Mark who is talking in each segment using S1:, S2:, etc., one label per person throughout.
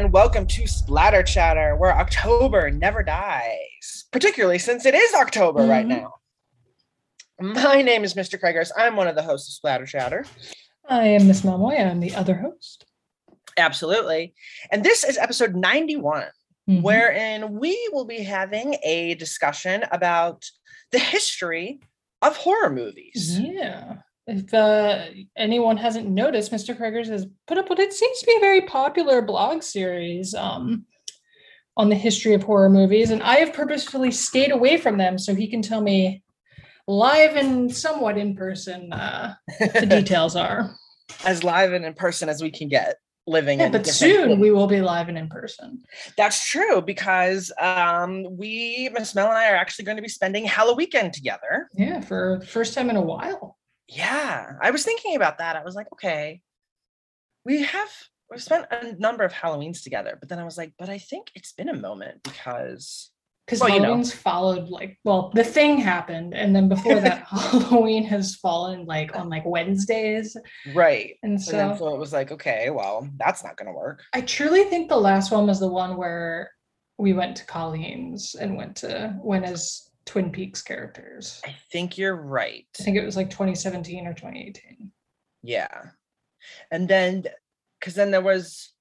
S1: and welcome to Splatter Chatter, where October never dies, particularly since it is October right
S2: Mhm.
S1: now. My name is Mr. Craigers. I'm one of the hosts of Splatter Chatter.
S2: I am Miss Malmoy. I'm the other host.
S1: Absolutely. And this is episode 91,
S2: Mhm.
S1: wherein we will be having a discussion about the history of horror movies.
S2: Yeah. If uh, anyone hasn't noticed, Mr. Craigers has put up what it seems to be a very popular blog series um, on the history of horror movies. And I have purposefully stayed away from them so he can tell me live and somewhat in person uh, the details are.
S1: as live and in person as we can get living
S2: Yeah,
S1: in
S2: but soon we will be live and in person.
S1: That's true because um, we, Miss Mel and I, are actually going to be spending Halloween together.
S2: Yeah, for first time in a while.
S1: Yeah, I was thinking about that. I was like, okay, we have we've spent a number of Halloweens together, but then I was like, but I think it's been a moment because
S2: Because
S1: Well, you know.
S2: Halloween's followed like well, the thing happened, and then before that, Halloween has fallen like on like Wednesdays,
S1: right.
S2: and
S1: So, then,
S2: so
S1: it was like, okay, well, that's not going to work.
S2: I truly think the last one was the one where we went to Colleen's and went to went as Twin Peaks characters.
S1: I think you're right.
S2: I think it was like 2017 or 2018.
S1: Yeah, and then because then there was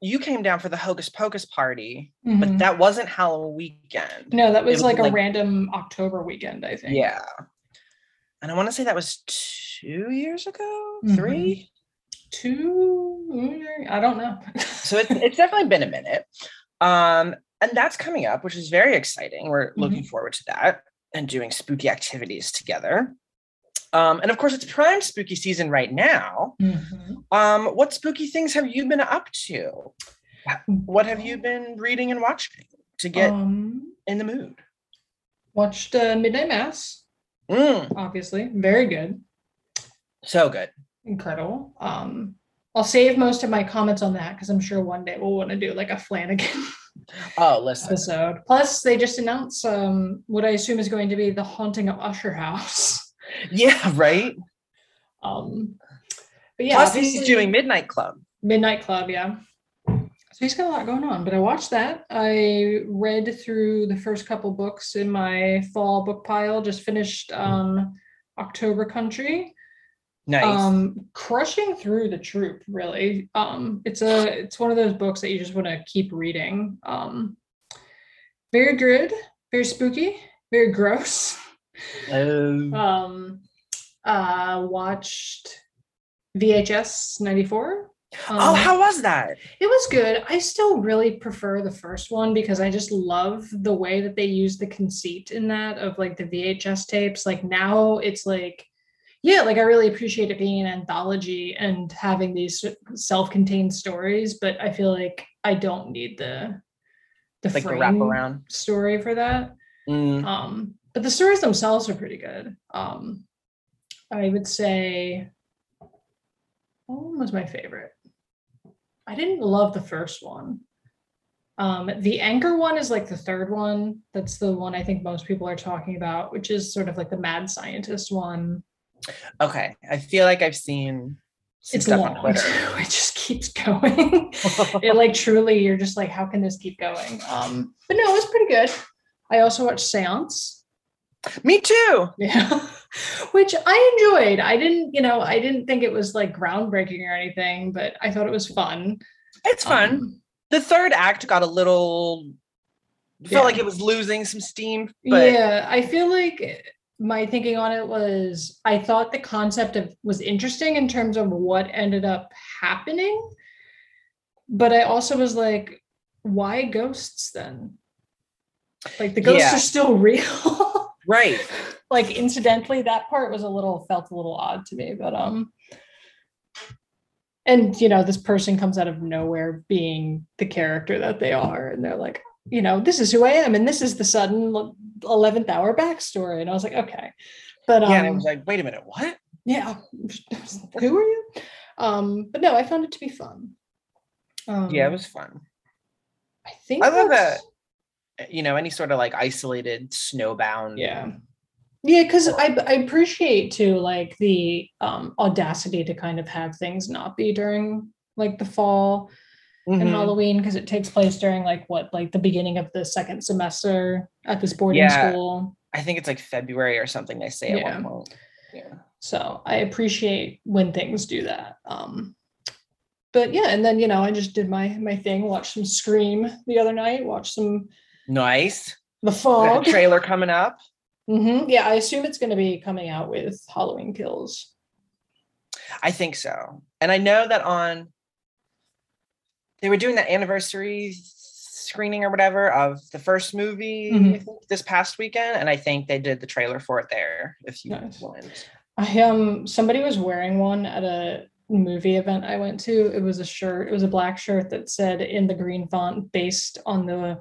S1: you came down for the Hocus Pocus party, but
S2: Mhm.
S1: that wasn't Halloween weekend.
S2: no, that was
S1: was
S2: like a random October weekend, I think.
S1: Yeah. And I want to say that was two years ago,
S2: Mhm.
S1: three.
S2: Two, I don't know.
S1: So it's, it's definitely been a minute. Um, and that's coming up, which is very exciting. We're looking forward to that and doing spooky activities together. Um, and of course, it's prime spooky season right now.
S2: Mhm.
S1: Um, what spooky things have you been up to? What have you been reading and watching to get
S2: um,
S1: in the mood?
S2: watched uh, Midnight Mass,
S1: Mm,
S2: obviously, very good.
S1: so good.
S2: incredible. Um, I'll save most of my comments on that because I'm sure one day we'll want to do like a Flanagan
S1: Oh, listen.
S2: episode. Plus, they just announced um, what I assume is going to be the haunting of Usher House.
S1: Yeah, right.
S2: Um, but yeah,
S1: Plus, he's doing Midnight Club.
S2: Midnight Club, yeah. So he's got a lot going on. But I watched that. I read through the first couple books in my fall book pile. Just finished um, October Country.
S1: Nice.
S2: um crushing through the troop really um it's a it's one of those books that you just want to keep reading um very good very spooky very gross
S1: Oh.
S2: um uh watched vhs 94
S1: oh,
S2: Um,
S1: how was that?
S2: it was good. I still really prefer the first one because I just love the way that they use the conceit in that of like the VHS tapes. Like now it's like, yeah, like I really appreciate it being an anthology and having these self-contained stories, but I feel like I don't need the the
S1: Like the wraparound.
S2: story for that.
S1: Mm,
S2: Um, but the stories themselves are pretty good. Um, I would say, one was my favorite? I didn't love the first one. Um, the anchor one is like the third one. That's the one I think most people are talking about, which is sort of like the mad scientist one.
S1: Okay. I feel like I've seen some
S2: It's
S1: stuff
S2: long.
S1: on Twitter.
S2: it just keeps going. it like truly, you're just like, how can this keep going? Um, but no, it was pretty good. I also watched Seance.
S1: Me too.
S2: Yeah. Which I enjoyed. I didn't, you know, I didn't think it was like groundbreaking or anything, but I thought it was fun.
S1: It's fun.
S2: Um,
S1: the third act got a little felt
S2: Yeah.
S1: like it was losing some steam, but
S2: yeah, I feel like my thinking on it was I thought the concept of was interesting in terms of what ended up happening. But I also was like, why ghosts then? Like the ghosts
S1: Yeah.
S2: are still real.
S1: right.
S2: like incidentally that part was a little felt a little odd to me but um and you know this person comes out of nowhere being the character that they are and they're like you know this is who i am and this is the sudden 11th hour backstory and i was like okay but um
S1: yeah, I was like, wait a minute, what?
S2: yeah who are you um but no i found it to be fun um
S1: yeah, it was fun.
S2: i think
S1: I love
S2: that's-
S1: You know, any sort of like isolated snowbound.
S2: Yeah. Yeah, because I, I appreciate too like the um audacity to kind of have things not be during like the fall. And
S1: Mhm.
S2: Halloween because it takes place during like what, like the beginning of the second semester at this boarding
S1: Yeah.
S2: school.
S1: I think it's like February or something they say at
S2: Yeah.
S1: one point. Yeah.
S2: So I appreciate when things do that. Um, but yeah, and then you know, I just did my my thing, watched some Scream the other night, watched some
S1: Nice.
S2: The Fog.
S1: trailer coming up.
S2: Mm-hmm. Yeah, I assume it's going to be coming out with Halloween Kills.
S1: I think so. And I know that on they were doing that anniversary screening or whatever of the first movie I
S2: Mhm.
S1: this past weekend, and I think they did the trailer for it there. If you
S2: Nice.
S1: went,
S2: I um somebody was wearing one at a movie event I went to. It was a shirt. It was a black shirt that said in the green font based on the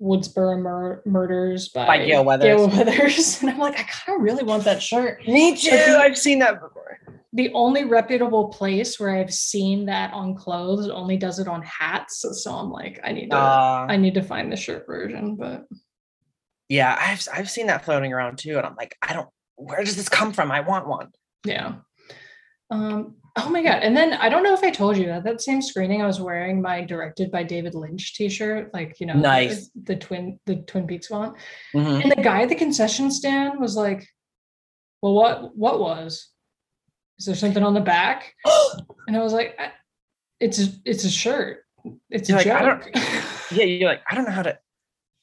S2: Woodsboro mur- murders by,
S1: By Gail
S2: Gail
S1: Weathers.
S2: Weathers. And I'm like, I kind of really want that shirt.
S1: me too. I've seen that before.
S2: The only reputable place where I've seen that on clothes only does it on hats. So I'm like, I need to
S1: Uh,
S2: I need to find the shirt version, but
S1: yeah, I've I've seen that floating around too, and I'm like, I don't. Where does this come from? I want one.
S2: Yeah. Um, oh my god. And then I don't know if I told you that that same screening I was wearing my directed by David Lynch t-shirt, like you know, the-
S1: Nice.
S2: the, twin the Twin Peaks font.
S1: Mhm.
S2: And the guy at the concession stand was like, Well, what what was? Is there something on the back? And I was like, it's a it's a shirt. It's
S1: You're
S2: a
S1: like,
S2: joke.
S1: Yeah, you're like, I don't know how to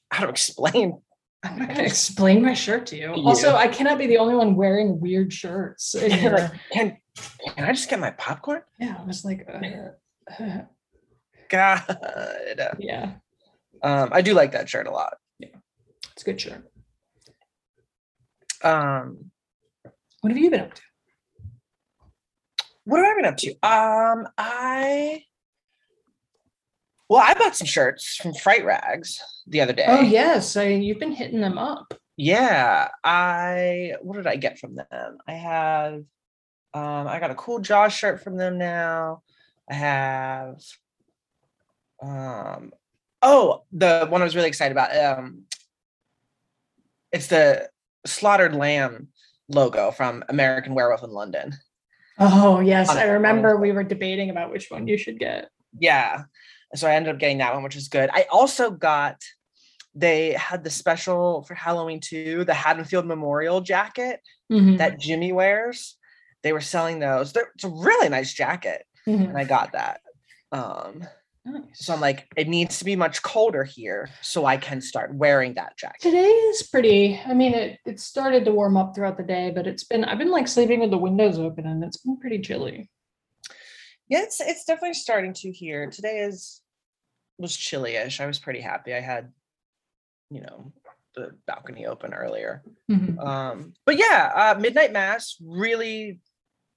S1: how to explain.
S2: I'm not gonna explain my shirt to you. Also, I cannot be the only one wearing weird shirts.
S1: like, can can I just get my popcorn?
S2: yeah, I was like, uh, uh,
S1: God.
S2: yeah.
S1: Um, I do like that shirt a lot.
S2: Yeah, It's a good shirt.
S1: Um,
S2: What have you been up to?
S1: What have I been up to? Um, I well, I bought some shirts from Fright Rags the other day.
S2: Oh yes, I you've been hitting them up.
S1: Yeah, I what did I get from them? I have um I got a cool Jaws shirt from them now. I have um oh the one I was really excited about. Um it's the slaughtered lamb logo from American Werewolf in London.
S2: Oh yes, I remember we were debating about which one you should get.
S1: Yeah. So I ended up getting that one, which is good. I also got they had the special for Halloween too, the Haddonfield Memorial jacket
S2: Mhm,
S1: that Jimmy wears. They were selling those. They're, it's a really nice jacket,
S2: mhm.
S1: and I got that. Um,
S2: Nice.
S1: so I'm like, it needs to be much colder here, so I can start wearing that jacket.
S2: Today is pretty. I mean, it it started to warm up throughout the day, but it's been I've been like sleeping with the windows open, and it's been pretty chilly.
S1: Yeah, it's it's definitely starting to here. Today is was chilly-ish. I was pretty happy. I had, you know, the balcony open earlier.
S2: Mhm.
S1: um but yeah uh midnight mass really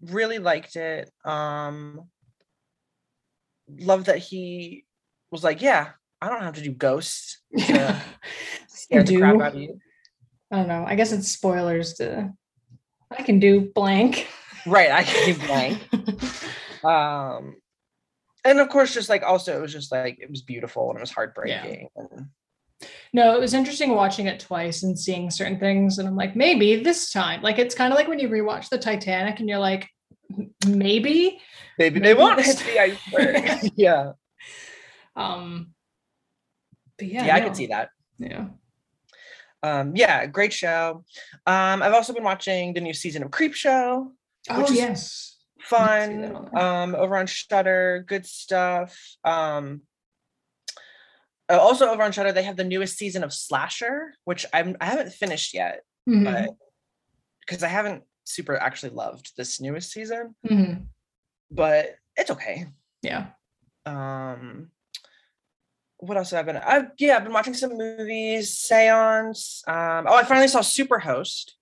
S1: really liked it um love that he was like yeah i don't have to do ghosts to scare the crap out of you
S2: I don't know. I guess it's spoilers to. I can do blank.
S1: right i can do blank um and of course just like also it was just like it was beautiful and it was heartbreaking and
S2: No, it was interesting watching it twice and seeing certain things. And I'm like, maybe this time. Like, it's kind of like when you rewatch the Titanic and you're like, "M- maybe.
S1: maybe they won't hit the iceberg yeah
S2: Um, but yeah,
S1: yeah, i
S2: no.
S1: could see that
S2: Yeah.
S1: um yeah great show um i've also been watching the new season of Creepshow
S2: Oh, yes.
S1: fun
S2: that on there.
S1: um over on Shudder, good stuff. Um also over on Shudder, they have the newest season of Slasher, which I'm I haven't finished yet,
S2: Mhm,
S1: but because I haven't super actually loved this newest season,
S2: mhm.
S1: but it's okay.
S2: Yeah.
S1: Um what else have I been? I've yeah, I've been watching some movies, seance. Um, oh, I finally saw Superhost.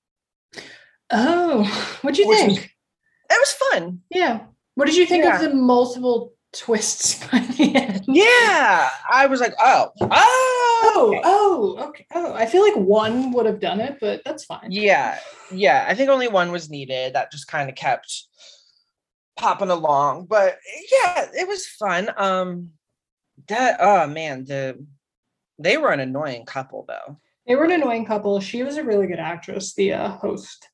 S2: Oh, what'd you
S1: Which was-
S2: think?
S1: It was fun.
S2: Yeah. What did you think
S1: Yeah.
S2: of the multiple twists by the end?
S1: Yeah. I was like, oh, oh,
S2: Oh,
S1: okay.
S2: oh, okay. Oh, I feel like one would have done it, but that's fine.
S1: Yeah, yeah. I think only one was needed. That just kind of kept popping along. But yeah, it was fun. Um that oh man, the they were an annoying couple though.
S2: They were an annoying couple. She was a really good actress, the uh, host.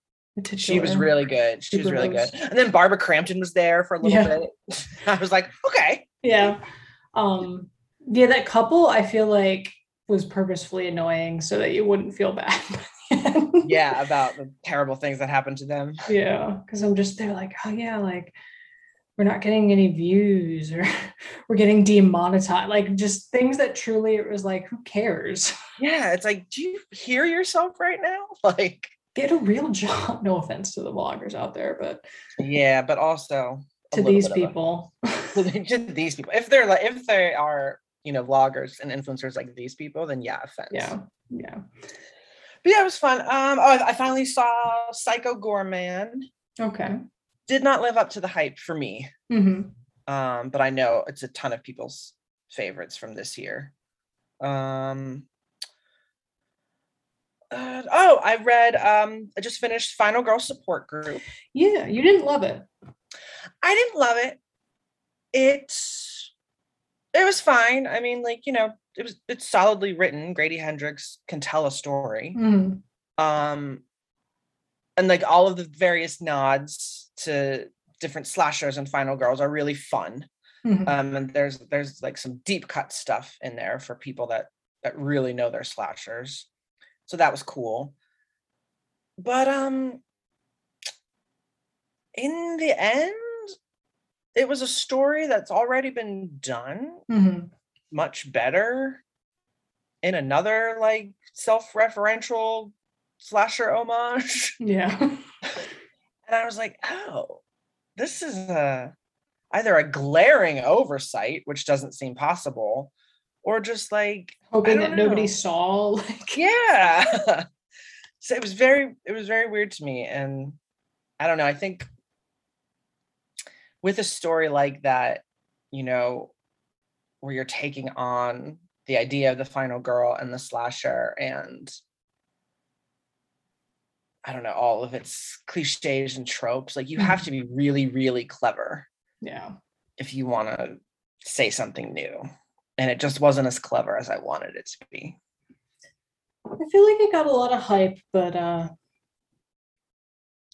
S1: She was really good. She was really good. And then Barbara Crampton was there for a little
S2: Yeah.
S1: bit. I was like, okay.
S2: Yeah. Um, yeah, that couple I feel like was purposefully annoying so that you wouldn't feel bad.
S1: yeah, about the terrible things that happened to them.
S2: Yeah, because I'm just there like, oh yeah, like we're not getting any views or we're getting demonetized. Like just things that truly it was like, who cares?
S1: Yeah, it's like, do you hear yourself right now? Like
S2: get a real job. No offense to the vloggers out there, but
S1: yeah, but also
S2: to these people.
S1: A, to these people. If they're like if they are, you know, vloggers and influencers like these people, then yeah, offense.
S2: Yeah. Yeah.
S1: But yeah, it was fun. Um, oh, I finally saw Psycho Goreman.
S2: Okay.
S1: Did not live up to the hype for me.
S2: Mm-hmm.
S1: Um, but I know it's a ton of people's favorites from this year. Um, uh, oh, I read. Um, I just finished Final Girl Support Group.
S2: Yeah, you didn't love it.
S1: I didn't love it. It's it was fine. I mean, like you know, it was it's solidly written. Grady Hendrix can tell a story.
S2: Mm.
S1: Um, and like all of the various nods to different slashers and Final Girls are really fun.
S2: Mm-hmm.
S1: Um, and there's there's like some deep cut stuff in there for people that that really know their slashers. So that was cool. But um in the end, it was a story that's already been done
S2: mm-hmm.
S1: much better in another like self-referential slasher homage.
S2: Yeah.
S1: and I was like, oh, this is a either a glaring oversight, which doesn't seem possible, or just like
S2: hoping that know. nobody saw.
S1: Like, yeah. so it was very, it was very weird to me, and I don't know. I think with a story like that, you know, where you're taking on the idea of the final girl and the slasher and I don't know, all of its cliches and tropes. Like you have mm-hmm. to be really, really clever.
S2: Yeah.
S1: If you want to say something new. And it just wasn't as clever as I wanted it to be.
S2: I feel like it got a lot of hype, but uh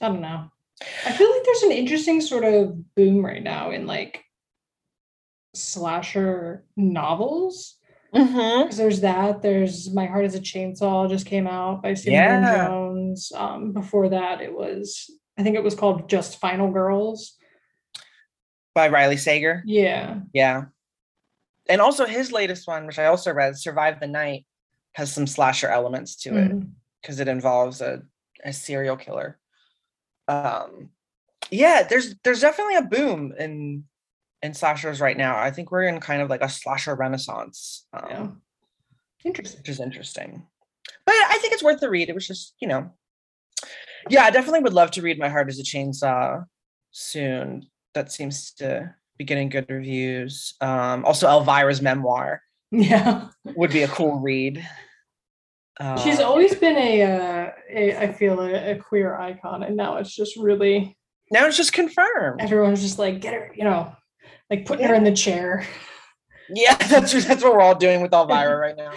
S2: I don't know. I feel like there's an interesting sort of boom right now in like slasher novels.
S1: Mm-hmm.
S2: There's that. There's My Heart is a Chainsaw just came out by Stephen yeah. Jones. Um, before that, it was I think it was called Just Final Girls
S1: by Riley Sager.
S2: Yeah.
S1: Yeah. And also his latest one, which I also read, Survive the Night, has some slasher elements to it because mm. it involves a, a serial killer um yeah there's there's definitely a boom in in slashers right now. I think we're in kind of like a slasher renaissance um
S2: yeah. interesting.
S1: which is interesting. But i think it's worth the read. It was just you know yeah i definitely would love to read my heart is a chainsaw soon. That seems to be getting good reviews. Um also elvira's memoir
S2: yeah.
S1: would be a cool read
S2: She's uh, always been a, uh, a I feel a, a, queer icon, and now it's just really
S1: now it's just confirmed.
S2: Everyone's just like, get her, you know, like putting yeah. her in the chair.
S1: Yeah, that's that's what we're all doing with Elvira right now.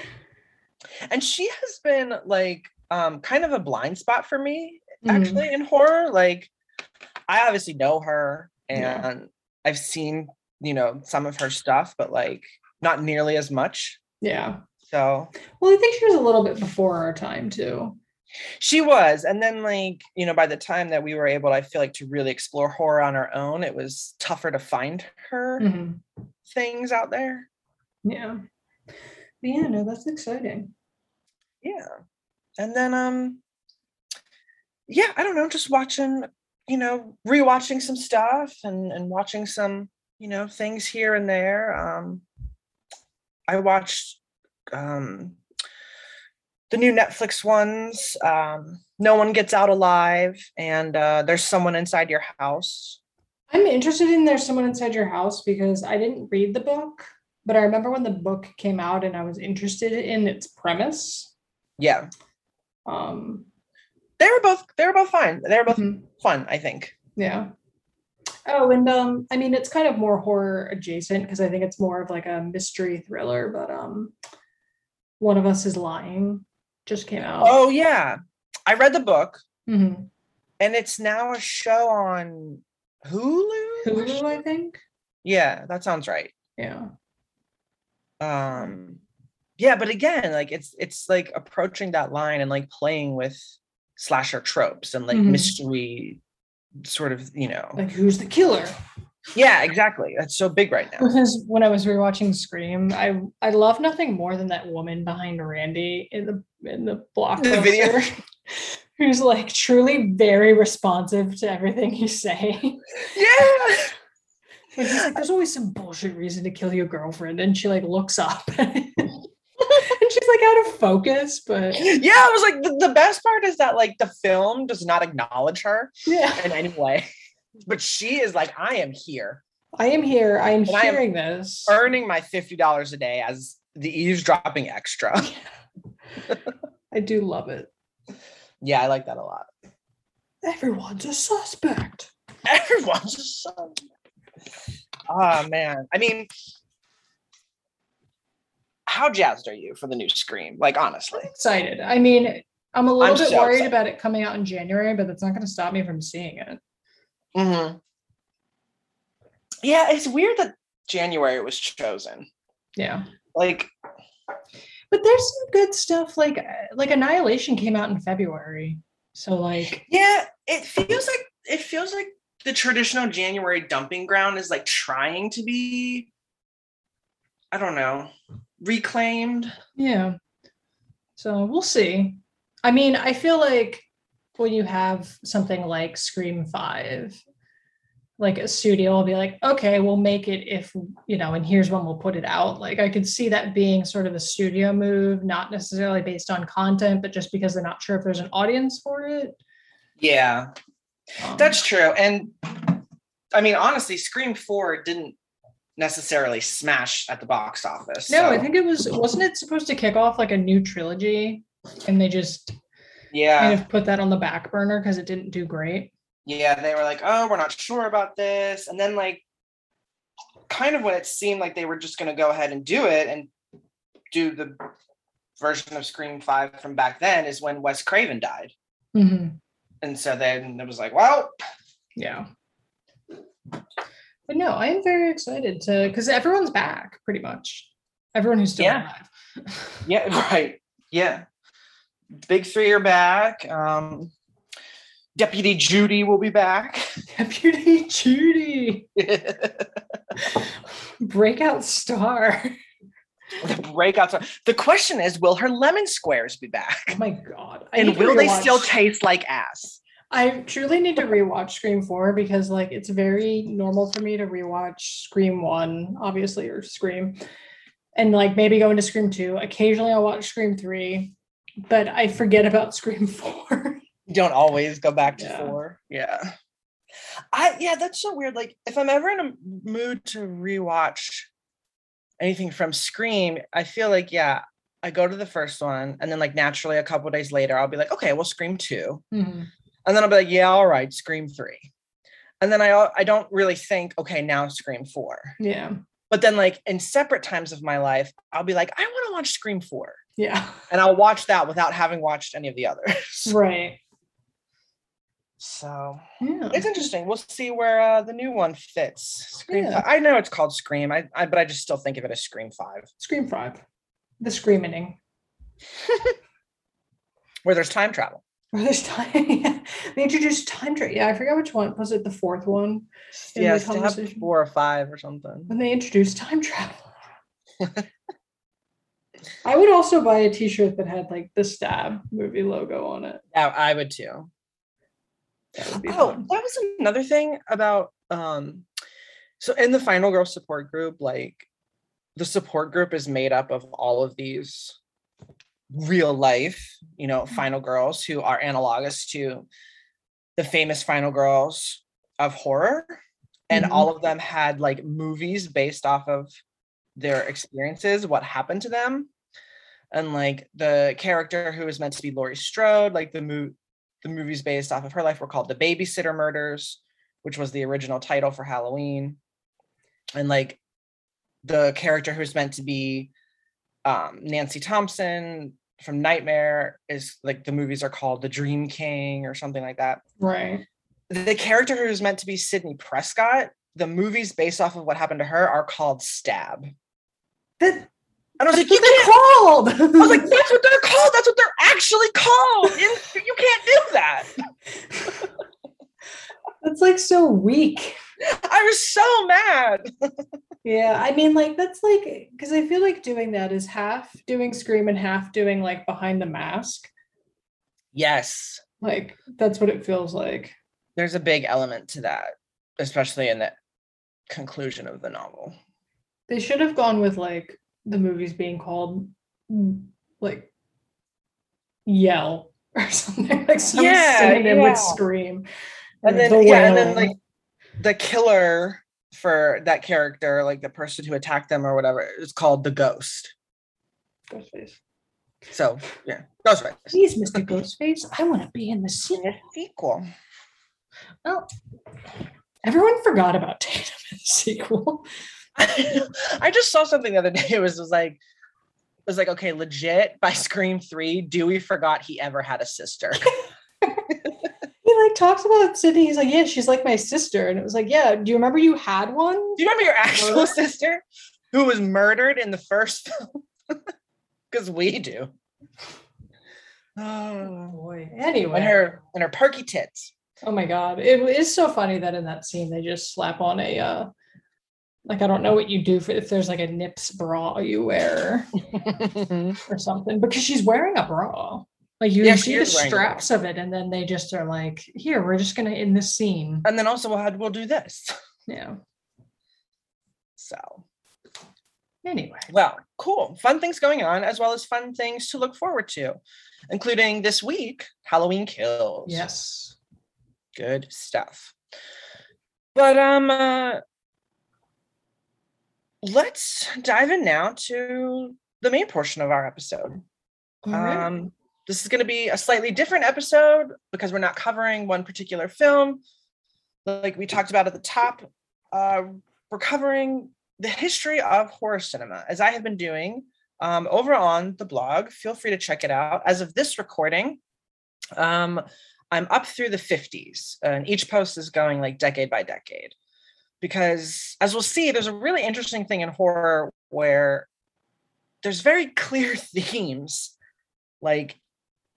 S1: And she has been like um kind of a blind spot for me actually mm-hmm. in horror. Like I obviously know her and yeah. I've seen, you know, some of her stuff, but like not nearly as much.
S2: Yeah.
S1: So,
S2: well, I think she was a little bit before our time too.
S1: She was. And then, like, you know, by the time that we were able, I feel like, to really explore horror on our own, it was tougher to find her
S2: mm-hmm.
S1: things out there.
S2: Yeah. But yeah, no, that's exciting.
S1: Yeah. And then, um, yeah, I don't know, just watching, you know, rewatching some stuff and and watching some, you know, things here and there. Um, I watched um, the new Netflix ones. Um, no one gets out alive, and uh, there's someone inside your house.
S2: I'm interested in There's Someone Inside Your House because I didn't read the book, but I remember when the book came out and I was interested in its premise.
S1: Yeah.
S2: Um,
S1: they were both they were both fine. They were both mm-hmm. fun, I think.
S2: Yeah. Oh, and um, I mean, it's kind of more horror adjacent because I think it's more of like a mystery thriller, but um, one of Us is Lying just came out.
S1: Oh yeah, I read the book,
S2: mm-hmm.
S1: and it's now a show on Hulu.
S2: Hulu, I think.
S1: Yeah, that sounds right.
S2: Yeah.
S1: um yeah but again like it's it's like approaching that line and like playing with slasher tropes and like
S2: Mhm.
S1: mystery sort of you know
S2: Like who's the killer?
S1: Yeah exactly that's so big right now
S2: Because when I was rewatching Scream, I I love nothing more than that woman behind Randy in the in the blockbuster.
S1: video.
S2: Who's like truly very responsive to everything he's saying.
S1: yeah
S2: But he's like, there's always some bullshit reason to kill your girlfriend. And she like looks up and she's like out of focus. But
S1: yeah i was like the, the best part is that like the film does not acknowledge her
S2: yeah,
S1: in any way but she is like i am here
S2: I am here. I am
S1: And I am
S2: hearing this.
S1: earning my $50 a day as the eavesdropping extra
S2: I do love it.
S1: yeah i like that a lot
S2: Everyone's a suspect.
S1: everyone's a son oh man i mean how jazzed are you for the new scream like honestly
S2: Excited. I mean, I'm a little
S1: I'm
S2: bit
S1: so
S2: worried
S1: excited.
S2: about it coming out in January, but that's not going to stop me from seeing it.
S1: Hmm yeah it's weird that january was chosen
S2: Yeah.
S1: like
S2: But there's some good stuff like uh, like Annihilation came out in February. So like
S1: Yeah, it feels like it feels like the traditional January dumping ground is like trying to be I don't know, reclaimed.
S2: Yeah. So we'll see. I mean, I feel like when you have something like Scream 5, like a studio will be like, okay, we'll make it if, you know, and here's when we'll put it out. Like I could see that being sort of a studio move, not necessarily based on content, but just because they're not sure if there's an audience for it.
S1: Yeah,
S2: Um,
S1: that's true. And I mean, honestly, Scream 4 didn't necessarily smash at the box office.
S2: no, I think it was, wasn't it supposed to kick off like a new trilogy? And they just
S1: yeah,
S2: kind of put that on the back burner because it didn't do great.
S1: yeah, they were like, oh, we're not sure about this. And then, like, kind of when it seemed like they were just going to go ahead and do it and do the version of Scream 5 from back then is when Wes Craven died.
S2: Mhm.
S1: And so then it was like, well,
S2: Yeah. But no, I am very excited to because everyone's back pretty much. Everyone who's still
S1: Yeah.
S2: alive.
S1: yeah, right. Yeah. Big three are back. Um, Deputy Judy will be back.
S2: Deputy Judy, breakout star.
S1: The breakout. star. The question is, will her lemon squares be back?
S2: Oh my god. I
S1: And will they still taste like ass?
S2: I truly need to rewatch Scream 4 because like it's very normal for me to rewatch Scream 1, obviously, or Scream. And like maybe go into Scream 2. Occasionally I'll watch Scream 3, but I forget about Scream 4.
S1: You don't always go back to
S2: Yeah.
S1: four. Yeah. I yeah, that's so weird. Like if I'm ever in a mood to rewatch anything from Scream, I feel like yeah, I go to the first one and then like naturally a couple days later I'll be like, okay, well Scream 2.
S2: Mhm.
S1: And then I'll be like, yeah, all right, Scream 3. And then I I don't really think, okay, now Scream 4.
S2: Yeah.
S1: But then like in separate times of my life, I'll be like, I want to watch Scream 4.
S2: Yeah.
S1: And I'll watch that without having watched any of the others.
S2: Right.
S1: So
S2: Yeah.
S1: it's interesting. We'll see where uh, the new one fits. Scream.
S2: Yeah.
S1: I know it's called Scream. I, I but I just still think of it as Scream Five,
S2: Scream 5. The screaming.
S1: where there's time travel.
S2: Or this time they introduced time travel. Yeah, I forgot which one. Was it the fourth one? In
S1: yeah,
S2: the
S1: stab four or five or something.
S2: When they introduced time travel. I would also buy a t-shirt that had like the stab movie logo on it.
S1: Yeah, I would too.
S2: That would be
S1: Oh,
S2: fun.
S1: that was another thing about um. So in the Final Girl support group, like the support group is made up of all of these real life, you know, final girls who are analogous to the famous final girls of horror. And
S2: Mhm.
S1: all of them had like movies based off of their experiences, what happened to them. And like the character who was meant to be Laurie Strode, like the mo- the movies based off of her life were called The Babysitter Murders, which was the original title for Halloween. And like the character who's meant to be um, Nancy Thompson from Nightmare is like the movies are called The Dream King or something like that.
S2: Right.
S1: The character who's meant to be Sydney Prescott, the movies based off of what happened to her are called Stab.
S2: That
S1: And I was like, you
S2: they're called.
S1: I was like, that's what they're called. That's what they're actually called. You can't do that.
S2: that's like so weak.
S1: I was so mad.
S2: Yeah, I mean, like that's like because I feel like doing that is half doing Scream and half doing like behind the mask.
S1: Yes,
S2: Like that's what it feels like.
S1: there's a big element to that, especially in the conclusion of the novel.
S2: They should have gone with like the movies being called mm, like Yell or something like some
S1: Yeah,
S2: synonym
S1: yeah.
S2: with Scream.
S1: And then
S2: The
S1: yeah, and then like the killer for that character, like the person who attacked them or whatever, is called the ghost.
S2: Ghostface.
S1: So yeah, Ghostface.
S2: Please, Mr. Ghostface, I want to be in the scene.
S1: Sequel.
S2: Well, everyone forgot about Tatum in the sequel.
S1: I just saw something the other day. It was, was like, it was like, okay, legit by Scream 3, Dewey forgot he ever had a sister.
S2: Talks about Sidney. He's like, yeah, she's like my sister. And it was like, yeah, do you remember you had one?
S1: Do you remember your actual sister who was murdered in the first film? Because we do. Oh,
S2: boy.
S1: and
S2: Anyway.
S1: her and her perky tits.
S2: Oh my god. It is so funny that in that scene they just slap on a uh like I don't know what you do for if there's like a nips bra you wear or something because she's wearing a bra. Like you
S1: Yeah,
S2: see the straps of it, and then they just are like, here, we're just gonna in this scene.
S1: and then also we'll, have- we'll do this.
S2: Yeah.
S1: So,
S2: Anyway.
S1: well, cool. Fun things going on, as well as fun things to look forward to, including this week Halloween Kills.
S2: Yes.
S1: good stuff. But um, uh, let's dive in now to the main portion of our episode.
S2: Right.
S1: Um, this is going to be a slightly different episode because we're not covering one particular film. Like we talked about at the top, uh, we're covering the history of horror cinema, as I have been doing um, over on the blog. Feel free to check it out. As of this recording, um, I'm up through the 50s, and each post is going like decade by decade. Because as we'll see, there's a really interesting thing in horror where there's very clear themes like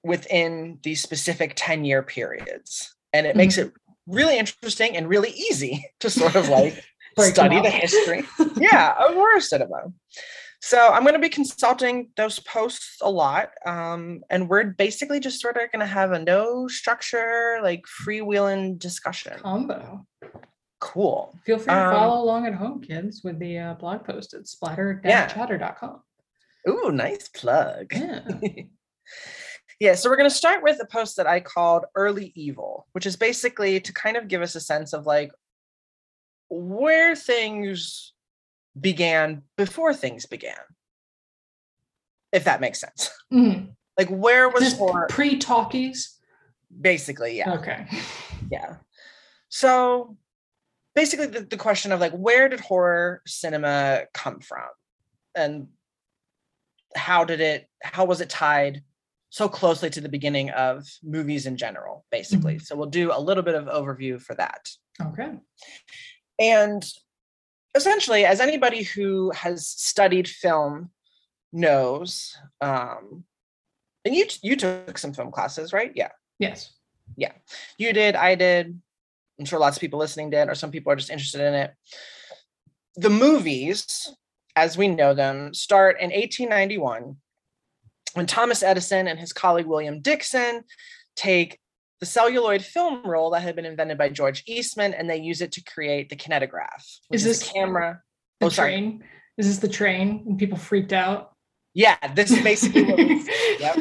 S1: within these specific 10 year periods. And it makes it really interesting and really easy to sort of like study the history. Yeah of horror cinema so i'm going to be consulting those posts a lot um, and we're basically just sort of going to have a no structure like freewheeling discussion.
S2: Combo.
S1: cool.
S2: Feel free to
S1: Um,
S2: follow along at home, kids, with the uh, blog post. At
S1: Yeah.
S2: splatter-chatter.com.
S1: Ooh, nice plug.
S2: Yeah.
S1: Yeah, so we're going to start with a post that I called Early Evil, which is basically to kind of give us a sense of like where things began before things began. If that makes sense.
S2: Mhm.
S1: Like where was
S2: Just
S1: horror
S2: pre-talkies.
S1: basically, yeah.
S2: Okay.
S1: Yeah. So basically the, the question of like where did horror cinema come from? And how did it how was it tied so closely to the beginning of movies in general, basically. So we'll do a little bit of overview for that.
S2: Okay.
S1: And essentially, as anybody who has studied film knows, um, and you you took some film classes, right? Yeah.
S2: Yes.
S1: Yeah, you did, I did. I'm sure lots of people listening did, or some people are just interested in it. The movies, as we know them, start in 1891 when Thomas Edison and his colleague William Dickson take the celluloid film roll that had been invented by George Eastman and they use it to create the kinetograph.
S2: Is
S1: is,
S2: this-
S1: a camera?
S2: The
S1: Oh, sorry.
S2: train. Is this the train? And people freaked out.
S1: Yeah, this is basically what we Yep.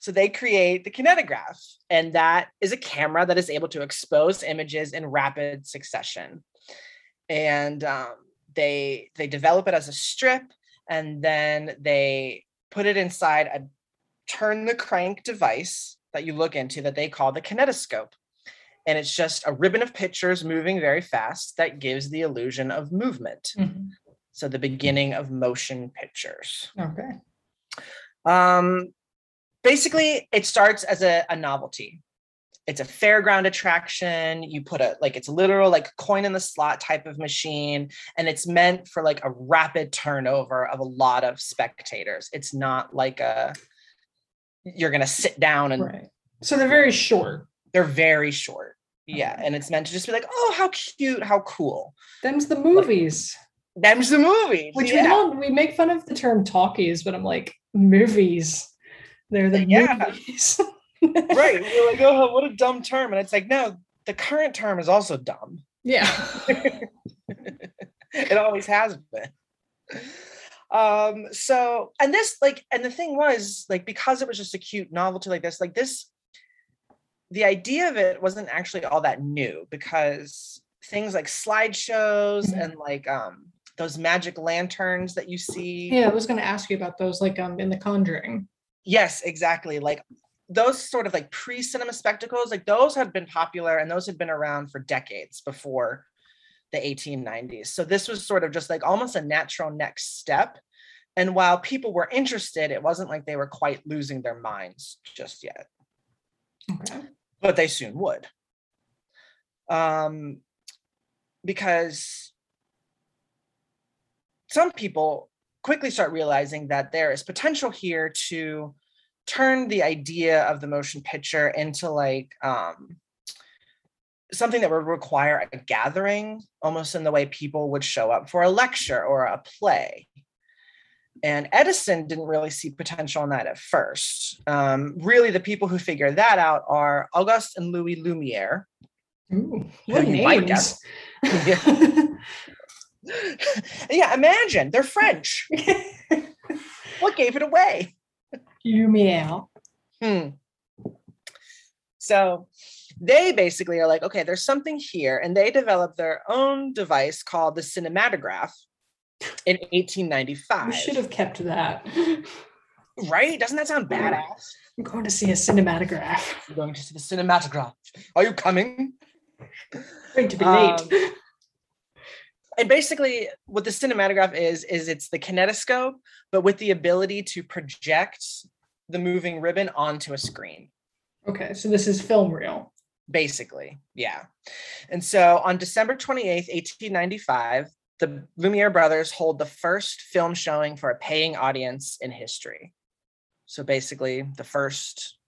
S1: So they create the kinetograph, and that is a camera that is able to expose images in rapid succession. And um, they they develop it as a strip, and then they put it inside a turn the crank device that you look into that they call the kinetoscope. And it's just a ribbon of pictures moving very fast that gives the illusion of movement.
S2: Mhm.
S1: So the beginning of motion pictures.
S2: Okay.
S1: Um, basically, it starts as a, a novelty. It's a fairground attraction. You put a like it's literal like coin in the slot type of machine, and it's meant for like a rapid turnover of a lot of spectators. It's not like a you're gonna sit down and
S2: Right. So they're very short.
S1: they're very short. Yeah, and it's meant to just be like, oh, how cute, how cool.
S2: Them's the movies.
S1: Them's the movies
S2: Which we don't we make fun of the term talkies, but I'm like, movies. They're the
S1: Yeah.
S2: movies.
S1: right. We're like, oh, what a dumb term. And it's like, no, the current term is also dumb.
S2: Yeah.
S1: it always has been. Um, so and this like, and the thing was, like, because it was just a cute novelty like this, like this, the idea of it wasn't actually all that new because things like slideshows
S2: Mhm.
S1: and like um those magic lanterns that you see.
S2: yeah, I was gonna ask you about those like um in the conjuring.
S1: Yes, exactly. Like those sort of like pre-cinema spectacles, like those had been popular and those had been around for decades before the 1890s. So this was sort of just like almost a natural next step. And while people were interested, it wasn't like they were quite losing their minds just yet,
S2: Okay.
S1: but they soon would. Um, because some people quickly start realizing that there is potential here to turn the idea of the motion picture into like um, something that would require a gathering almost in the way people would show up for a lecture or a play. And edison didn't really see potential in that at first. Um, really the people who figured that out are auguste and louis lumiere
S2: Ooh, what
S1: you might
S2: names?
S1: yeah imagine they're french. What gave it away
S2: you meow.
S1: Hmm. So they basically are like, okay, there's something here. And they developed their own device called the cinematograph in 1895.
S2: We should have kept that.
S1: Right? Doesn't that sound badass?
S2: I'm going to see a cinematograph.
S1: We're going to see the cinematograph. Are you coming?
S2: going to be
S1: Um,
S2: late.
S1: And basically, what the cinematograph is, is it's the kinetoscope, but with the ability to project the moving ribbon onto a screen.
S2: Okay, so this is film reel.
S1: basically yeah and so on december 28th 1895 the lumiere brothers hold the first film showing for a paying audience in history so basically the first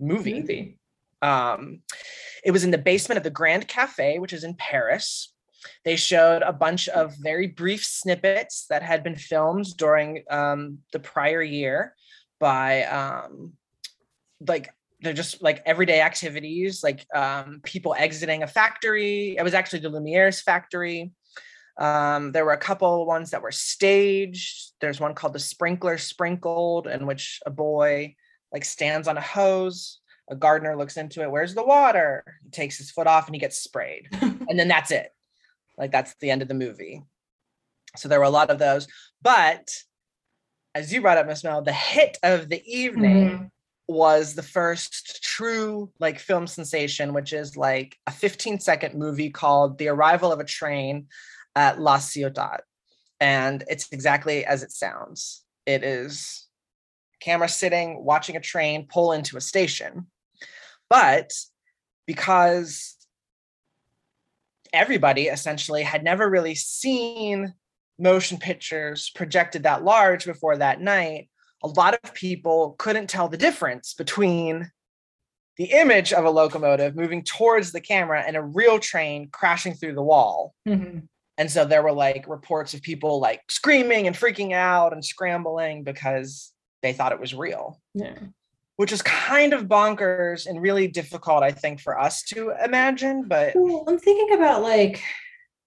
S1: movie,
S2: Movie.
S1: um it was in the basement of the grand cafe which is in paris they showed a bunch of very brief snippets that had been filmed during um, the prior year by um, like they're just like everyday activities like um, people exiting a factory. It was actually the lumiere's factory. Um, there were a couple ones that were staged. There's one called the sprinkler sprinkled in which a boy like stands on a hose. A gardener looks into it. Where's the water? He takes his foot off and he gets sprayed. And then that's it like that's the end of the movie so there were a lot of those but as you brought up miss mel the hit of the evening
S2: Mhm.
S1: was the first true like film sensation, which is like a 15 second movie called The Arrival of a Train at La Ciotat. And it's exactly as it sounds. It is camera sitting, watching a train pull into a station. But because everybody essentially had never really seen motion pictures projected that large before that night, a lot of people couldn't tell the difference between the image of a locomotive moving towards the camera and a real train crashing through the wall.
S2: Mhm.
S1: And so there were like reports of people like screaming and freaking out and scrambling because they thought it was real,
S2: Yeah.
S1: Which is kind of bonkers and really difficult, I think, for us to imagine. But
S2: Well, I'm thinking about like,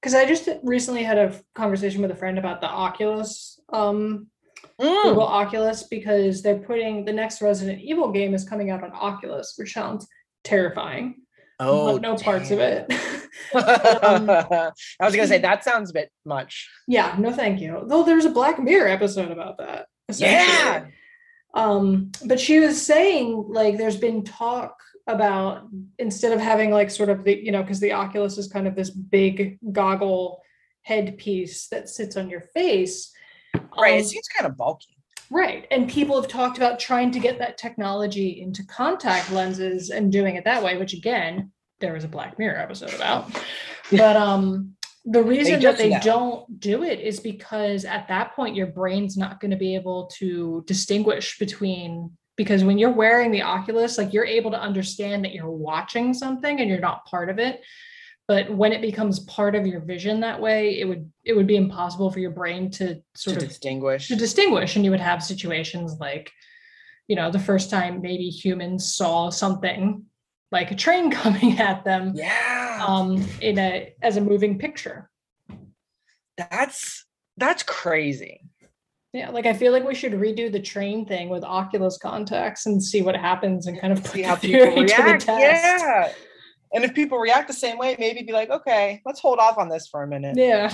S2: because I just recently had a conversation with a friend about the Oculus, um,
S1: Mm,
S2: Google Oculus, because they're putting the next Resident Evil game is coming out on Oculus, which sounds terrifying.
S1: oh,
S2: no parts of it.
S1: I was gonna say that sounds a bit much.
S2: yeah, no, thank you. Though there's a Black Mirror episode about that.
S1: Yeah.
S2: Um, but she was saying like there's been talk about instead of having like sort of the you know because the Oculus is kind of this big goggle headpiece that sits on your face.
S1: Right.
S2: um,
S1: it seems kind of bulky.
S2: Right. And people have talked about trying to get that technology into contact lenses and doing it that way, which again, there was a Black Mirror episode about. But um the reason that they don't do it is because at that point your brain's not going to be able to distinguish between because when you're wearing the Oculus, like you're able to understand that you're watching something and you're not part of it. But when it becomes part of your vision that way, it would it would be impossible for your brain to sort
S1: to
S2: of
S1: distinguish.
S2: to distinguish and you would have situations like you know the first time maybe humans saw something like a train coming at them
S1: yeah.
S2: Um in a as a moving picture
S1: that's that's crazy.
S2: yeah like i feel like we should redo the train thing with oculus contacts and see what happens and kind of
S1: See how people
S2: theory to the
S1: react. Yeah. And if people react the same way, maybe be like, okay, let's hold off on this for a minute.
S2: yeah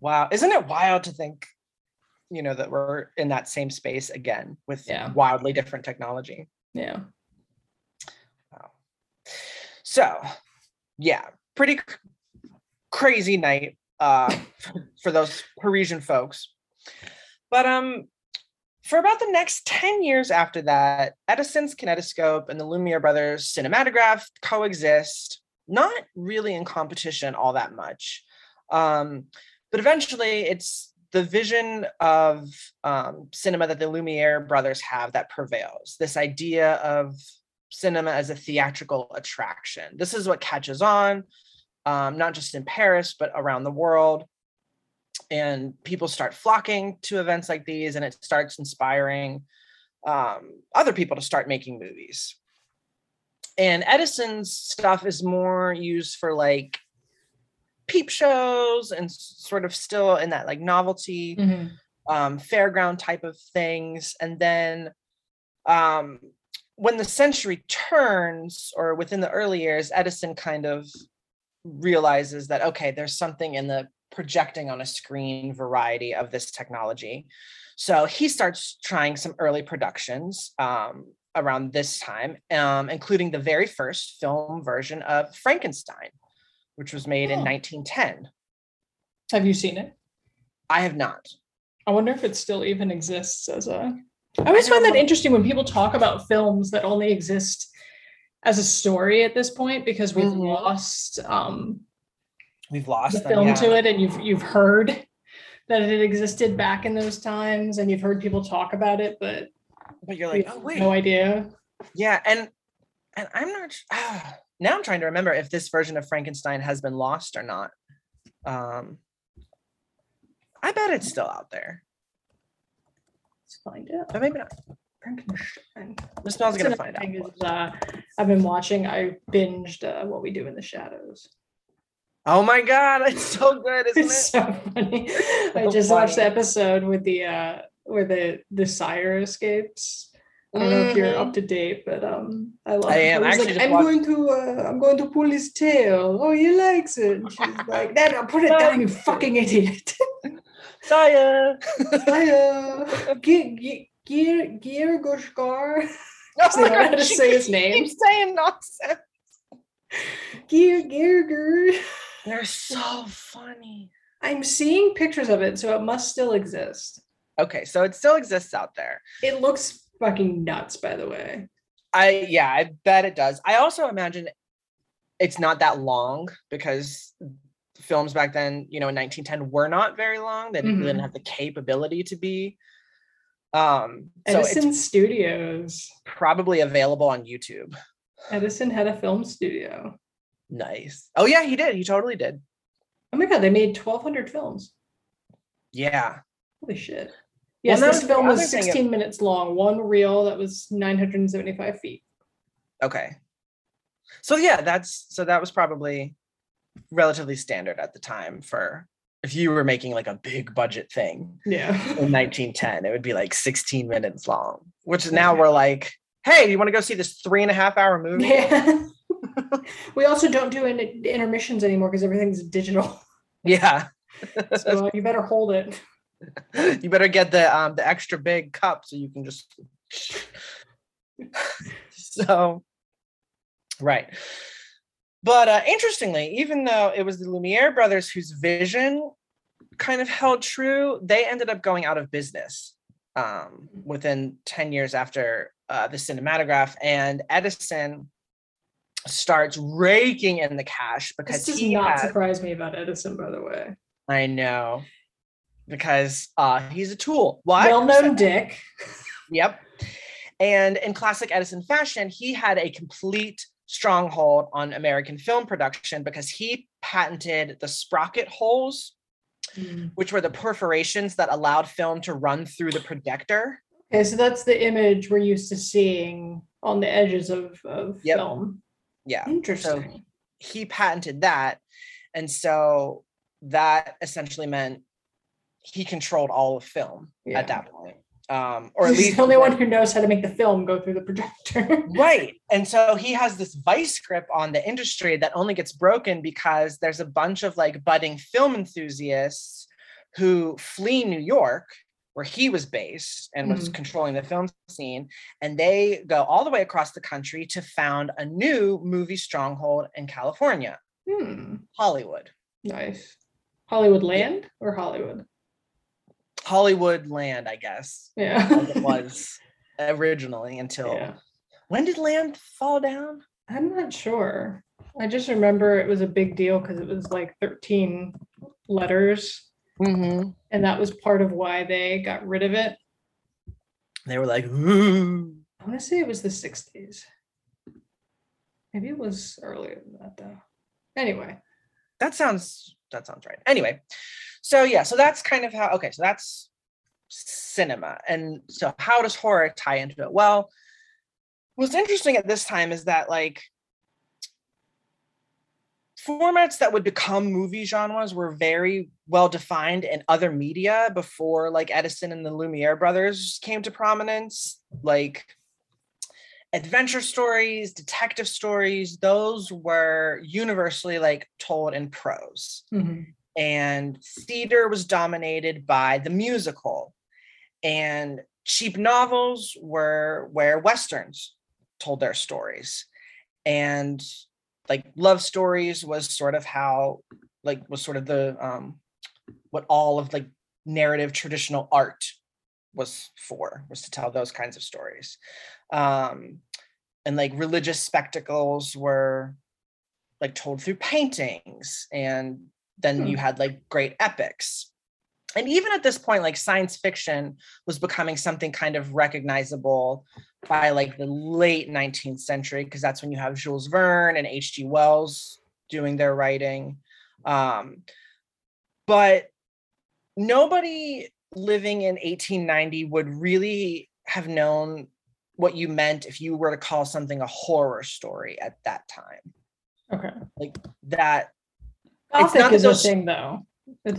S1: Wow. Isn't it wild to think, you know, that we're in that same space again with
S2: Yeah.
S1: wildly different technology?
S2: yeah
S1: Wow. So, yeah, pretty crazy night uh, for those Parisian folks. But um, for about the next 10 years after that, Edison's kinetoscope and the Lumiere brothers' cinematograph coexist, not really in competition all that much. Um, but eventually, it's the vision of um, cinema that the Lumiere brothers have that prevails. This idea of cinema as a theatrical attraction. This is what catches on, um, not just in Paris, but around the world. And people start flocking to events like these, and it starts inspiring um, other people to start making movies. And Edison's stuff is more used for like peep shows and sort of still in that like novelty
S2: Mhm.
S1: um, fairground type of things. And then um, when the century turns, or within the early years, Edison kind of realizes that, okay, there's something in the projecting on a screen variety of this technology. So he starts trying some early productions um, around this time, um, including the very first film version of Frankenstein, which was made in
S2: Oh.
S1: 1910.
S2: have you seen it
S1: I have not.
S2: I wonder if it still even exists as a. I always
S1: don't
S2: find that interesting when people talk about films that only exist as a story at this point because we've
S1: Mhm.
S2: lost um,
S1: We've lost
S2: the
S1: them,
S2: film
S1: yeah.
S2: to it, and you've you've heard that it existed back in those times, and you've heard people talk about it, but
S1: But you're like, oh wait,
S2: no idea.
S1: Yeah, and and I'm not now I'm trying to remember if this version of Frankenstein has been lost or not. Um I bet it's still out there.
S2: Let's find out.
S1: But maybe not.
S2: Frankenstein.
S1: This smells
S2: That's
S1: gonna
S2: another
S1: find out.
S2: thing is, uh, I've been watching. I binged uh, What We Do in the Shadows.
S1: Oh my god, it's so good, isn't
S2: It's
S1: it?
S2: so funny. I
S1: So
S2: just watched the
S1: funny.
S2: episode with the uh where the the sire escapes. I don't know if you're
S1: Mhm.
S2: up to date, but um I love
S1: I
S2: it.
S1: am. I
S2: He's
S1: actually
S2: like,
S1: just
S2: I'm
S1: watched-
S2: going to uh I'm going to pull his tail. Oh, he likes it. And she's like, no, no, put it down, you fucking idiot.
S1: Saya.
S2: Hiya. Gear Gear Gear Goshkar.
S1: Oh my
S2: don't know how
S1: God,
S2: to
S1: she
S2: say his name.
S1: saying nonsense.
S2: Gear Gear Gear.
S1: They're so funny.
S2: I'm seeing pictures of it, so it must still exist.
S1: Okay, so it still exists out there.
S2: It looks fucking nuts, by the way.
S1: I yeah, I bet it does. I also imagine it's not that long because films back then, you know, in 1910 were not very long. They didn't-
S2: Mhm.
S1: didn't have the capability to be. Um, so
S2: Edison
S1: it's
S2: Studios.
S1: probably available on YouTube.
S2: Edison had a film studio.
S1: Nice. Oh yeah, he did. He totally did.
S2: Oh my god, they made 1,200 films.
S1: Yeah.
S2: Holy shit. Yes,
S1: that
S2: this film was
S1: other thing of-
S2: 16 minutes long, one reel that was 975 feet.
S1: Okay. So yeah, that's so that was probably relatively standard at the time for if you were making like a big budget thing.
S2: Yeah.
S1: in 1910 it would be like 16 minutes long which now we're like hey do you want to go see this three and a half hour movie
S2: yeah. we also don't do in- intermissions anymore because everything's digital.
S1: yeah
S2: So uh, you better hold it.
S1: you better get the um the extra big cup so you can just so right but uh interestingly even though it was the lumiere brothers whose vision kind of held true they ended up going out of business um, within 10 years after uh, the cinematograph. And Edison starts raking in the cash because
S2: This does
S1: he
S2: not
S1: had-
S2: surprise me about Edison, by the way.
S1: I know because uh, he's a tool. Why?
S2: Well-known dick.
S1: Yep. And in classic Edison fashion, he had a complete stronghold on American film production because he patented the sprocket holes, mm. which were the perforations that allowed film to run through the projector.
S2: Okay, so that's the image we're used to seeing on the edges of, of
S1: Yep.
S2: film.
S1: Yeah.
S2: Interesting.
S1: So He patented that. And so that essentially meant he controlled all of film
S2: Yeah.
S1: at that point. Um, or at
S2: He's
S1: least
S2: the only one who knows how to make the film go through the projector.
S1: Right. And so he has this vice grip on the industry that only gets broken because there's a bunch of like budding film enthusiasts who flee New York, where he was based and was
S2: Mhm.
S1: controlling the film scene. And they go all the way across the country to found a new movie stronghold in California,
S2: hmm.
S1: Hollywood.
S2: Nice. Hollywood Land or Hollywood?
S1: Hollywood land, I guess,
S2: Yeah.
S1: as it was originally until
S2: yeah.
S1: when did land fall down?
S2: I'm not sure. I just remember it was a big deal because it was like 13 letters,
S1: Mm-hmm.
S2: and that was part of why they got rid of it.
S1: They were like, ooh.
S2: I want to say it was the 60s. Maybe it was earlier than that, though. Anyway,
S1: that sounds that sounds right anyway so yeah so that's kind of how okay so that's cinema. And so how does horror tie into it? Well what's interesting at this time is that like formats that would become movie genres were very well defined in other media before like edison and the lumiere brothers came to prominence like adventure stories detective stories those were universally like told in prose.
S2: Mhm.
S1: And theater was dominated by the musical. And cheap novels were where westerns told their stories. And like love stories was sort of how like was sort of the um what all of like narrative traditional art was for was to tell those kinds of stories. Um and like religious spectacles were like told through paintings and then you had like great epics. And even at this point like science fiction was becoming something kind of recognizable by like the late 19th century because that's when you have jules verne and hg wells doing their writing. Um, but nobody living in 1890 would really have known what you meant if you were to call something a horror story at that time.
S2: Okay.
S1: like that It's
S2: Gothic
S1: not that
S2: is a thing, though.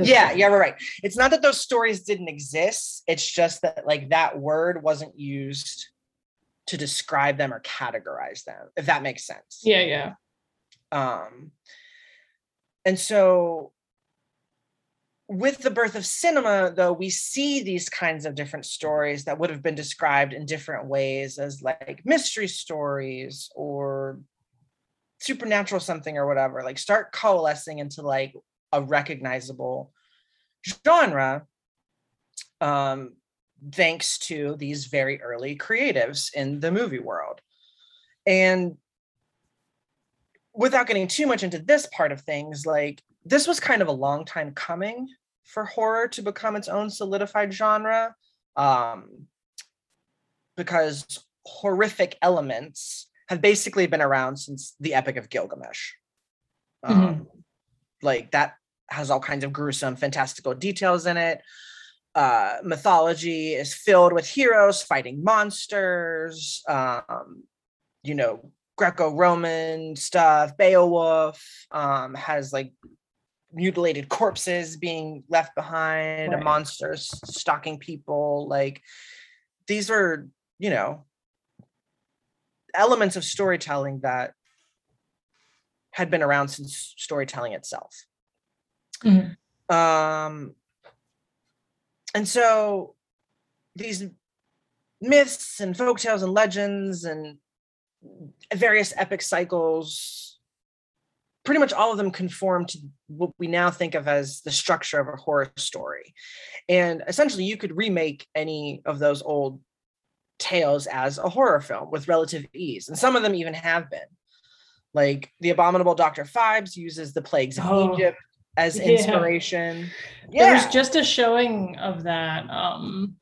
S1: yeah yeah right it's not that those stories didn't exist it's just that like that word wasn't used to describe them or categorize them if that makes sense
S2: Yeah, yeah.
S1: um and so with the birth of cinema though we see these kinds of different stories that would have been described in different ways as like mystery stories or supernatural something or whatever like start coalescing into like a recognizable genre um thanks to these very early creatives in the movie world and without getting too much into this part of things, like this was kind of a long time coming for horror to become its own solidified genre. Um, because horrific elements have basically been around since the Epic of Gilgamesh. Um, Like that has all kinds of gruesome, fantastical details in it. Uh, mythology is filled with heroes fighting monsters. Um, you know, Greco-Roman stuff. Beowulf um, has like mutilated corpses being left behind,
S2: Right.
S1: monsters stalking people. Like these are, you know, elements of storytelling that had been around since storytelling itself.
S2: Mhm.
S1: Um, and so these myths and folktales and legends and various epic cycles pretty much all of them conform to what we now think of as the structure of a horror story. And essentially, you could remake any of those old tales as a horror film with relative ease. And some of them even have been. Like The Abominable Dr. Phibes uses the plagues of
S2: Oh,
S1: Egypt as
S2: yeah.
S1: inspiration.
S2: There
S1: Yeah.
S2: was just a showing of that um,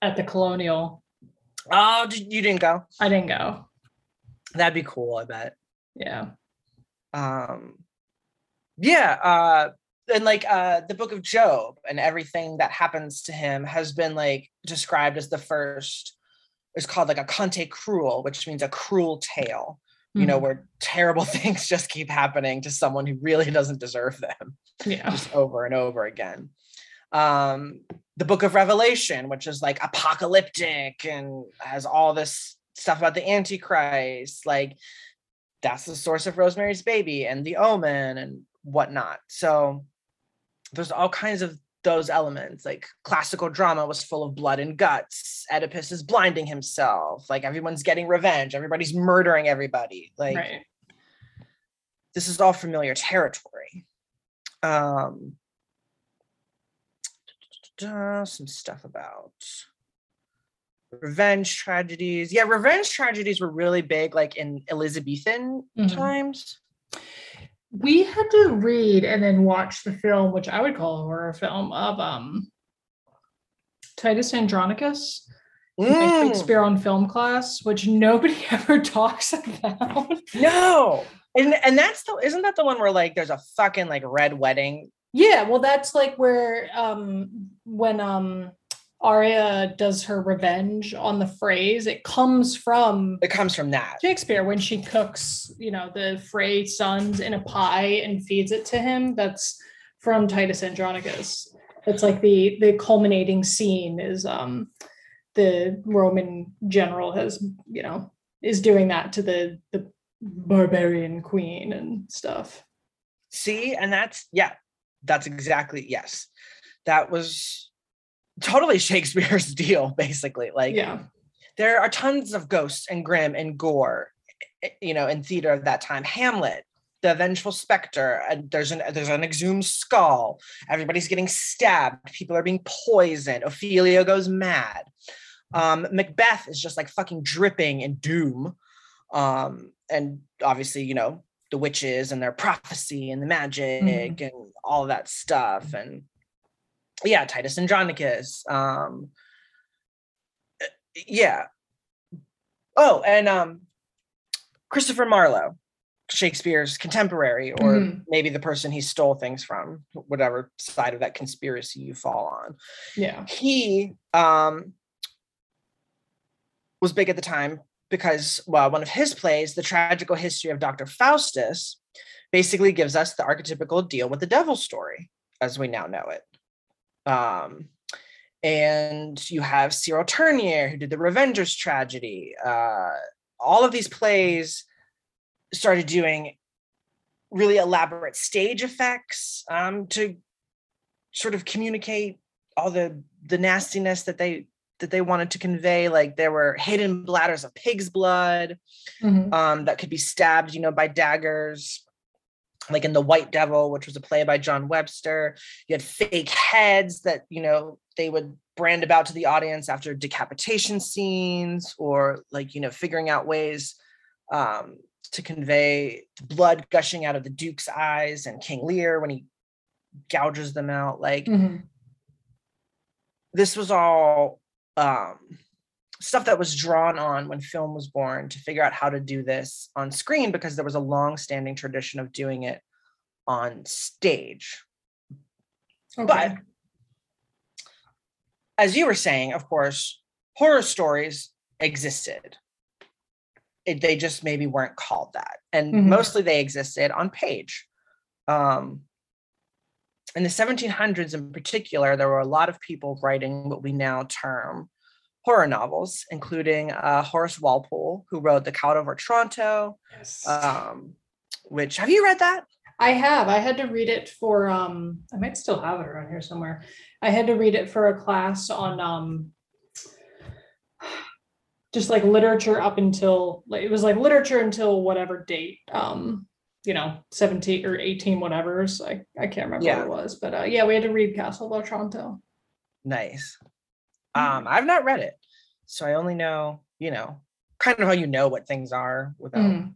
S2: at the Colonial.
S1: oh, you didn't go?
S2: I didn't go.
S1: That'd be cool, I bet.
S2: Yeah.
S1: um yeah uh and like uh the book of job and everything that happens to him has been like described as the first it's called like a conte cruel which means a cruel tale you know
S2: Mhm.
S1: where terrible things just keep happening to someone who really doesn't deserve them
S2: Yeah.
S1: just over and over again um the book of revelation which is like apocalyptic and has all this stuff about the antichrist like that's the source of rosemary's baby and the omen and whatnot so there's all kinds of those elements like classical drama was full of blood and guts oedipus is blinding himself like everyone's getting revenge everybody's murdering everybody like
S2: right.
S1: this is all familiar territory. Um, some stuff about revenge tragedies. Yeah, revenge tragedies were really big, like in Elizabethan
S2: Mhm.
S1: times.
S2: We had to read and then watch the film, which I would call a horror film of um Titus Andronicus,
S1: Mm,
S2: Shakespeare on film class, which nobody ever talks about.
S1: no, and and that's the isn't that the one where like there's a fucking like red wedding?
S2: Yeah, well, that's like where um when um Arya does her revenge on the phrase, it comes from
S1: It comes from that.
S2: Shakespeare when she cooks, you know, the Frey sons in a pie and feeds it to him. That's from Titus Andronicus. It's like the the culminating scene is um the Roman general has, you know, is doing that to the the barbarian queen and stuff.
S1: See, and that's yeah, that's exactly yes. That was totally Shakespeare's deal, basically. Like
S2: Yeah.
S1: there are tons of ghosts and grim and gore, eh, you know, in theater of that time. Hamlet, the vengeful specter, and there's an there's an exhumed skull. Everybody's getting stabbed. People are being poisoned. Ophelia goes mad. Um, Macbeth is just like fucking dripping in doom. Um, and obviously, you know, the witches and their prophecy and the magic and all that stuff. And yeah, Titus Andronicus. Um, uh, yeah. Oh, and um, Christopher Marlowe, Shakespeare's contemporary, or
S2: Mhm.
S1: maybe the person he stole things from, whatever side of that conspiracy you fall on.
S2: Yeah.
S1: He um, was big at the time because, well, one of his plays, The Tragical History of Dr. Faustus, basically gives us the archetypical deal with the devil story as we now know it. Um, and you have Cyril Tourneur, who did the Revengers tragedy. Uh, all of these plays started doing really elaborate stage effects um, to sort of communicate all the the nastiness that they that they wanted to convey. Like there were hidden bladders of pig's blood
S2: Mhm.
S1: um, that could be stabbed, you know, by daggers. Like in The White Devil, which was a play by John Webster, you had fake heads that, you know, they would brand about to the audience after decapitation scenes or like, you know, figuring out ways um, to convey the blood gushing out of the Duke's eyes and King Lear when he gouges them out. Like,
S2: Mhm.
S1: this was all um, stuff that was drawn on when film was born to figure out how to do this on screen because there was a long-standing tradition of doing it on stage.
S2: Okay.
S1: But as you were saying, of course, horror stories existed. It, they just maybe weren't called that, and
S2: Mhm.
S1: mostly they existed on page. Um, in the 1700s, in particular, there were a lot of people writing what we now term horror novels, including uh, Horace Walpole, who wrote *The Count of Otranto*.
S2: Yes.
S1: Um, which have you read that?
S2: I have. I had to read it for um I might still have it around here somewhere. I had to read it for a class on um just like literature up until like it was like literature until whatever date. Um you know, 17 or 18 whatever's. I, I can't remember
S1: Yeah.
S2: what it was. But uh, yeah, we had to read Castle of Otranto.
S1: Nice. Um, I've not read it, so I only know, you know, kind of how you know what things are without
S2: Mm.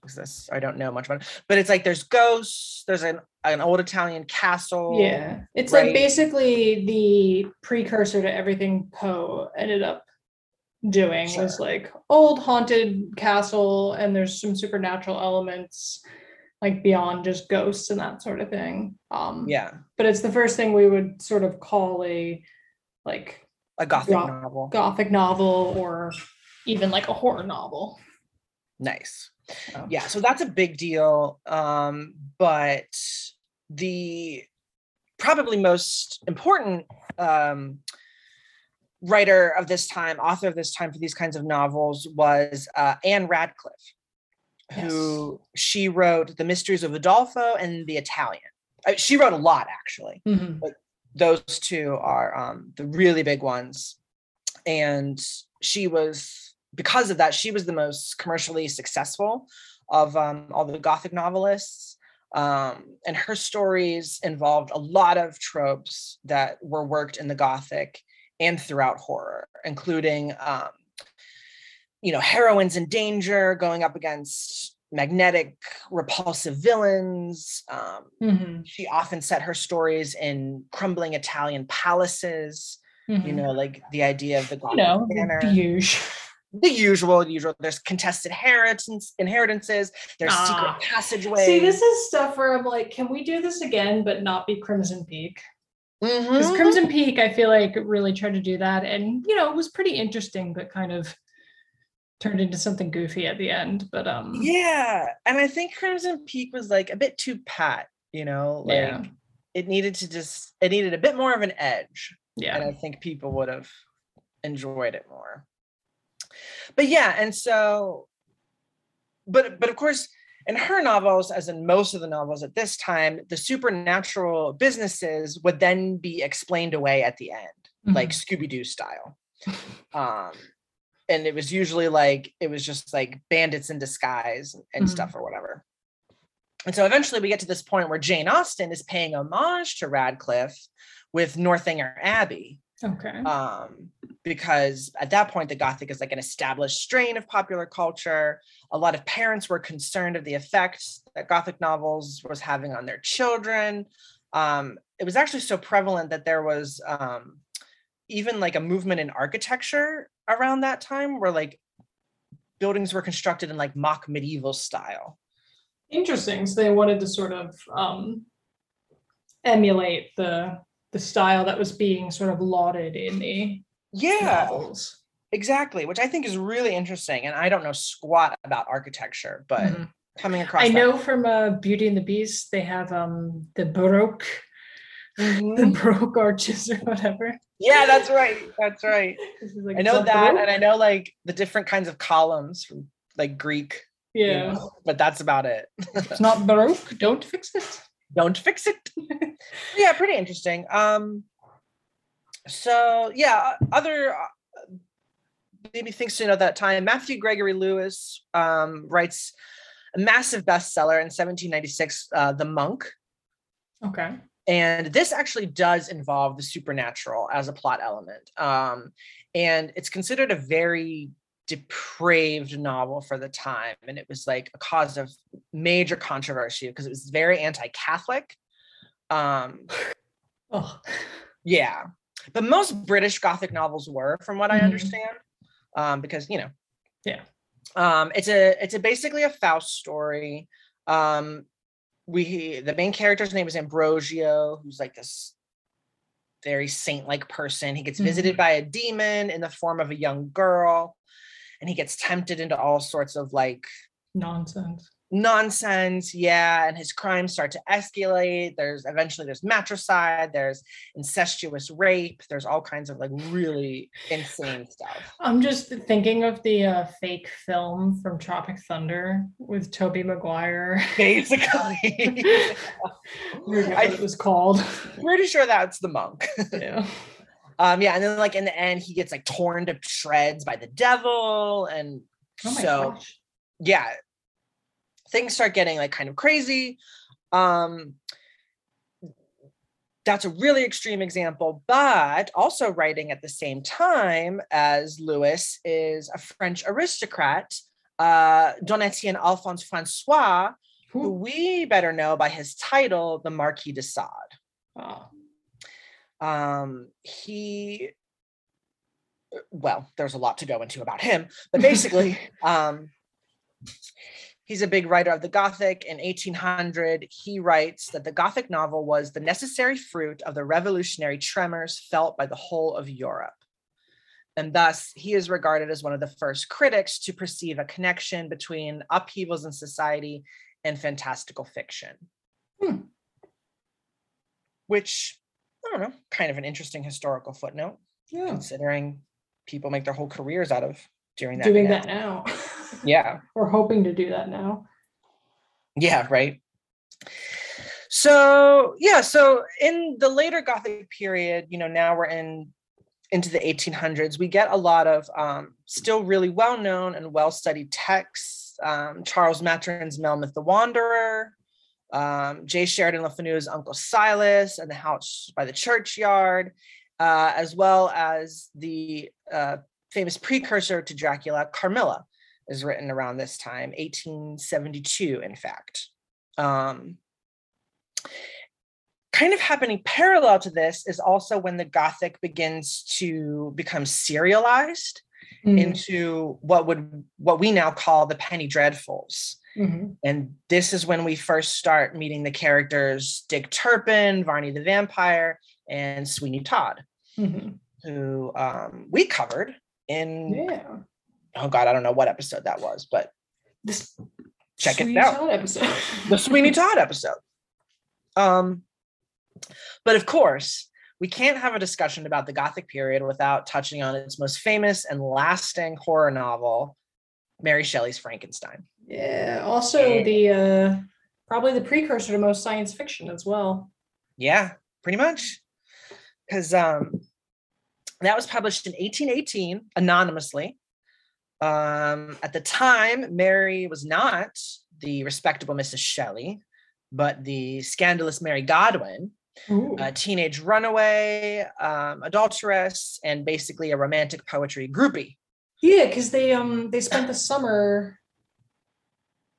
S1: because this I don't know much about it. But it's like there's ghosts, there's an an old Italian castle.
S2: Yeah. It's
S1: right.
S2: like basically the precursor to everything Poe ended up doing was like old haunted castle and there's some supernatural elements like beyond just ghosts and that sort of thing. Um
S1: Yeah.
S2: but it's the first thing we would sort of call a like
S1: A gothic
S2: Go-
S1: novel.
S2: gothic novel or even like a horror novel.
S1: Nice.
S2: So-
S1: Yeah, so that's a big deal. Um, but the probably most important um, writer of this time, author of this time for these kinds of novels was uh, Ann Radcliffe, who she wrote The Mysteries of Udolpho and The Italian. Uh, she wrote a lot, actually.
S2: Mhm.
S1: Those two are um, the really big ones. And she was, because of that, she was the most commercially successful of um, all the Gothic novelists. Um, and her stories involved a lot of tropes that were worked in the Gothic and throughout horror, including, um, you know, heroines in danger going up against magnetic, repulsive villains. Um,
S2: Mhm.
S1: she often set her stories in crumbling Italian palaces, you
S2: Mhm.
S1: know, like the idea of the
S2: you know,
S1: manor
S2: the usual.
S1: the usual, the usual. There's contested inheritance, inheritances. There's
S2: Ah.
S1: secret passageways.
S2: See, this is stuff where I'm like, can we do this again, but not be Crimson Peak? Because
S1: Mhm.
S2: Crimson Peak, I feel like really tried to do that, and you know, it was pretty interesting, but kind of turned into something goofy at the end. But um,
S1: Yeah, and I think Crimson Peak was like a bit too pat. You know, like
S2: Yeah.
S1: it needed to just it needed a bit more of an edge,
S2: yeah,
S1: and I think people would have enjoyed it more. But yeah, and so, but but of course, in her novels, as in most of the novels at this time, the supernatural businesses would then be explained away at the end. like
S2: Mhm.
S1: Scooby Doo style. Um, and it was usually like it was just like bandits in disguise and
S2: Mhm.
S1: stuff or whatever. And so eventually we get to this point where Jane Austen is paying homage to Radcliffe with Northanger Abbey.
S2: okay,
S1: Um, because at that point the Gothic is like an established strain of popular culture. A lot of parents were concerned of the effects that Gothic novels was having on their children. Um, it was actually so prevalent that there was um, even like a movement in architecture around that time where like buildings were constructed in like mock medieval style.
S2: interesting. So they wanted to sort of um, emulate the the style that was being sort of lauded in the
S1: Yeah,
S2: novels.
S1: exactly, which I think is really interesting. And I don't know squat about architecture, but
S2: Mhm.
S1: coming across
S2: I
S1: that-
S2: know from uh, Beauty and the Beast they have um the baroque, the
S1: Mhm.
S2: baroque arches or whatever.
S1: Yeah, that's right. That's right.
S2: Like,
S1: I know that, and I know like the different kinds of columns from like Greek. you
S2: yeah,
S1: know, but that's about it.
S2: it's not baroque. Don't fix it.
S1: Don't fix it. yeah, pretty interesting. Um, so yeah, other uh, maybe things to know that time. Matthew Gregory Lewis um, writes a massive bestseller in 1796, uh, The Monk.
S2: Okay.
S1: And this actually does involve the supernatural as a plot element. Um, and it's considered a very depraved novel for the time. And it was like a cause of major controversy because it was very anti Catholic. Um,
S2: Oh,
S1: yeah. But most British Gothic novels were, from what I
S2: Mhm.
S1: understand, um, because, you know,
S2: Yeah.
S1: Um, it's a it's a basically a Faust story. Um, we the main character's name is Ambrosio, who's like this very saint-like person. He gets visited mm-hmm. by a demon in the form of a young girl, and he gets tempted into all sorts of like
S2: nonsense.
S1: Nonsense yeah and his crimes start to escalate there's eventually there's matricide there's incestuous rape there's all kinds of like really insane stuff
S2: I'm just thinking of the uh, fake film from Tropic Thunder with Tobey Maguire.
S1: basically
S2: I
S1: I-
S2: it was called.
S1: pretty sure that's the monk
S2: yeah.
S1: um yeah and then like in the end he gets like torn to shreds by the devil and
S2: Oh my
S1: so
S2: gosh.
S1: yeah things start getting like kind of crazy. Um, that's a really extreme example, but also writing at the same time as Lewis is a French aristocrat, uh, Donatien Alphonse Francois, who we better know by his title, the Marquis de Sade. Oh. Um, he, well, there's a lot to go into about him, but basically, um, He's a big writer of the Gothic. In 1800, he writes that the Gothic novel was the necessary fruit of the revolutionary tremors felt by the whole of Europe. And thus, he is regarded as one of the first critics to perceive a connection between upheavals in society and fantastical fiction. Hmm. Which, I don't know, kind of an interesting historical footnote, yeah. considering people make their whole careers out of during that.
S2: Doing now. that now.
S1: yeah.
S2: We're hoping to do that now.
S1: Yeah, right. So, yeah, so in the later Gothic period, you know, now we're in into the 1800s, we get a lot of um, still really well known and well studied texts. Um, Charles Maturin's Melmoth the Wanderer, um, J. Sheridan Le Fanu's Uncle Silas and the House by the Churchyard, uh, as well as the uh, famous precursor to Dracula, Carmilla, is written around this time, 1872, in fact. Um, kind of happening parallel to this is also when the Gothic begins to become serialized mm-hmm. into what would what we now call the penny dreadfuls. Mm-hmm. And this is when we first start meeting the characters Dick Turpin, Varney the Vampire, and Sweeney Todd, mm-hmm. who um, we covered in yeah oh god, I don't know what episode that was, but
S2: this
S1: check Sweeney it out.
S2: Todd episode.
S1: the Sweeney Todd episode. Um, but of course, we can't have a discussion about the Gothic period without touching on its most famous and lasting horror novel, Mary Shelley's Frankenstein.
S2: Yeah. Also, the uh, probably the precursor to most science fiction as well.
S1: Yeah, pretty much. Because um, that was published in 1818 anonymously um, at the time, Mary was not the respectable Mrs. Shelley, but the scandalous Mary Godwin, Ooh. a teenage runaway, um, adulteress, and basically a romantic poetry groupie.
S2: Yeah, because they um they spent the summer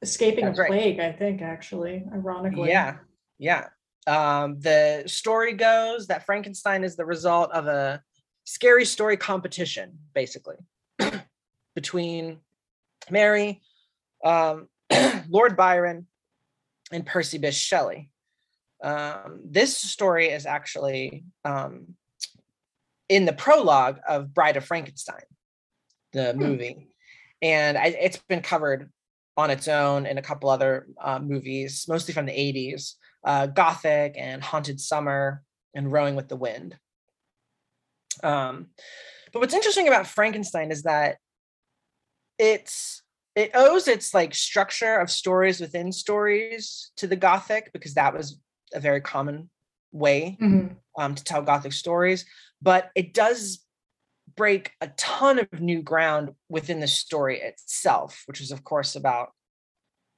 S2: escaping That's a plague, right. I think, actually, ironically.
S1: Yeah, yeah. Um, the story goes that Frankenstein is the result of a scary story competition, basically between Mary, um, Lord Byron, and Percy Bysshe Shelley. Um, this story is actually um, in the prologue of Bride of Frankenstein, the hmm. movie, and I, it's been covered on its own in a couple other uh, movies, mostly from the 80s, uh, Gothic and Haunted Summer and Rowing with the Wind. Um, but what's interesting about Frankenstein is that it's it owes its like structure of stories within stories to the gothic because that was a very common way mm-hmm. um, to tell gothic stories but it does break a ton of new ground within the story itself which is of course about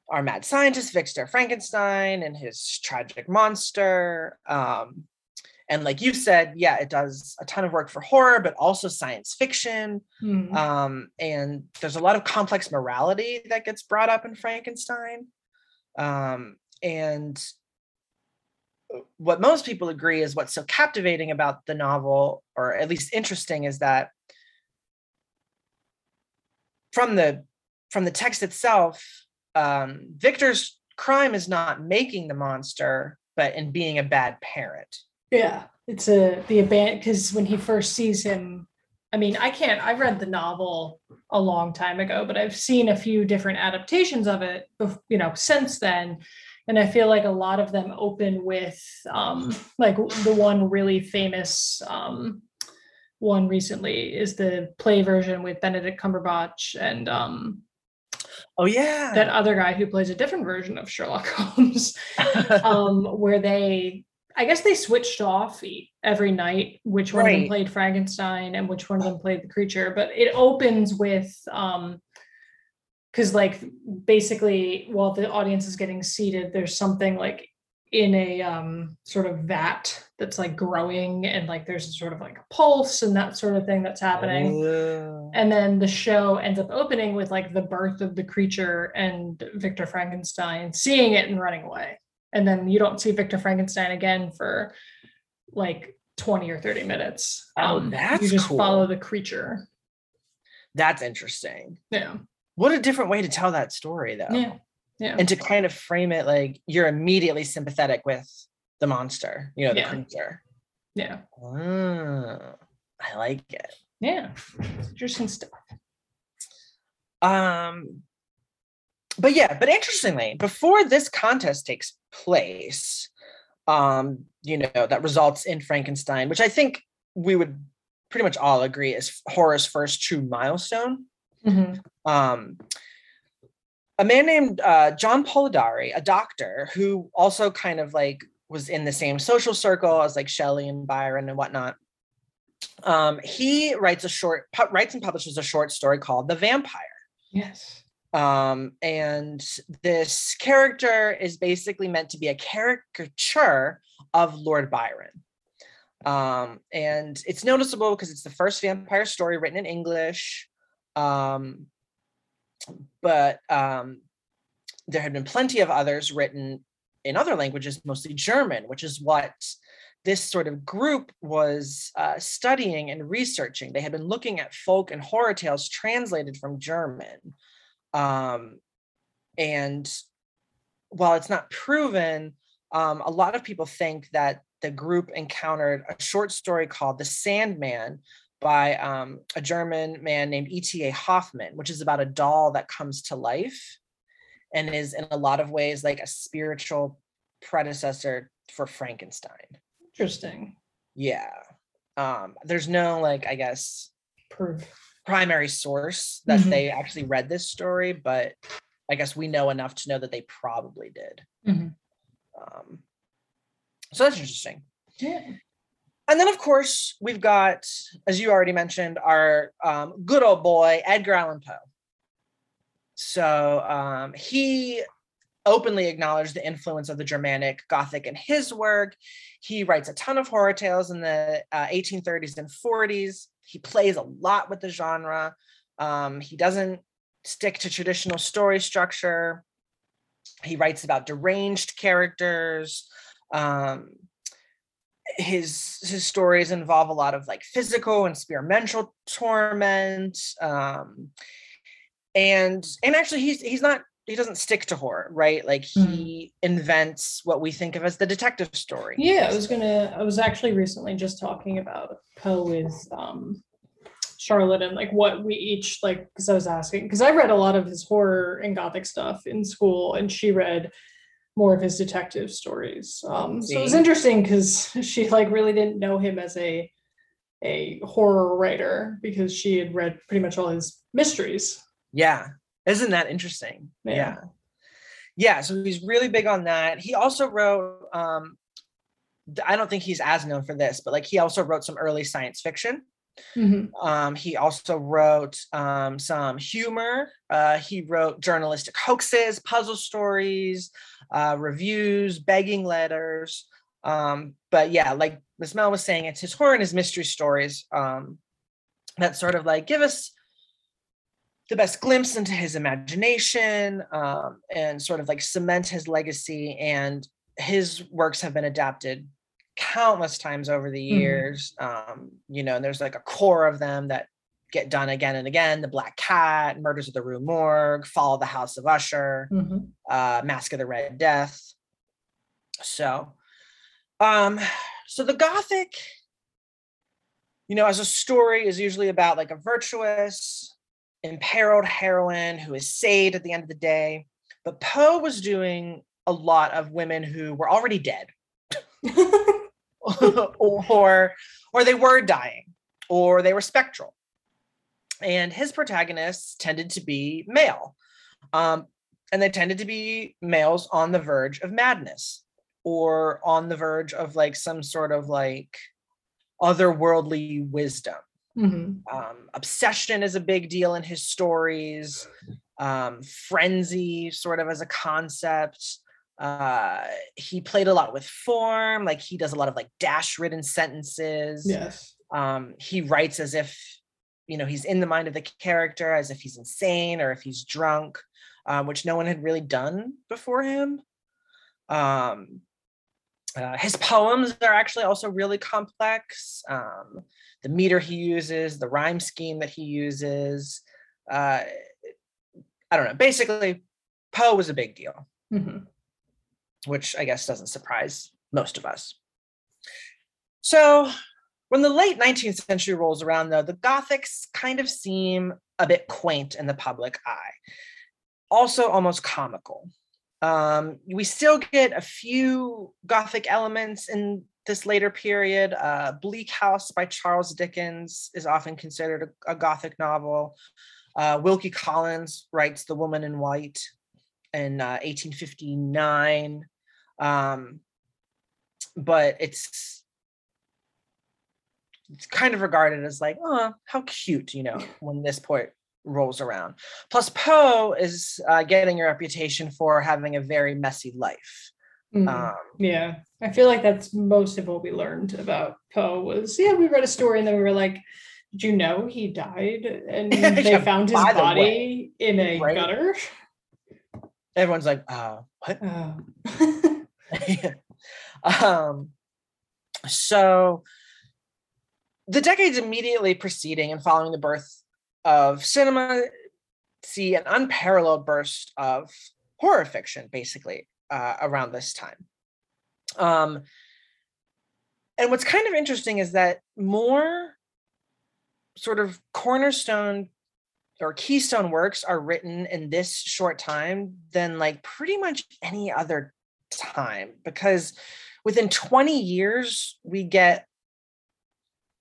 S1: our mad scientist victor frankenstein and his tragic monster um, and like you said yeah it does a ton of work for horror but also science fiction. Mm. um, and there's a lot of complex morality that gets brought up in frankenstein. Um, and what most people agree is what's so captivating about the novel or at least interesting is that from the from the text itself um, victor's crime is not making the monster but in being a bad parent
S2: yeah, it's a the abandon because when he first sees him, I mean, I can't. I read the novel a long time ago, but I've seen a few different adaptations of it, you know, since then, and I feel like a lot of them open with um, like the one really famous um, one recently is the play version with Benedict Cumberbatch and um,
S1: Oh yeah,
S2: that other guy who plays a different version of Sherlock Holmes, um, where they I guess they switched off every night which one right. of them played Frankenstein and which one of them played the creature. But it opens with um, because like basically while the audience is getting seated there's something like in a um sort of vat that's like growing and like there's sort of like a pulse and that sort of thing that's happening
S1: Oh.
S2: and then the show ends up opening with like the birth of the creature and Victor Frankenstein seeing it and running away. And then you don't see Victor Frankenstein again for like 20 or 30 minutes.
S1: Oh,
S2: Um,
S1: that's
S2: you just
S1: cool.
S2: follow the creature.
S1: That's interesting.
S2: Yeah.
S1: What a different way to tell that story, though.
S2: Yeah. Yeah.
S1: And to kind of frame it like you're immediately sympathetic with the monster, you know, the
S2: Yeah.
S1: creature.
S2: yeah.
S1: Ah, I like it.
S2: Yeah. It's interesting stuff.
S1: Um, but yeah, but interestingly, before this contest takes place, um, you know, that results in Frankenstein, which I think we would pretty much all agree is horror's first true milestone.
S2: Mhm.
S1: Um, a man named uh, John Polidori, a doctor who also kind of like was in the same social circle as like Shelley and Byron and whatnot. Um, he writes a short, pu- writes and publishes a short story called The Vampire.
S2: Yes.
S1: Um, and this character is basically meant to be a caricature of Lord Byron. Um, and it's noticeable because it's the first vampire story written in English. Um, but um, there had been plenty of others written in other languages, mostly German, which is what this sort of group was uh, studying and researching. They had been looking at folk and horror tales translated from German. Um, and while it's not proven, um, a lot of people think that the group encountered a short story called The Sandman by um, a German man named E.T.A. Hoffmann, which is about a doll that comes to life and is in a lot of ways like a spiritual predecessor for Frankenstein.
S2: Interesting.
S1: Yeah. Um, there's no like, I guess,
S2: Proof.
S1: Primary source that
S2: Mhm.
S1: they actually read this story, but I guess we know enough to know that they probably did.
S2: Mhm.
S1: Um, so that's interesting.
S2: Yeah.
S1: And then, of course, we've got, as you already mentioned, our um, good old boy, Edgar Allan Poe. So um, he openly acknowledged the influence of the Germanic Gothic in his work. He writes a ton of horror tales in the uh, 1830s and 40s. He plays a lot with the genre. Um, he doesn't stick to traditional story structure. He writes about deranged characters. Um, his his stories involve a lot of like physical and experimental torment um and and actually he's he's not he doesn't stick to horror right like he invents what we think of as the detective story
S2: Yeah, I was gonna. I was actually recently just talking about Poe with um, Charlotte and like what we each like because I was asking because I read a lot of his horror and gothic stuff in school, and she read more of his detective stories. Um, so it was interesting because she like really didn't know him as a a horror writer because she had read pretty much all his mysteries.
S1: yeah isn't that interesting
S2: Yeah.
S1: yeah yeah so he's really big on that he also wrote um i don't think he's as known for this but like he also wrote some early science fiction
S2: Mhm.
S1: Um, he also wrote um, some humor. Uh, he wrote journalistic hoaxes, puzzle stories, uh, reviews, begging letters. Um, but yeah, like Miss Mel was saying, it's his horror and his mystery stories um, that sort of like give us the best glimpse into his imagination um, and sort of like cement his legacy. And his works have been adapted countless times over the
S2: Mhm.
S1: years. Um, you know, and there's like a core of them that get done again and again. The Black Cat, Murders of the Rue Morgue, Fall of the House of Usher,
S2: Mhm.
S1: uh, Mask of the Red Death. So, um, so the Gothic, you know, as a story is usually about like a virtuous, imperiled heroine who is saved at the end of the day. But Poe was doing a lot of women who were already dead. Or or they were dying or they were spectral. And his protagonists tended to be male um, and they tended to be males on the verge of madness or on the verge of like some sort of like otherworldly wisdom
S2: Mhm.
S1: um, obsession is a big deal in his stories um, frenzy, sort of as a concept. Uh, he played a lot with form, like he does a lot of like dash ridden sentences.
S2: Yes.
S1: Um, he writes as if, you know, he's in the mind of the character, as if he's insane or if he's drunk, um, which no one had really done before him. Um, uh, his poems are actually also really complex. Um, the meter he uses, the rhyme scheme that he uses. Uh, I don't know. Basically, Poe was a big deal,
S2: hmm
S1: which I guess doesn't surprise most of us. So, when the late 19th century rolls around, though, the Gothics kind of seem a bit quaint in the public eye, also almost comical. Um, we still get a few Gothic elements in this later period. Uh, Bleak House by Charles Dickens is often considered a, a Gothic novel. Uh, Wilkie Collins writes The Woman in White in uh, 1859. Um, but it's it's kind of regarded as like, oh, how cute, you know, when this point rolls around. Plus, Poe is uh, getting a reputation for having a very messy life.
S2: Mhm.
S1: Um,
S2: yeah. I feel like that's most of what we learned about Poe was yeah, we read a story and then we were like, did you know he died and they
S1: Yeah,
S2: found his body
S1: way,
S2: in a
S1: right?
S2: gutter?
S1: everyone's like, uh, what?
S2: Oh.
S1: um, so the decades immediately preceding and following the birth of cinema see an unparalleled burst of horror fiction basically uh, around this time um, and what's kind of interesting is that more sort of cornerstone or keystone works are written in this short time than like pretty much any other time because within 20 years we get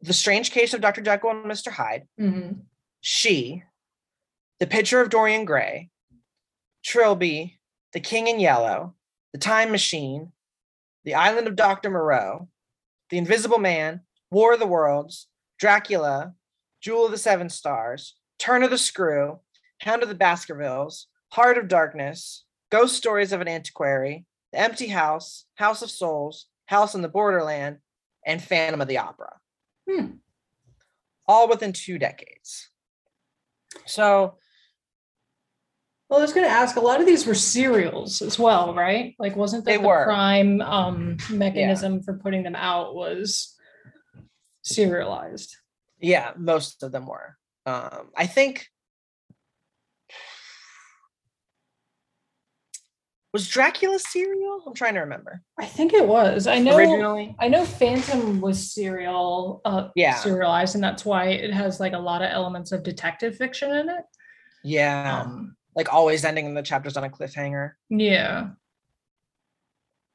S1: the strange case of dr jekyll and mr hyde
S2: Mhm.
S1: She the picture of dorian gray trilby the king in yellow the time machine the island of dr moreau the invisible man war of the worlds dracula jewel of the seven stars turn of the screw hound of the baskervilles heart of darkness ghost stories of an antiquary the empty house house of souls house in the borderland and phantom of the opera
S2: Hmm.
S1: all within two decades so
S2: Well, I was going to ask. A lot of these were serials as well, right? Like, wasn't that
S1: They
S2: the
S1: were.
S2: prime um, mechanism for putting them out was serialized?
S1: yeah most of them were um i think was dracula serial i'm trying to remember
S2: I think it was. I know.
S1: originally
S2: I know Phantom was serial, uh,
S1: Yeah.
S2: serialized, and that's why it has like a lot of elements of detective fiction in it.
S1: yeah
S2: Um,
S1: like always ending in the chapters on a cliffhanger
S2: yeah.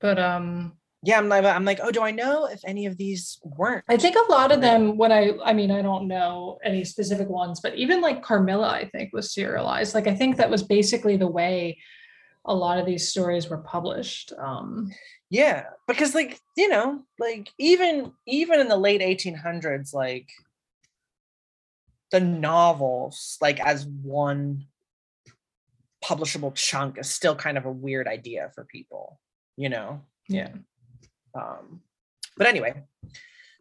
S2: But um,
S1: yeah i'm like i'm like oh do i know if any of these weren't
S2: I think a lot of them, when I, I mean, I don't know any specific ones, but even like Carmilla, I think was serialized. Like, I think that was basically the way a lot of these stories were published. Um,
S1: yeah because like you know like even even in the late 1800s like the novels like as one publishable chunk is still kind of a weird idea for people you know
S2: yeah.
S1: um but anyway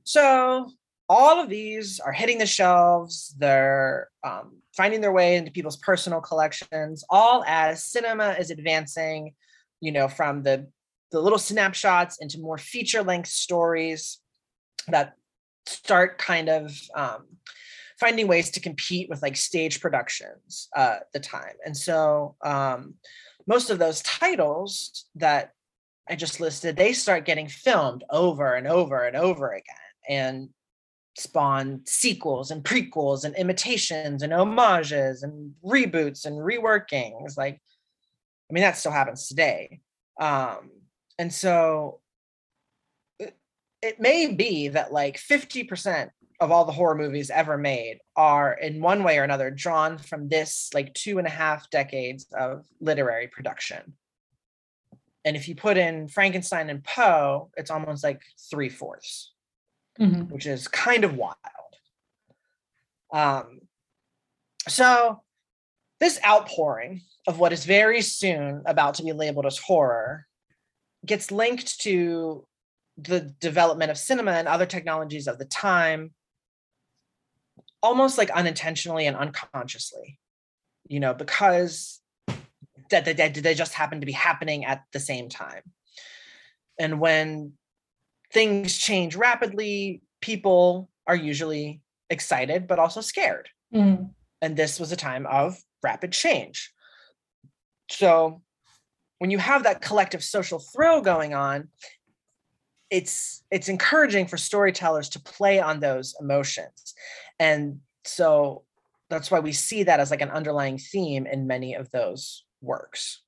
S1: so all of these are hitting the shelves. They're um, finding their way into people's personal collections all as cinema is advancing you know from the the little snapshots into more feature length stories that start kind of um, finding ways to compete with like stage productions uh, at the time. And so um, most of those titles that I just listed, they start getting filmed over and over and over again. And spawn sequels and prequels and imitations and homages and reboots and reworkings. Like, I mean, that still happens today. Um, and so it, it may be that like 50% of all the horror movies ever made are in one way or another drawn from this like two and a half decades of literary production and if you put in Frankenstein and Poe, it's almost like three fourths,
S2: Mhm.
S1: which is kind of wild. Um, so this outpouring of what is very soon about to be labeled as horror gets linked to the development of cinema and other technologies of the time almost like unintentionally and unconsciously you know because that they, they just happen to be happening at the same time and when things change rapidly people are usually excited but also scared.
S2: Mhm.
S1: and this was a time of rapid change. So when you have that collective social thrill going on it's it's encouraging for storytellers to play on those emotions. And so that's why we see that as like an underlying theme in many of those works.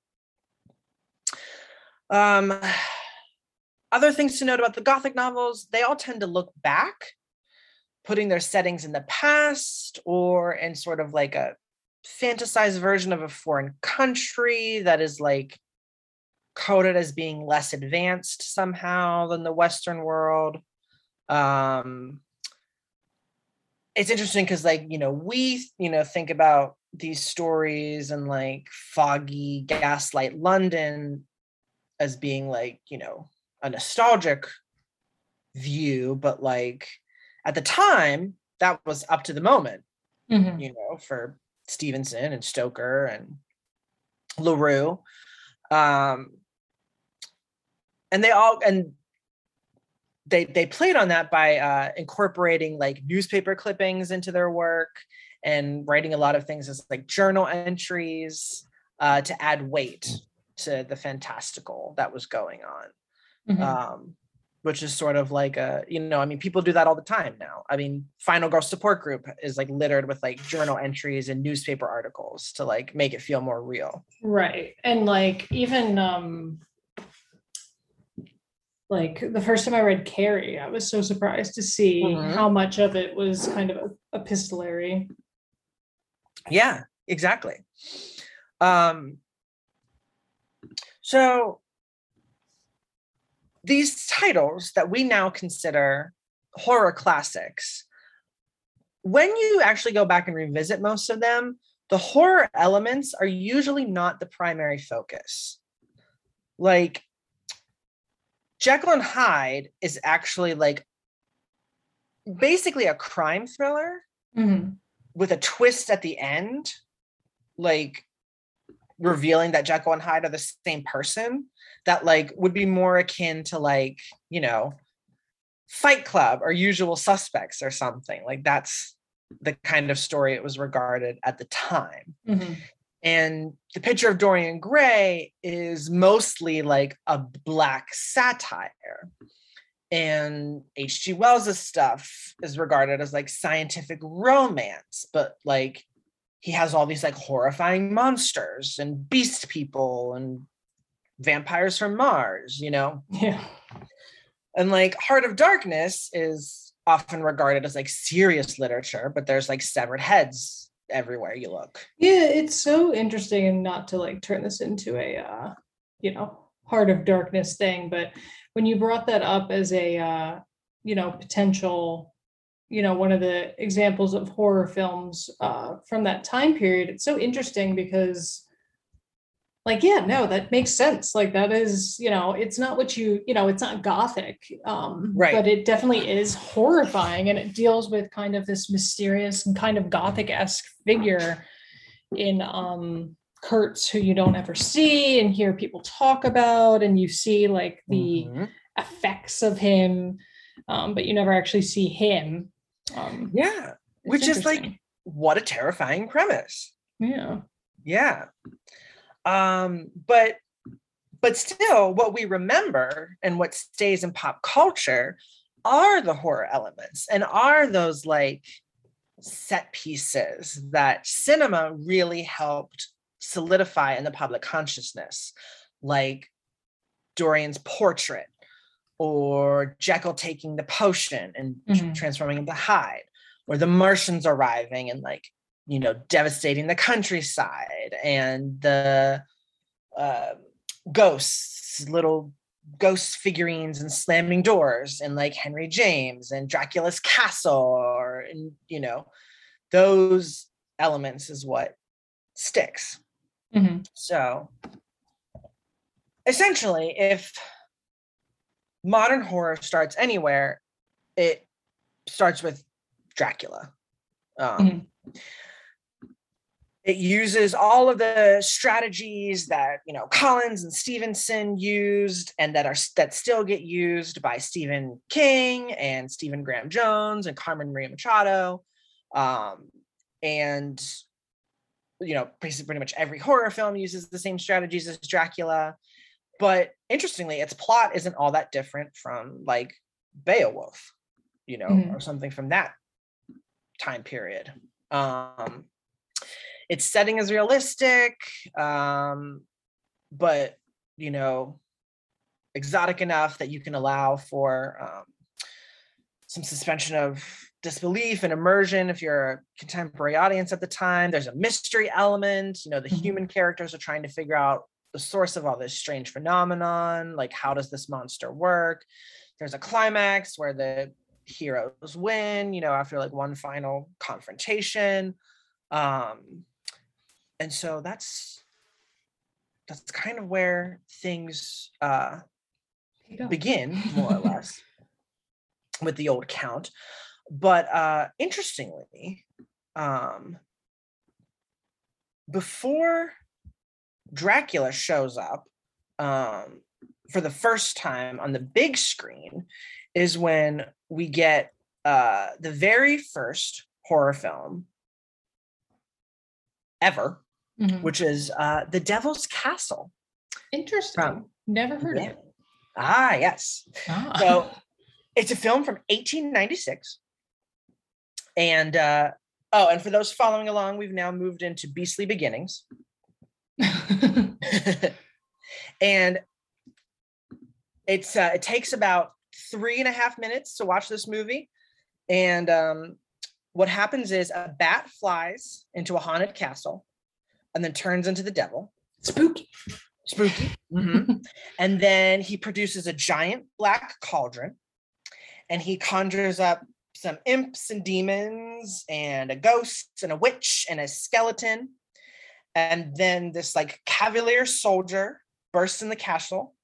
S1: Um other things to note about the gothic novels they all tend to look back putting their settings in the past or in sort of like a fantasized version of a foreign country that is like coded as being less advanced somehow than the western world. Um it's interesting because like you know we you know think about these stories and like foggy gaslight london as being like you know a nostalgic view but like at the time that was up to the moment
S2: Mhm.
S1: you know, for Stevenson and Stoker and Leroux. Um, and they all and they they played on that by uh, incorporating like newspaper clippings into their work and writing a lot of things as like journal entries uh, to add weight to the fantastical that was going on
S2: Mhm.
S1: um, which is sort of like a you know i mean people do that all the time now i mean final girl support group is like littered with like journal entries and newspaper articles to like make it feel more real
S2: Right. And like even um like the first time I read Carrie, I was so surprised to see
S1: Mhm.
S2: how much of it was kind of epistolary.
S1: yeah exactly um so these titles that we now consider horror classics when you actually go back and revisit most of them the horror elements are usually not the primary focus like jekyll and hyde is actually like basically a crime thriller
S2: Mhm.
S1: with a twist at the end, like revealing that Jekyll and Hyde are the same person, that like would be more akin to like, you know, Fight Club or Usual Suspects or something. Like that's the kind of story it was regarded at the time.
S2: Mhm.
S1: And the picture of Dorian Gray is mostly like a black satire. And H.G. Wells' stuff is regarded as like scientific romance, but like he has all these like horrifying monsters and beast people and vampires from Mars, you know?
S2: Yeah.
S1: And like Heart of Darkness is often regarded as like serious literature, but there's like severed heads everywhere you look.
S2: Yeah, it's so interesting and not to like turn this into a uh, you know, heart of darkness thing, but when you brought that up as a uh, you know, potential you know, one of the examples of horror films uh from that time period, it's so interesting because like yeah, no, that makes sense. Like that is, you know, it's not what you, you know, it's not gothic. Um
S1: Right.
S2: but it definitely is horrifying and it deals with kind of this mysterious and kind of gothic-esque figure in um Kurtz who you don't ever see and hear people talk about and you see like the
S1: Mhm.
S2: effects of him um but you never actually see him um
S1: Yeah. Which is like what a terrifying premise.
S2: yeah
S1: Yeah. Um, but but still what we remember and what stays in pop culture are the horror elements and are those like set pieces that cinema really helped solidify in the public consciousness, like Dorian's portrait or Jekyll taking the potion and
S2: Mhm.
S1: transforming into Hyde, or the Martians arriving and like, you know, devastating the countryside and the uh, ghosts, little ghost figurines and slamming doors and like Henry James and Dracula's castle or and you know those elements is what sticks.
S2: Mhm.
S1: So essentially, if modern horror starts anywhere, it starts with Dracula. Um, It uses all of the strategies that you know Collins and Stevenson used, and that are that still get used by Stephen King and Stephen Graham Jones and Carmen Maria Machado, um, and you know basically pretty much every horror film uses the same strategies as Dracula. But interestingly, its plot isn't all that different from like Beowulf, you know,
S2: Mhm.
S1: or something from that time period. Um, its setting is realistic, um, but you know, exotic enough that you can allow for um, some suspension of disbelief and immersion if you're a contemporary audience at the time. There's a mystery element. You know, the
S2: Mhm.
S1: human characters are trying to figure out the source of all this strange phenomenon. Like, how does this monster work? There's a climax where the heroes win, you know, after like one final confrontation. Um, and so that's that's kind of where things uh begin more or less with the old count. But uh interestingly um before dracula shows up um for the first time on the big screen is when we get uh the very first horror film ever
S2: Mhm.
S1: which is uh the devil's castle
S2: Interesting.
S1: from-
S2: Never heard
S1: Yeah.
S2: of it.
S1: ah yes
S2: Ah.
S1: So it's a film from 1896. And uh oh, and for those following along, we've now moved into Beastly Beginnings. and it's uh it takes about three and a half minutes to watch this movie. And um what happens is a bat flies into a haunted castle and then turns into the devil.
S2: Spooky.
S1: Spooky. Mhm. And then he produces a giant black cauldron and he conjures up some imps and demons and a ghost and a witch and a skeleton. And then this like cavalier soldier bursts in the castle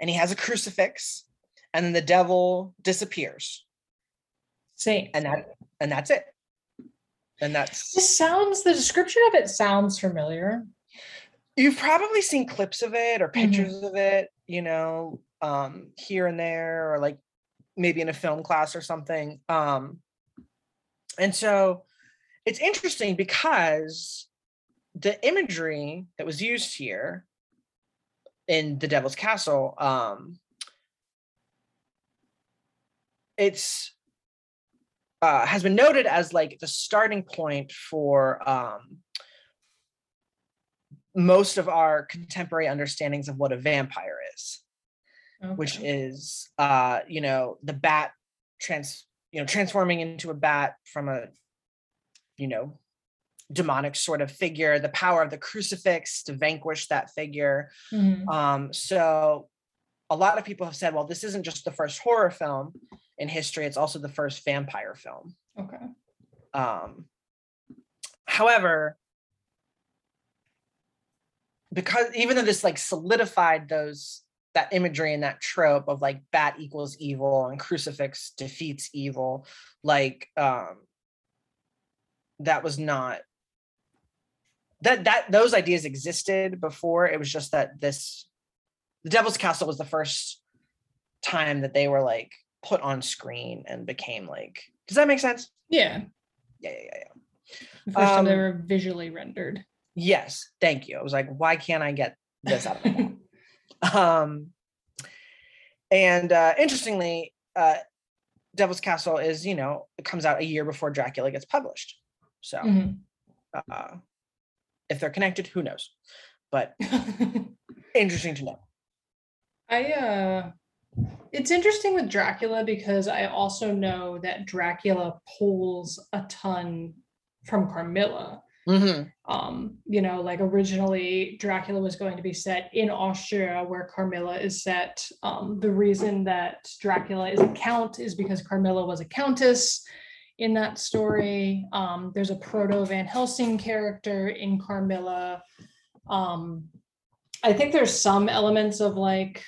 S1: and he has a crucifix and then the devil disappears.
S2: Saint.
S1: And that and that's it. And that's
S2: This sounds, the description of it sounds familiar.
S1: you've probably seen clips of it or
S2: Mhm.
S1: pictures of it, you know, um, here and there, or like maybe in a film class or something. Um, and so it's interesting because the imagery that was used here in the Devil's Castle, um, it's uh, has been noted as like the starting point for um, most of our contemporary understandings of what a vampire is which is uh you know the bat trans you know transforming into a bat from a you know demonic sort of figure the power of the crucifix to vanquish that figure.
S2: Mhm.
S1: um so a lot of people have said well this isn't just the first horror film in history it's also the first vampire film
S2: Okay.
S1: um, however, because even though this like solidified those that imagery and that trope of like bat equals evil and crucifix defeats evil, like um, that was not that that those ideas existed before. It was just that this the Devil's Castle was the first time that they were like put on screen and became like. Does that make sense?
S2: Yeah.
S1: Yeah, yeah, yeah, yeah.
S2: The first time they
S1: Um,
S2: were visually rendered.
S1: Yes, thank you. I was like, why can't I get this out of my um, and uh, interestingly, uh, Devil's Castle is, you know, it comes out a year before Dracula gets published. So
S2: Mhm.
S1: uh, if they're connected, who knows? But interesting to know.
S2: I uh it's interesting with Dracula because I also know that Dracula pulls a ton from Carmilla.
S1: Mhm.
S2: Um, you know, like originally Dracula was going to be set in Austria where Carmilla is set. Um, the reason that Dracula is a count is because Carmilla was a countess in that story. Um, there's a proto Van Helsing character in Carmilla. Um, I think there's some elements of like,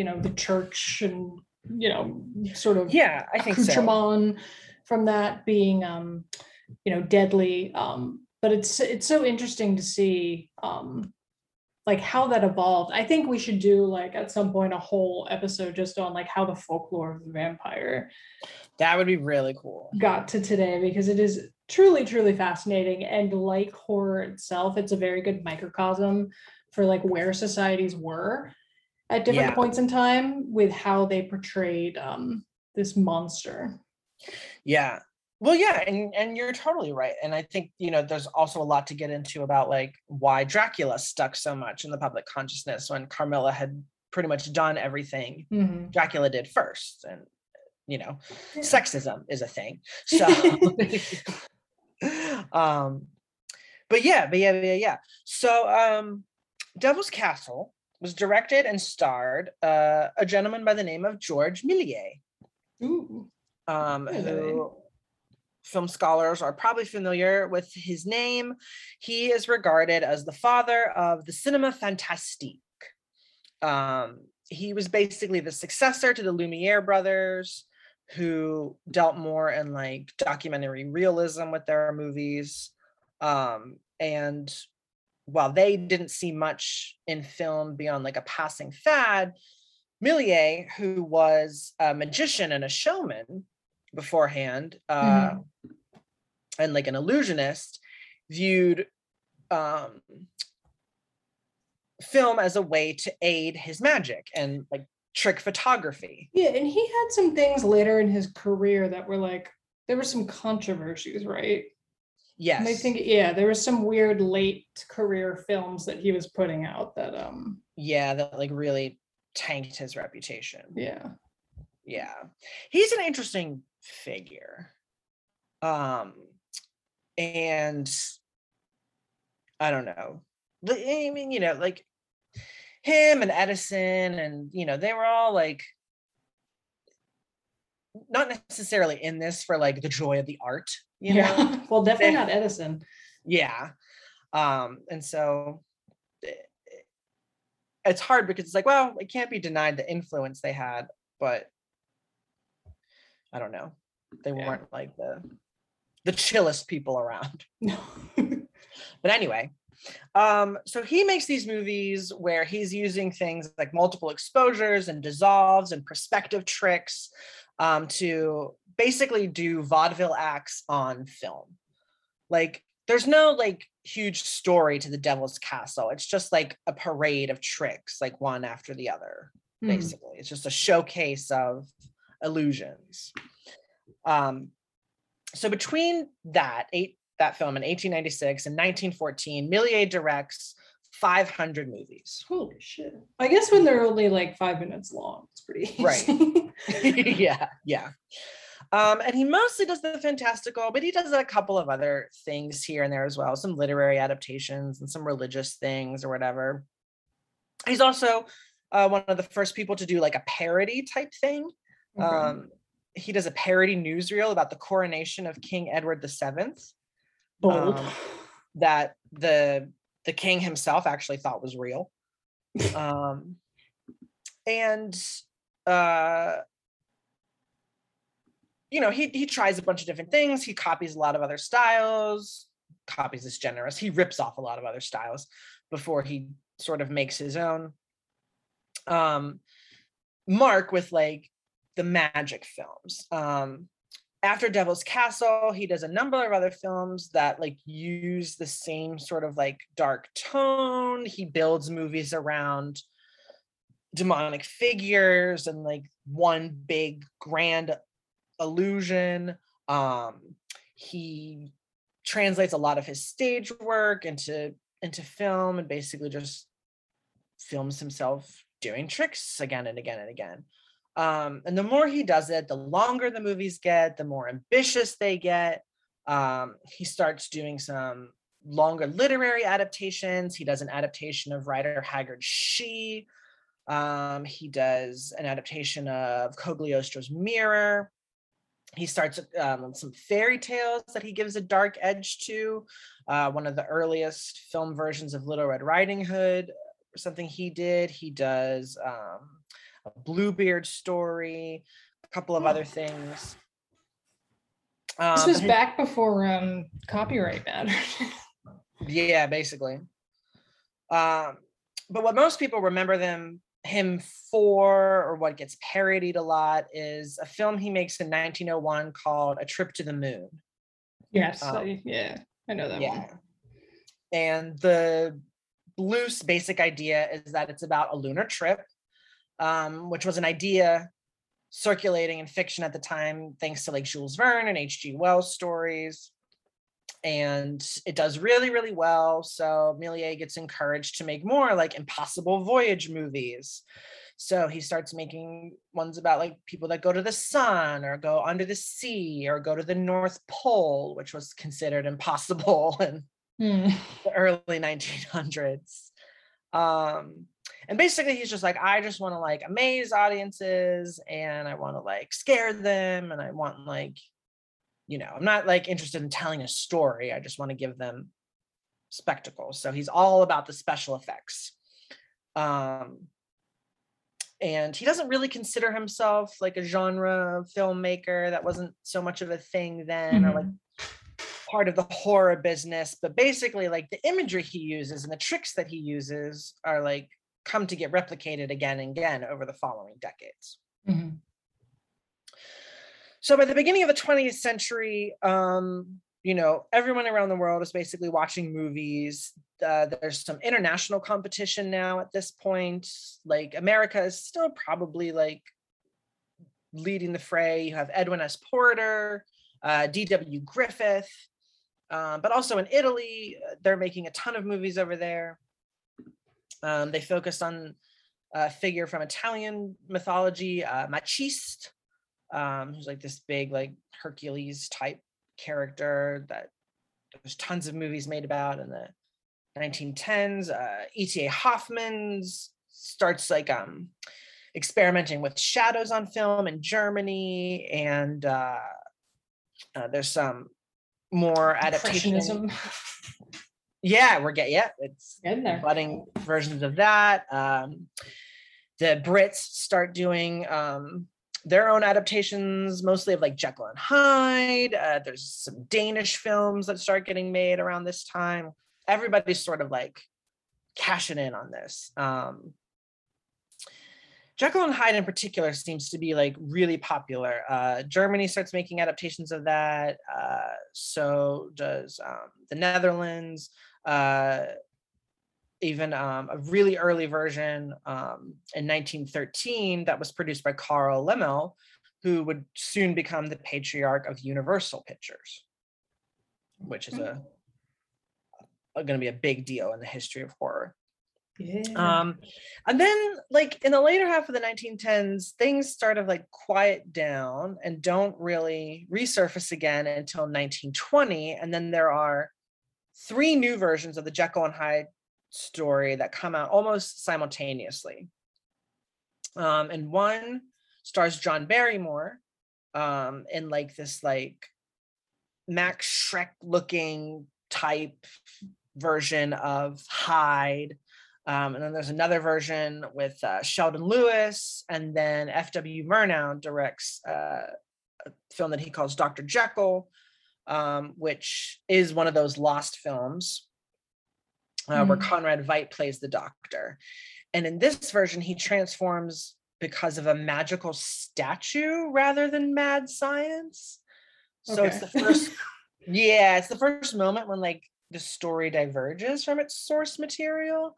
S2: you know, the church and you know, sort of
S1: Yeah, I think so.
S2: from that being um, you know, deadly. Um, but it's it's so interesting to see um like how that evolved. I think we should do like at some point a whole episode just on like how the folklore of the vampire
S1: That would be really cool.
S2: got to today because it is truly truly fascinating and like horror itself it's a very good microcosm for like where societies were at different
S1: Yeah.
S2: points in time with how they portrayed um this monster
S1: Yeah. Well, yeah, and and you're totally right. And I think, you know, there's also a lot to get into about like why Dracula stuck so much in the public consciousness when Carmilla had pretty much done everything
S2: Mhm.
S1: Dracula did first. And you know,
S2: Yeah.
S1: sexism is a thing. So um but yeah, but yeah, yeah, yeah. So um Devil's Castle was directed and starred uh, a gentleman by the name of George Méliès
S2: Ooh.
S1: um, who film scholars are probably familiar with his name. He is regarded as the father of the cinema fantastique. Um, he was basically the successor to the Lumiere brothers, who dealt more in like documentary realism with their movies. Um, and while they didn't see much in film beyond like a passing fad, Méliès, who was a magician and a showman beforehand, uh, and like an illusionist, viewed um, film as a way to aid his magic and like trick photography.
S2: yeah and he had some things later in his career that were like there were some controversies right
S1: Yes.
S2: And I think yeah, there was some weird late career films that he was putting out that um
S1: yeah, that like really tanked his reputation.
S2: yeah.
S1: yeah he's an interesting figure um and i don't know i mean you know like him and edison and you know they were all like not necessarily in this for like the joy of the art you know
S2: yeah. well, definitely not Edison.
S1: yeah um and so it's hard because it's like well it can't be denied the influence they had but i don't know they
S2: Yeah.
S1: weren't like the the chillest people around
S2: No.
S1: but anyway um so he makes these movies where he's using things like multiple exposures and dissolves and perspective tricks um to basically do vaudeville acts on film. Like there's no like huge story to the devil's castle. It's just like a parade of tricks like one after the other
S2: Hmm.
S1: basically. It's just a showcase of illusions. Um so between that eight that film in 1896 and 1914 Méliès directs 500 movies
S2: Holy shit. I guess when they're only like five minutes long, it's pretty easy. Right.
S1: yeah yeah um and he mostly does the fantastical but he does a couple of other things here and there as well some literary adaptations and some religious things or whatever he's also uh, one of the first people to do like a parody type thing
S2: Okay.
S1: um he does a parody newsreel about the coronation of king edward VII
S2: Bold.
S1: um, that the the king himself actually thought was real. Um and uh you know he he tries a bunch of different things. He copies a lot of other styles copies is generous. He rips off a lot of other styles before he sort of makes his own. Um mark with like the magic films. Um after devil's castle he does a number of other films that like use the same sort of like dark tone. He builds movies around demonic figures and like one big grand illusion. Um he translates a lot of his stage work into into film and basically just films himself doing tricks again and again and again um and the more he does it the longer the movies get the more ambitious they get um he starts doing some longer literary adaptations he does an adaptation of Rider Haggard's she um he does an adaptation of Cagliostro's mirror he starts um, some fairy tales that he gives a dark edge to. Uh, one of the earliest film versions of Little Red Riding Hood, something he did. He does um, a Bluebeard story, a couple of other things.
S2: Um, this was back before um, copyright mattered.
S1: yeah, basically. Um, but what most people remember them him for or what gets parodied a lot is a film he makes in 1901 called A Trip to the Moon.
S2: Yes, um, I, yeah, I know that yeah. one.
S1: And the loose basic idea is that it's about a lunar trip, um, which was an idea circulating in fiction at the time, thanks to like Jules Verne and H.G. Wells stories and it does really really well so Méliès gets encouraged to make more like impossible voyage movies so he starts making ones about like people that go to the sun or go under the sea or go to the north pole which was considered impossible in mm. the early 1900s um and basically he's just like i just want to like amaze audiences and i want to like scare them and i want like you know i'm not like interested in telling a story i just want to give them spectacles so he's all about the special effects um and he doesn't really consider himself like a genre filmmaker that wasn't so much of a thing then mm-hmm. or like mm-hmm. part of the horror business but basically like the imagery he uses and the tricks that he uses are like come to get replicated again and again over the following decades mm-hmm. So by the beginning of the 20th century, um, you know, everyone around the world is basically watching movies. Uh, there's some international competition now at this point. Like America is still probably like leading the fray. You have Edwin S. Porter, uh, D.W. Griffith, um, but also in Italy, uh, they're making a ton of movies over there. Um, they focused on a figure from Italian mythology, uh, Maciste, um, who's like this big, like Hercules type character that there's tons of movies made about in the 1910s. Uh, E.T.A. Hoffmann starts like um, experimenting with shadows on film in Germany, and uh, uh, there's some more adaptation. yeah, we're getting yeah, it's
S2: in there.
S1: budding versions of that. Um, the Brits start doing um, their own adaptations, mostly of like Jekyll and Hyde. Uh, there's some Danish films that start getting made around this time. Everybody's sort of like cashing in on this. Um, Jekyll and Hyde in particular seems to be like really popular. Uh, Germany starts making adaptations of that. Uh, so does um, the Netherlands. Uh, even um, a really early version um, in 1913 that was produced by Carl Laemmle, who would soon become the patriarch of Universal Pictures, which is a, a going to be a big deal in the history of horror. Yeah. Um, and then, like in the later half of the 1910s, things sort of like quiet down and don't really resurface again until 1920. And then there are three new versions of the Jekyll and Hyde story that come out almost simultaneously. Um, and one stars John Barrymore um, in like this like Max Schreck looking type version of Hyde. Um, and then there's another version with uh, Sheldon Lewis, and then F.W. Murnau directs uh, a film that he calls Dr. Jekyll, um, which is one of those lost films uh, mm. where Conrad Veidt plays the doctor. And in this version, he transforms because of a magical statue rather than mad science. So okay. it's the first, yeah, it's the first moment when like the story diverges from its source material.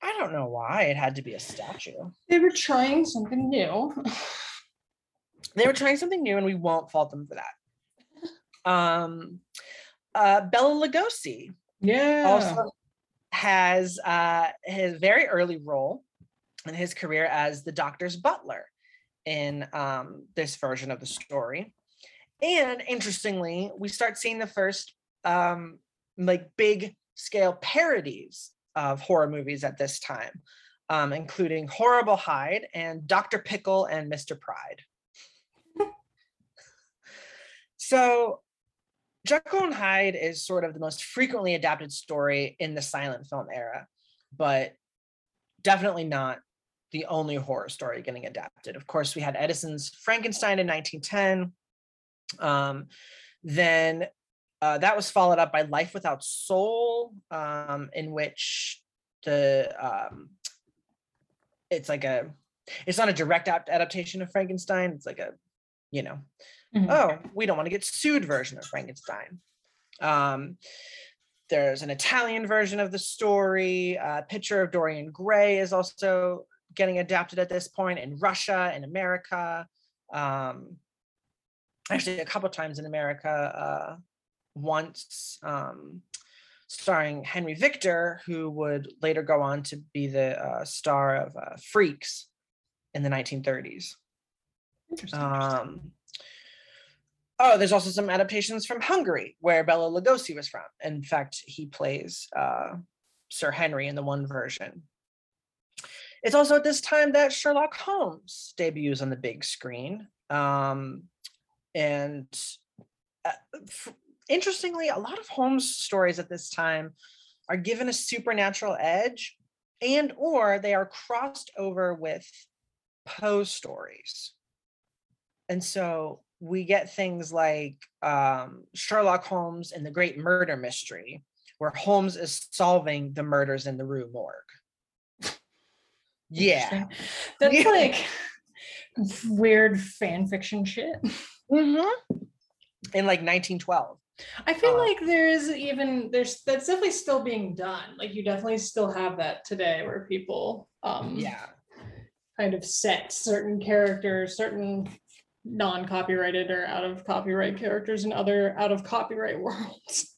S1: I don't know why it had to be a statue.
S2: They were trying something new.
S1: they were trying something new, and we won't fault them for that. Um, uh, Bela Lugosi,
S2: yeah,
S1: also has uh, his very early role in his career as the doctor's butler in um, this version of the story. And interestingly, we start seeing the first um, like big scale parodies of horror movies at this time, um, including Horrible Hyde and Dr. Pickle and Mr. Pride. So Jekyll and Hyde is sort of the most frequently adapted story in the silent film era, but definitely not the only horror story getting adapted. Of course, we had Edison's Frankenstein in 1910. Um, then uh, that was followed up by Life Without Soul, um, in which the um, it's like a it's not a direct adaptation of Frankenstein. It's like a you know, mm-hmm. oh, we don't want to get sued version of Frankenstein. Um, there's an Italian version of the story. Uh, Picture of Dorian Gray is also getting adapted at this point in Russia and America. Um, actually, a couple times in America. Uh, once um, starring Henry Victor, who would later go on to be the uh, star of uh, Freaks in the 1930s. Interesting. Um, oh, there's also some adaptations from Hungary, where Bela Lugosi was from. In fact, he plays uh, Sir Henry in the one version. It's also at this time that Sherlock Holmes debuts on the big screen. Um, and uh, f- interestingly, a lot of Holmes stories at this time are given a supernatural edge and or they are crossed over with Poe stories. And so we get things like um, Sherlock Holmes and the Great Murder Mystery, where Holmes is solving the murders in the Rue Morgue. yeah.
S2: That's yeah. like weird fan fiction shit.
S1: Mm-hmm. In like 1912.
S2: I feel uh, like there is even there's that's definitely still being done. Like you definitely still have that today where people um
S1: yeah
S2: kind of set certain characters, certain non-copyrighted or out of copyright characters in other out of copyright worlds.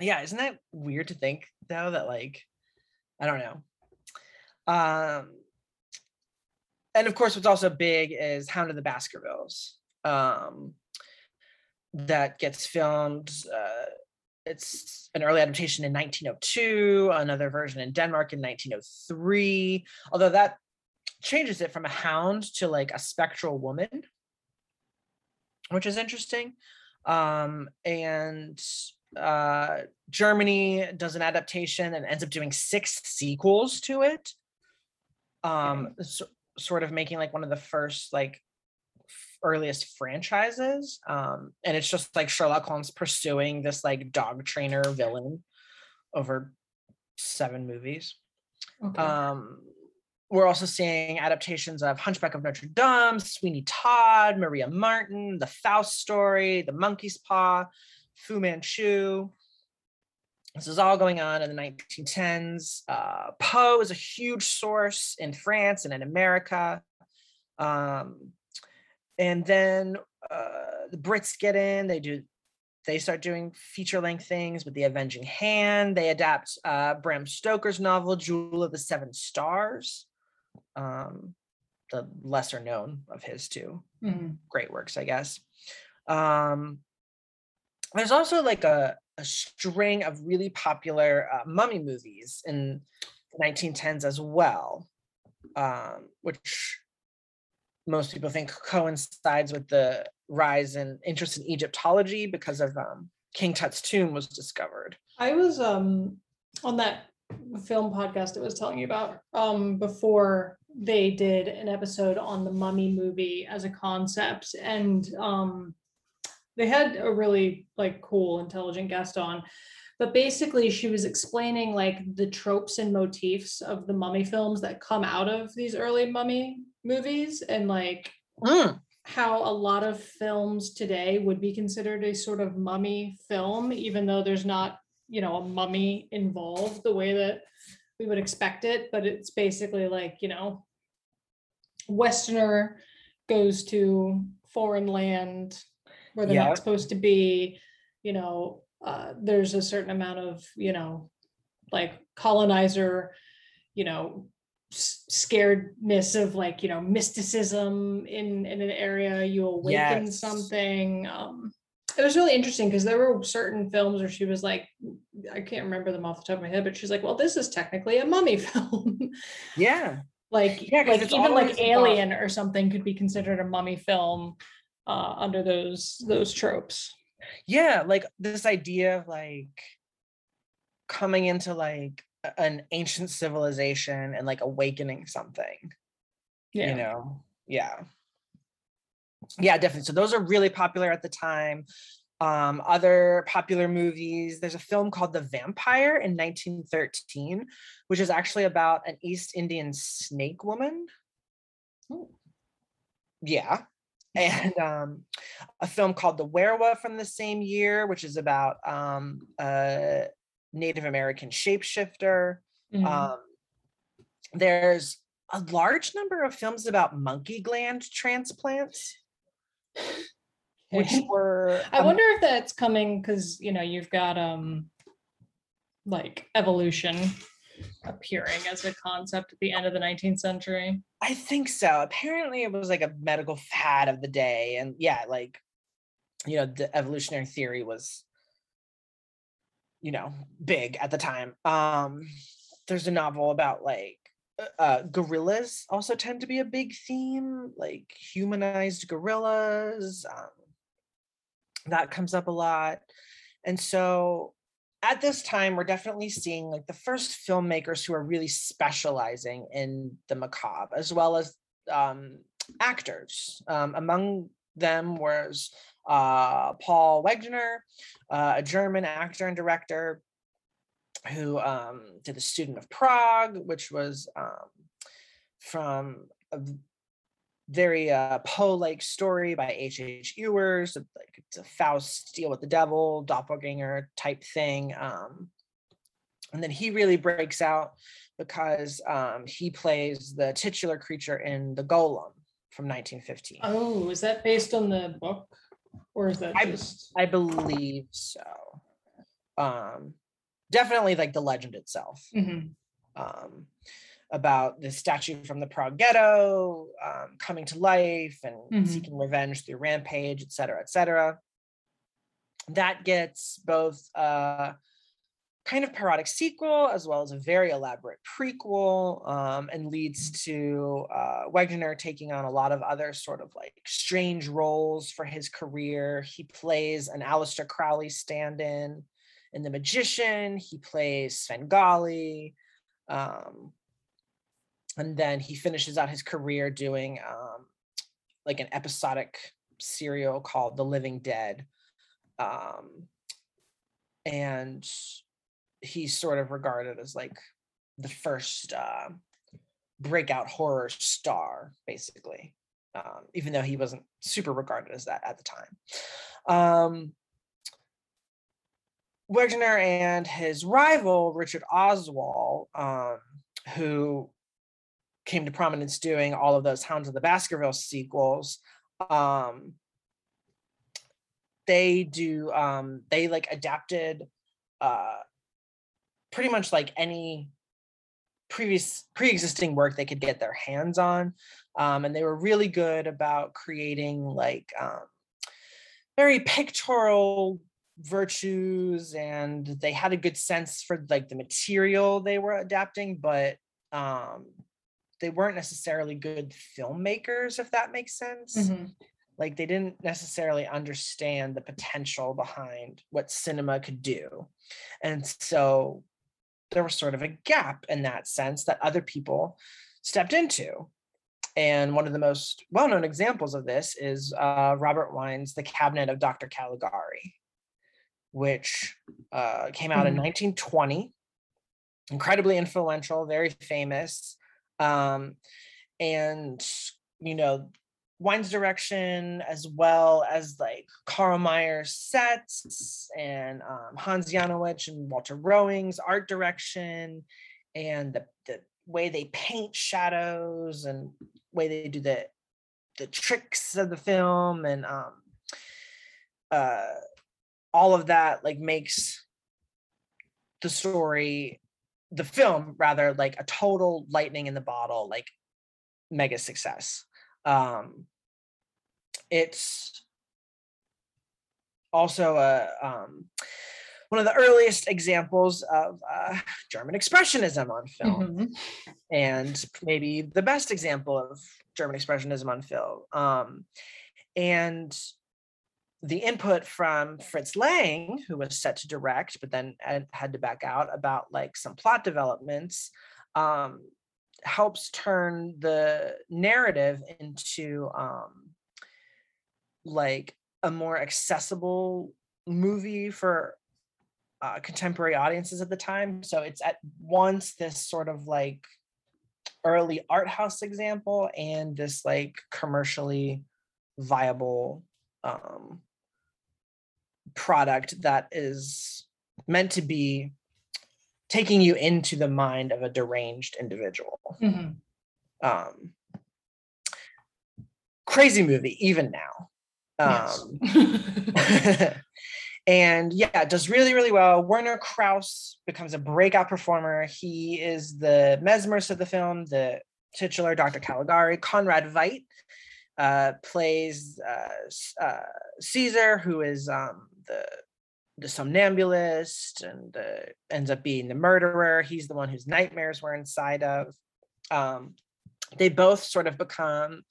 S1: Yeah, isn't that weird to think though that like I don't know. Um and of course what's also big is Hound of the Baskervilles. Um that gets filmed uh it's an early adaptation in 1902, another version in Denmark in 1903. Although that changes it from a hound to like a spectral woman which is interesting. Um, and uh, Germany does an adaptation and ends up doing six sequels to it. Um, so, sort of making like one of the first like earliest franchises. Um, and it's just like Sherlock Holmes pursuing this like dog trainer villain over seven movies. Okay. Um, we're also seeing adaptations of Hunchback of Notre Dame, Sweeney Todd, Maria Marten, The Faust Story, The Monkey's Paw, Fu Manchu. This is all going on in the 1910s. Uh, Poe is a huge source in France and in America. Um, and then uh, the Brits get in. They do. They start doing feature length things with The Avenging Hand. They adapt uh, Bram Stoker's novel Jewel of the Seven Stars um, the lesser known of his two mm-hmm. great works, I guess. Um, there's also like a, a string of really popular uh, mummy movies in the 1910s as well, um, which most people think coincides with the rise in interest in Egyptology because of um, King Tut's tomb was discovered.
S2: I was um, on that film podcast I was telling you about um, before they did an episode on the mummy movie as a concept and um, they had a really like cool intelligent guest on but basically she was explaining like the tropes and motifs of the mummy films that come out of these early mummy movies and like mm. how a lot of films today would be considered a sort of mummy film even though there's not you know a mummy involved the way that we would expect it but it's basically like you know westerner goes to foreign land where they're yeah. not supposed to be you know uh, there's a certain amount of you know like colonizer you know scaredness of like you know mysticism in in an area you awaken yes. something um it was really interesting because there were certain films where she was like, I can't remember them off the top of my head, but she's like, well, this is technically a mummy film.
S1: Yeah.
S2: like, yeah, like even like Alien or something could be considered a mummy film. uh, under those those tropes.
S1: Yeah, like this idea of like coming into like an ancient civilization and like awakening something. Yeah. You know, yeah. Yeah, definitely. So those are really popular at the time. Um, other popular movies, there's a film called The Vampire in 1913, which is actually about an East Indian snake woman. Ooh. Yeah. And um, a film called The Werewolf from the same year, which is about um, a Native American shapeshifter. Mm-hmm. Um, there's a large number of films about monkey gland transplants
S2: which were I um, wonder if that's coming because you know you've got um like evolution appearing as a concept at the end of the 19th century.
S1: I think so. Apparently it was like a medical fad of the day and yeah, like you know the evolutionary theory was you know big at the time. Um there's a novel about like uh, uh, gorillas also tend to be a big theme, like humanized gorillas. Um, that comes up a lot. And so at this time, we're definitely seeing like the first filmmakers who are really specializing in the macabre, as well as um, actors. Um, among them was uh, Paul Wegener, uh, a German actor and director who um, did The Student of Prague, which was um, from a very uh, Poe-like story by H. H. Ewers, like it's a Faust deal with the devil, doppelganger type thing. Um, and then he really breaks out because um, he plays the titular creature in The Golem from 1915.
S2: Oh, is that based on the book, or is that
S1: I,
S2: just?
S1: I believe so. Um, definitely like the legend itself. Mm-hmm. Um, about the statue from the Prague ghetto um, coming to life and mm-hmm. seeking revenge through rampage, et cetera, et cetera. That gets both a kind of parodic sequel as well as a very elaborate prequel um, and leads to uh, Wegener taking on a lot of other sort of like strange roles for his career. He plays an Aleister Crowley stand in in The Magician, he plays Svengali. Um, and then he finishes out his career doing um, like an episodic serial called The Living Dead. Um, and he's sort of regarded as like the first uh, breakout horror star, basically, um, even though he wasn't super regarded as that at the time. Um, Wegener and his rival, Richard Oswald, um, who came to prominence doing all of those Hounds of the Baskerville sequels. Um, they do um, they like adapted uh, pretty much like any previous pre-existing work they could get their hands on um, and they were really good about creating like um, very pictorial virtues and they had a good sense for like the material they were adapting but um they weren't necessarily good filmmakers, if that makes sense. Mm-hmm. Like they didn't necessarily understand the potential behind what cinema could do. And so there was sort of a gap in that sense that other people stepped into. And one of the most well known examples of this is uh, Robert Wiene's The Cabinet of Dr. Caligari, which uh, came out in 1920. Incredibly influential, very famous. Um, and, you know, Wiene's direction, as well as like Karl Mayer's sets and um, Hans Janowitz and Walter Röhrig's art direction, and the, the way they paint shadows and way they do the the tricks of the film and um, uh, all of that like makes the story the film rather like a total lightning in the bottle like mega success um it's also a um one of the earliest examples of uh, German expressionism on film, mm-hmm. and maybe the best example of German expressionism on film. Um, and the input from Fritz Lang, who was set to direct, but then had to back out about like some plot developments, um, helps turn the narrative into um, like a more accessible movie for uh, contemporary audiences at the time. So it's at once this sort of like early art house example and this like commercially viable um, product that is meant to be taking you into the mind of a deranged individual. Mm-hmm. Um, crazy movie, even now. Um, yes. and yeah, it does really, really well. Werner Krauss becomes a breakout performer. He is the mesmerist of the film, the titular Dr. Caligari. Conrad Veidt uh, plays uh, uh, Caesar, who is um, the the somnambulist and uh, ends up being the murderer. He's the one whose nightmares were inside of. Um, they both sort of become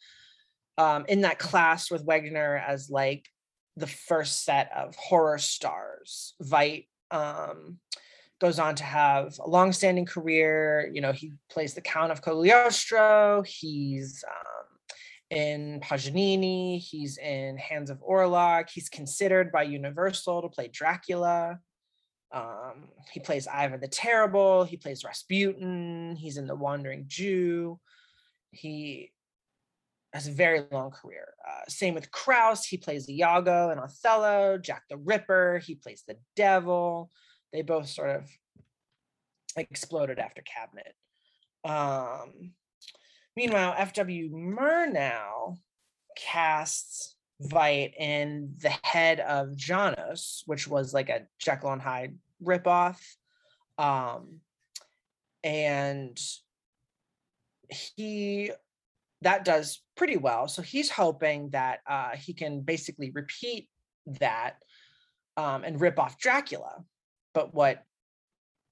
S1: um, in that class with Wegener as like the first set of horror stars. Veidt um, goes on to have a long-standing career. You know, he plays the Count of Cagliostro. He's um, in Paganini. He's in Hands of Orlac, He's considered by Universal to play Dracula. Um, he plays Ivan the Terrible. He plays Rasputin. He's in The Wandering Jew. He has a very long career. Uh, same with Krauss. He plays Iago and Othello. Jack the Ripper. He plays the devil. They both sort of exploded after Cabinet. Um, Meanwhile, F.W. Murnau casts Veidt in the head of Janus, which was like a Jekyll and Hyde ripoff. Um, and he that does pretty well. So he's hoping that uh, he can basically repeat that um, and rip off Dracula. But what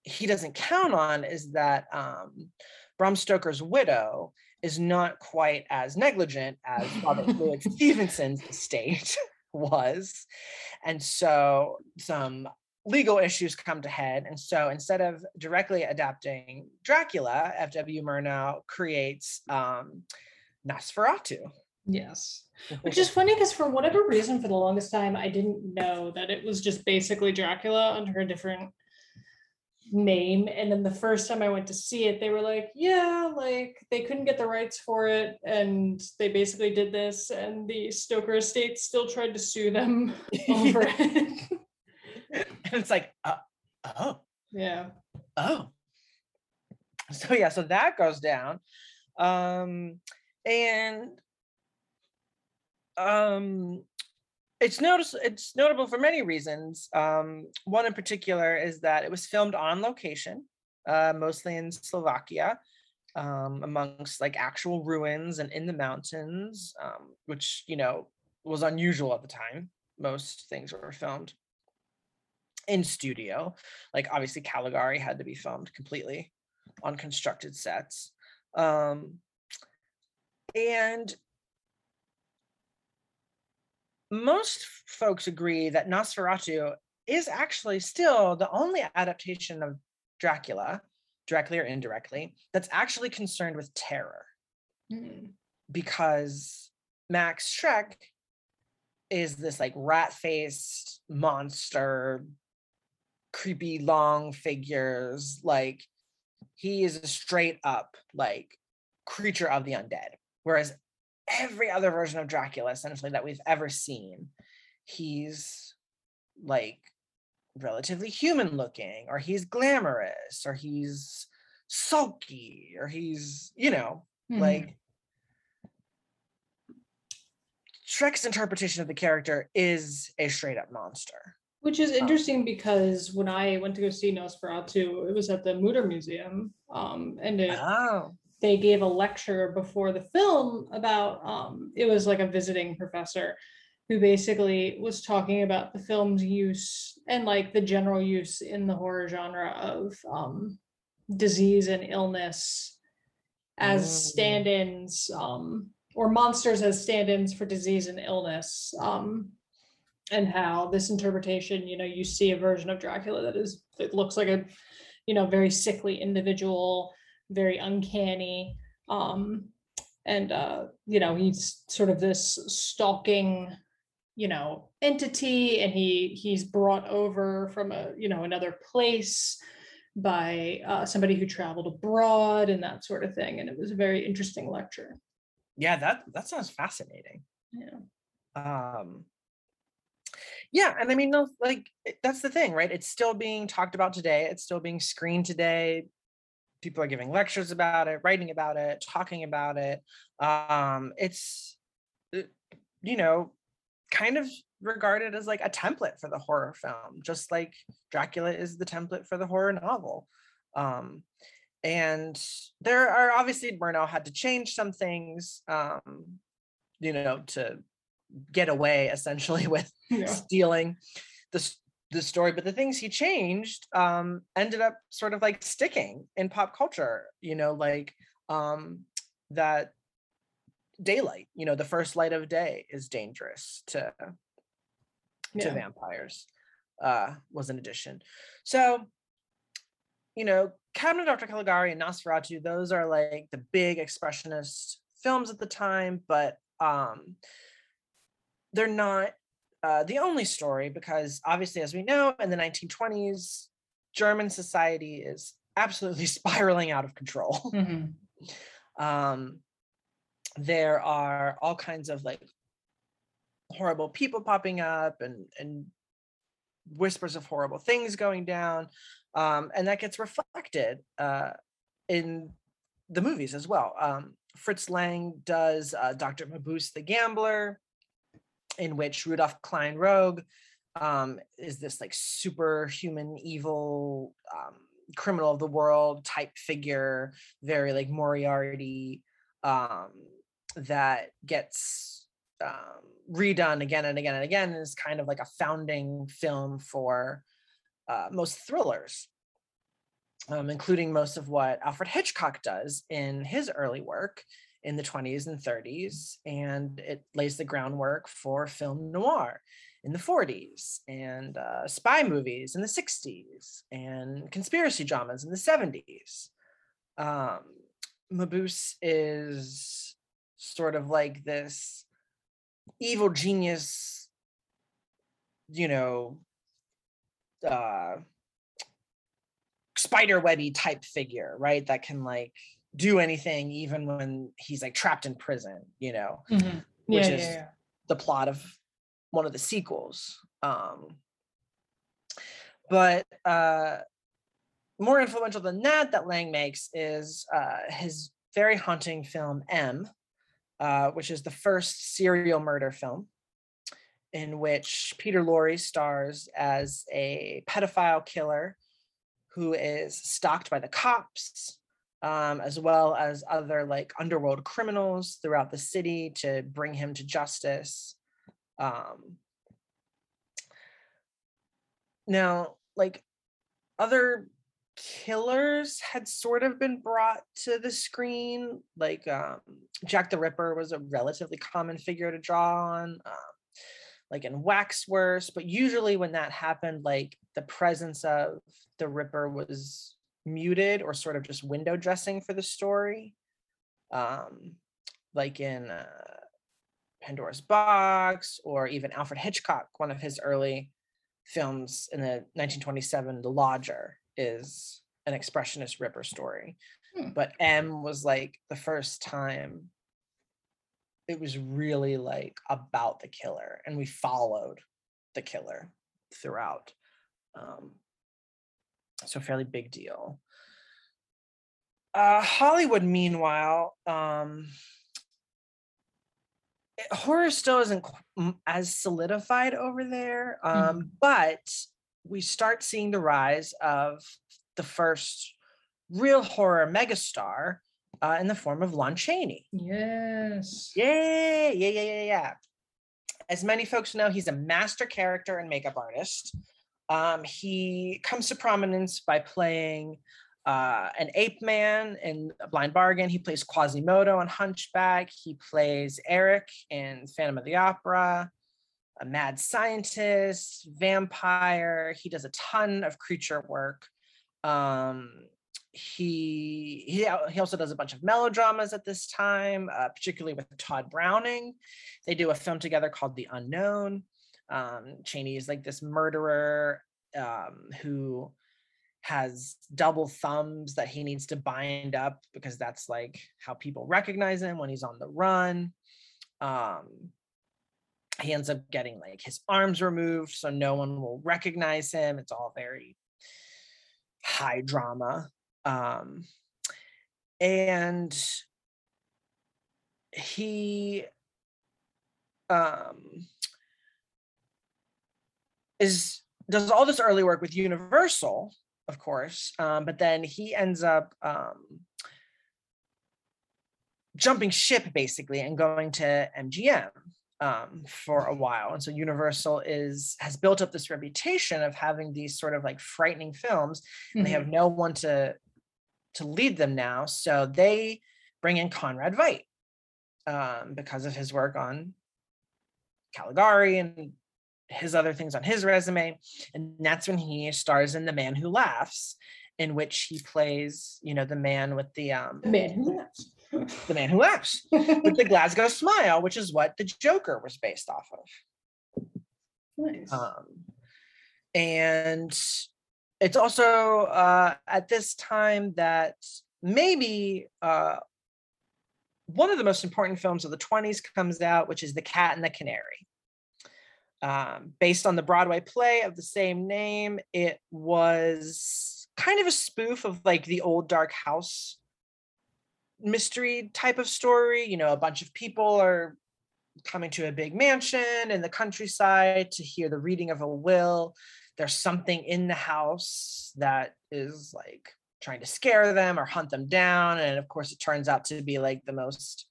S1: he doesn't count on is that um, Bram Stoker's widow is not quite as negligent as Robert Louis Stevenson's estate was. And so some legal issues come to head. And so instead of directly adapting Dracula, F.W. Murnau creates um, Nosferatu.
S2: Yes. Which is funny because for whatever reason, for the longest time, I didn't know that it was just basically Dracula under a different name and then the first time i went to see it they were like yeah like they couldn't get the rights for it and they basically did this and the stoker estate still tried to sue them over it.
S1: And it's like uh, oh.
S2: Yeah.
S1: Oh. So yeah so that goes down. Um and um it's notice it's notable for many reasons. Um, one in particular is that it was filmed on location, uh, mostly in Slovakia, um, amongst like actual ruins and in the mountains, um, which you know was unusual at the time. Most things were filmed in studio. Like obviously Caligari had to be filmed completely on constructed sets. Um, and most folks agree that Nosferatu is actually still the only adaptation of Dracula, directly or indirectly, that's actually concerned with terror. Mm. Because Max Schreck is this like rat faced monster, creepy long figures. Like he is a straight up like creature of the undead. Whereas every other version of Dracula, essentially, that we've ever seen, he's like relatively human looking, or he's glamorous, or he's sulky, or he's, you know, mm-hmm. like Schreck's interpretation of the character is a straight up monster.
S2: Which is um, interesting um, because when I went to go see Nosferatu, it was at the Mutter Museum. Um, and it, oh they gave a lecture before the film about um, it was like a visiting professor who basically was talking about the film's use and like the general use in the horror genre of um, disease and illness as mm. stand-ins um, or monsters as stand-ins for disease and illness. Um, and how this interpretation, you know, you see a version of Dracula that is that looks like a, you know, very sickly individual, very uncanny. Um, and uh, you know, he's sort of this stalking, you know, entity, and he he's brought over from a, you know, another place by uh, somebody who traveled abroad and that sort of thing. And it was a very interesting lecture.
S1: Yeah, that that sounds fascinating.
S2: Yeah.
S1: Um yeah, and I mean, no, like that's the thing, right? It's still being talked about today. It's still being screened today. People are giving lectures about it, writing about it, talking about it. Um, it's uh, you know, kind of regarded as like a template for the horror film, just like Dracula is the template for the horror novel. Um, and there are obviously Murnau had to change some things, um, you know, to get away essentially with yeah. stealing the the story. But the things he changed um, ended up sort of like sticking in pop culture. You know, like um, that daylight. You know, the first light of day is dangerous to yeah. to vampires. Uh, was an addition. So, you know, Cabinet Dr. Caligari and Nosferatu, those are like the big expressionist films at the time, but um, they're not uh, the only story because obviously, as we know, in the 1920s, German society is absolutely spiraling out of control. Mm-hmm. um, there are all kinds of like horrible people popping up and and whispers of horrible things going down um, and that gets reflected uh, in the movies as well um, fritz lang does uh, dr mabuse the gambler in which Rudolph Klein-Rogge um, is this like superhuman evil um, criminal of the world type figure, very like Moriarty, um, that gets um, redone again and again and again and is kind of like a founding film for uh, most thrillers. Um, including most of what Alfred Hitchcock does in his early work, in the 20s and 30s, and it lays the groundwork for film noir in the 40s, and uh, spy movies in the 60s, and conspiracy dramas in the 70s. Um, Mabuse is sort of like this evil genius, you know, uh, spider webby type figure, right? That can like do anything even when he's like trapped in prison you know mm-hmm. yeah, which is yeah, yeah. the plot of one of the sequels um but uh more influential than that that lang makes is uh his very haunting film m uh, which is the first serial murder film in which peter lorre stars as a pedophile killer who is stalked by the cops um, as well as other like underworld criminals throughout the city to bring him to justice. Um, now, like other killers had sort of been brought to the screen, like um, Jack the Ripper was a relatively common figure to draw on. Um, like in Waxworks, but usually when that happened, like the presence of the Ripper was muted or sort of just window dressing for the story. Um, like in uh, Pandora's Box or even Alfred Hitchcock, one of his early films in the 1927, The Lodger, is an expressionist Ripper story. Hmm. But M was like the first time it was really like about the killer and we followed the killer throughout. Um, so fairly big deal. Uh, Hollywood, meanwhile, um, horror still isn't as solidified over there, um, mm-hmm. but we start seeing the rise of the first real horror megastar uh, in the form of Lon Chaney.
S2: Yes.
S1: Yeah, yeah, yeah, yeah, yeah. As many folks know, he's a master character and makeup artist. Um, he comes to prominence by playing uh, an ape man in Blind Bargain. He plays Quasimodo in Hunchback. He plays Erik in Phantom of the Opera, a mad scientist, vampire. He does a ton of creature work. Um, he he he also does a bunch of melodramas at this time, uh, particularly with Tod Browning. They do a film together called The Unknown. Um, Chaney is like this murderer um, who has double thumbs that he needs to bind up because that's like how people recognize him when he's on the run. Um, he ends up getting like his arms removed so no one will recognize him. It's all very high drama. Um, and he um, is does all this early work with Universal, of course, um, but then he ends up um, jumping ship basically and going to MGM um, for a while. And so Universal is has built up this reputation of having these sort of like frightening films, and mm-hmm. they have no one to to lead them now. So they bring in Conrad Veidt um, because of his work on Caligari and his other things on his resume. And that's when he stars in The Man Who Laughs, in which he plays, you know, the man with the um
S2: the man who laughs.
S1: the man who laughs with the Glasgow smile, which is what the Joker was based off of.
S2: Nice.
S1: Um, and it's also uh, at this time that maybe uh, one of the most important films of the 20s comes out, which is The Cat and the Canary. Um, based on the Broadway play of the same name, it was kind of a spoof of like the old dark house mystery type of story. You know, a bunch of people are coming to a big mansion in the countryside to hear the reading of a will. There's something in the house that is like trying to scare them or hunt them down. And of course, it turns out to be like the most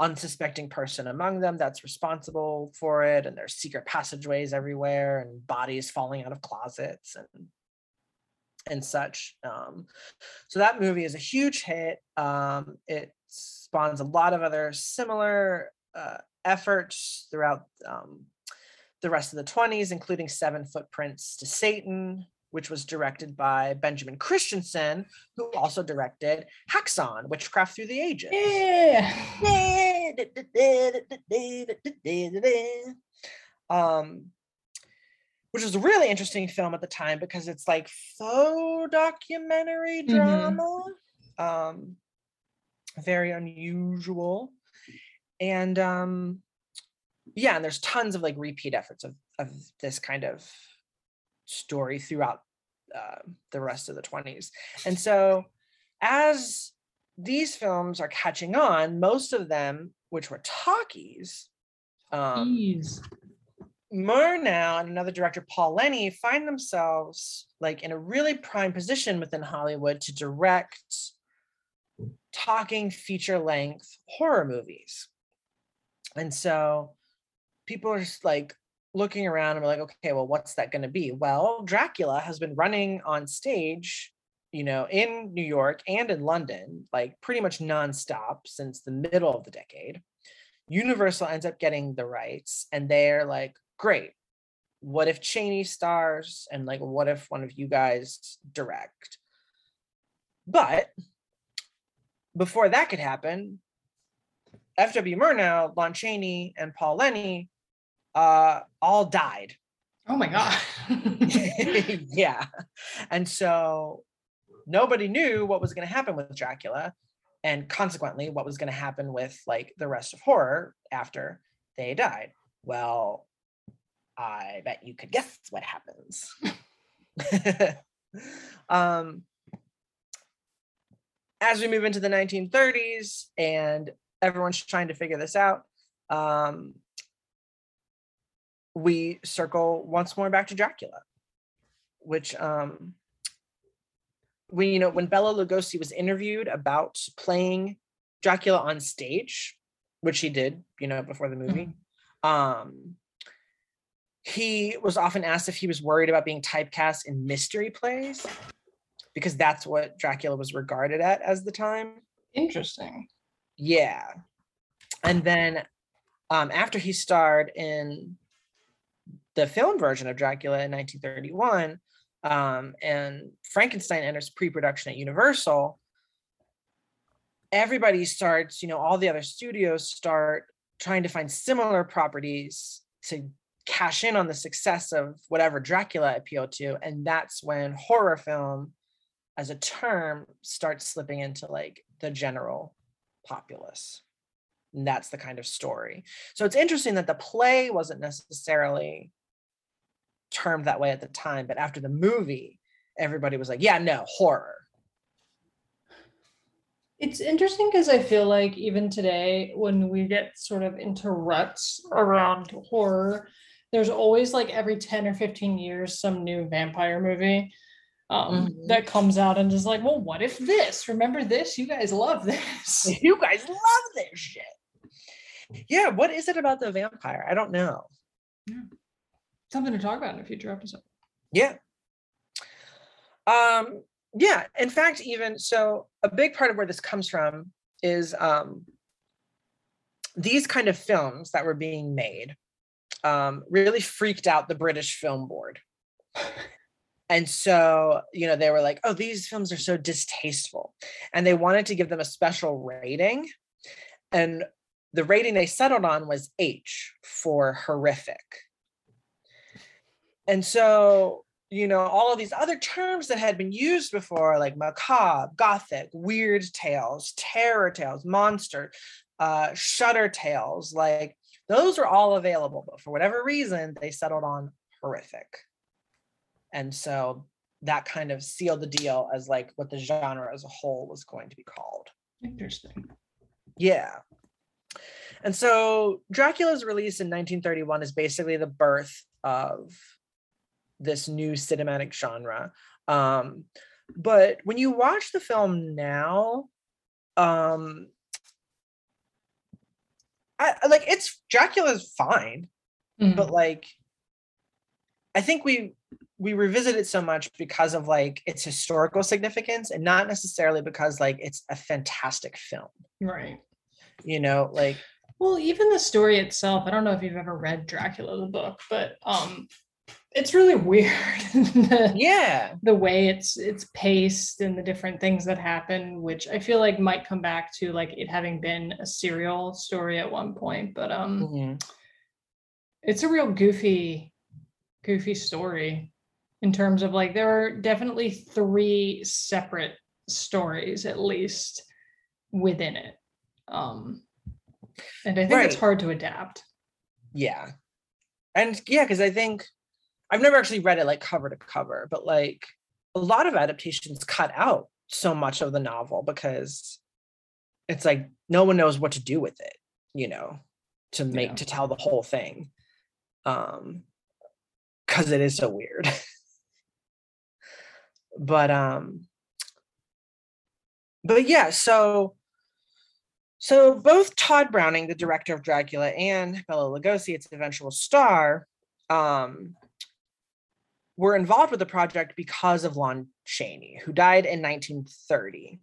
S1: unsuspecting person among them that's responsible for it and there's secret passageways everywhere and bodies falling out of closets and and such um, so that movie is a huge hit um, it spawns a lot of other similar uh, efforts throughout um, the rest of the 20s including seven footprints to satan which was directed by Benjamin Christensen, who also directed Häxan, Witchcraft Through the Ages.
S2: Yeah.
S1: Um, which was a really interesting film at the time because it's like faux documentary mm-hmm. drama. Mm-hmm. Um, very unusual. And um, yeah, and there's tons of like repeat efforts of, of this kind of story throughout uh, the rest of the 20s. And so, as these films are catching on, most of them, which were talkies, um, Murnau and another director, Paul Leni, find themselves like in a really prime position within Hollywood to direct talking feature length horror movies. And so people are just like looking around and like, okay, well, what's that going to be? Well, Dracula has been running on stage, you know, in New York and in London, like pretty much nonstop since the middle of the decade. Universal ends up getting the rights, and they're like, great. What if Chaney stars? And like, what if one of you guys direct? But before that could happen, F.W. Murnau, Lon Chaney, and Paul Leni uh, all died.
S2: Oh my God.
S1: yeah. And so nobody knew what was going to happen with Dracula and consequently what was going to happen with like the rest of horror after they died. Well, I bet you could guess what happens. um, as we move into the 1930s and everyone's trying to figure this out, um, we circle once more back to Dracula, which um when you know when Bela Lugosi was interviewed about playing Dracula on stage, which he did, you know, before the movie. Mm-hmm. Um he was often asked if he was worried about being typecast in mystery plays. because that's what Dracula was regarded at as the time.
S2: Interesting.
S1: Yeah. And then um, after he starred in the film version of Dracula in 1931, um, and Frankenstein enters pre-production at Universal, everybody starts, you know, all the other studios start trying to find similar properties to cash in on the success of whatever Dracula appealed to. And that's when horror film as a term starts slipping into like the general populace. And that's the kind of story. So it's interesting that the play wasn't necessarily termed that way at the time, but after the movie, everybody was like, yeah, no, horror.
S2: It's interesting because I feel like even today, when we get sort of into ruts around horror, there's always like every 10 or 15 years some new vampire movie um, mm-hmm. that comes out and is like, well, what if this? Remember this? You guys love this.
S1: You guys love this shit. Yeah, what is it about the vampire? I don't know.
S2: Yeah. Something to talk about in a future episode.
S1: Yeah. Um, yeah, in fact, even so, a big part of where this comes from is um, these kind of films that were being made um, really freaked out the British Film Board. And so, you know, they were like, oh, these films are so distasteful. And they wanted to give them a special rating. And the rating they settled on was H for horrific. And so, you know, all of these other terms that had been used before, like macabre, gothic, weird tales, terror tales, monster, uh, shudder tales, like those were all available. But for whatever reason, they settled on horrific. And so that kind of sealed the deal as like what the genre as a whole was going to be called.
S2: Interesting.
S1: Yeah. And so Dracula's release in 1931 is basically the birth of this new cinematic genre. Um, but when you watch the film now, um, I like it's Dracula's fine, mm-hmm. but like I think we we revisit it so much because of like its historical significance and not necessarily because like it's a fantastic film.
S2: Right.
S1: You know, like
S2: well, even the story itself, I don't know if you've ever read Dracula the book, but um it's really weird.
S1: the, yeah.
S2: The way it's it's paced and the different things that happen, which I feel like might come back to like it having been a serial story at one point, but um mm-hmm. it's a real goofy goofy story in terms of like there are definitely three separate stories at least within it um and i think right. it's hard to adapt
S1: yeah and yeah because i think i've never actually read it like cover to cover but like a lot of adaptations cut out so much of the novel because it's like no one knows what to do with it you know to make yeah. to tell the whole thing um because it is so weird. but um but yeah, so so both Tod Browning, the director of Dracula, and Bela Lugosi, its eventual star, um, were involved with the project because of Lon Chaney, who died in 1930.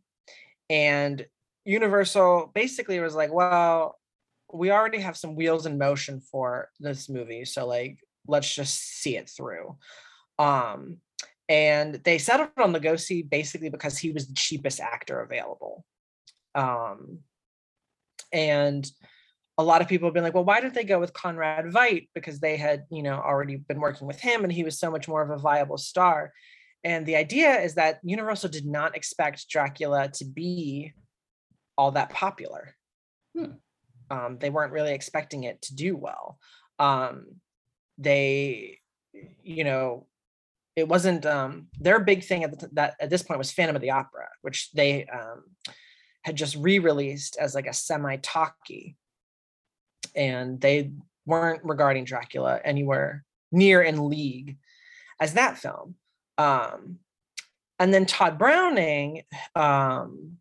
S1: And Universal basically was like, well, we already have some wheels in motion for this movie. So like let's just see it through. Um, and they settled on Lugosi basically because he was the cheapest actor available. Um, and a lot of people have been like, well, why didn't they go with Conrad Veidt? Because they had, you know, already been working with him and he was so much more of a viable star. And the idea is that Universal did not expect Dracula to be all that popular. Hmm. Um, they weren't really expecting it to do well. Um, they you know it wasn't um their big thing at the, that at this point was phantom of the opera which they um had just re-released as like a semi-talkie and they weren't regarding dracula anywhere near in league as that film um and then Tod browning um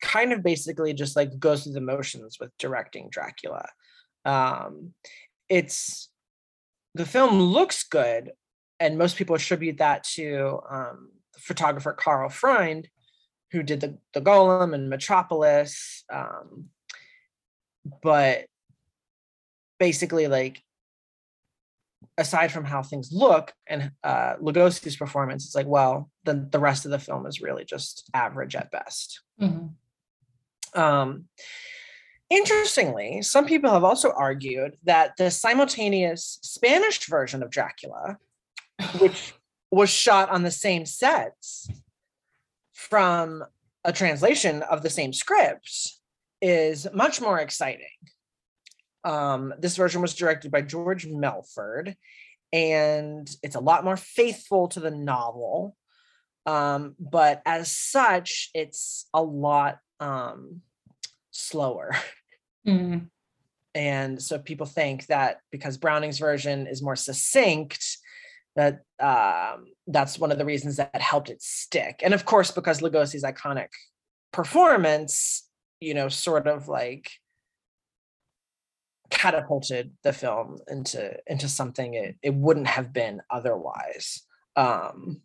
S1: kind of basically just like goes through the motions with directing dracula um it's the film looks good, and most people attribute that to um, photographer Karl Freund, who did the, the Golem and Metropolis. Um, but basically, like, aside from how things look and uh, Lugosi's performance, it's like, well, then the rest of the film is really just average at best. Mm-hmm. Um, interestingly, some people have also argued that the simultaneous Spanish version of Dracula, which was shot on the same sets from a translation of the same script, is much more exciting. Um, this version was directed by George Melford, and it's a lot more faithful to the novel. Um, but as such, it's a lot um, slower. Mm. And so people think that because Browning's version is more succinct, that um, that's one of the reasons that helped it stick. And of course, because Lugosi's iconic performance, you know, sort of like catapulted the film into into something it, it wouldn't have been otherwise. Um,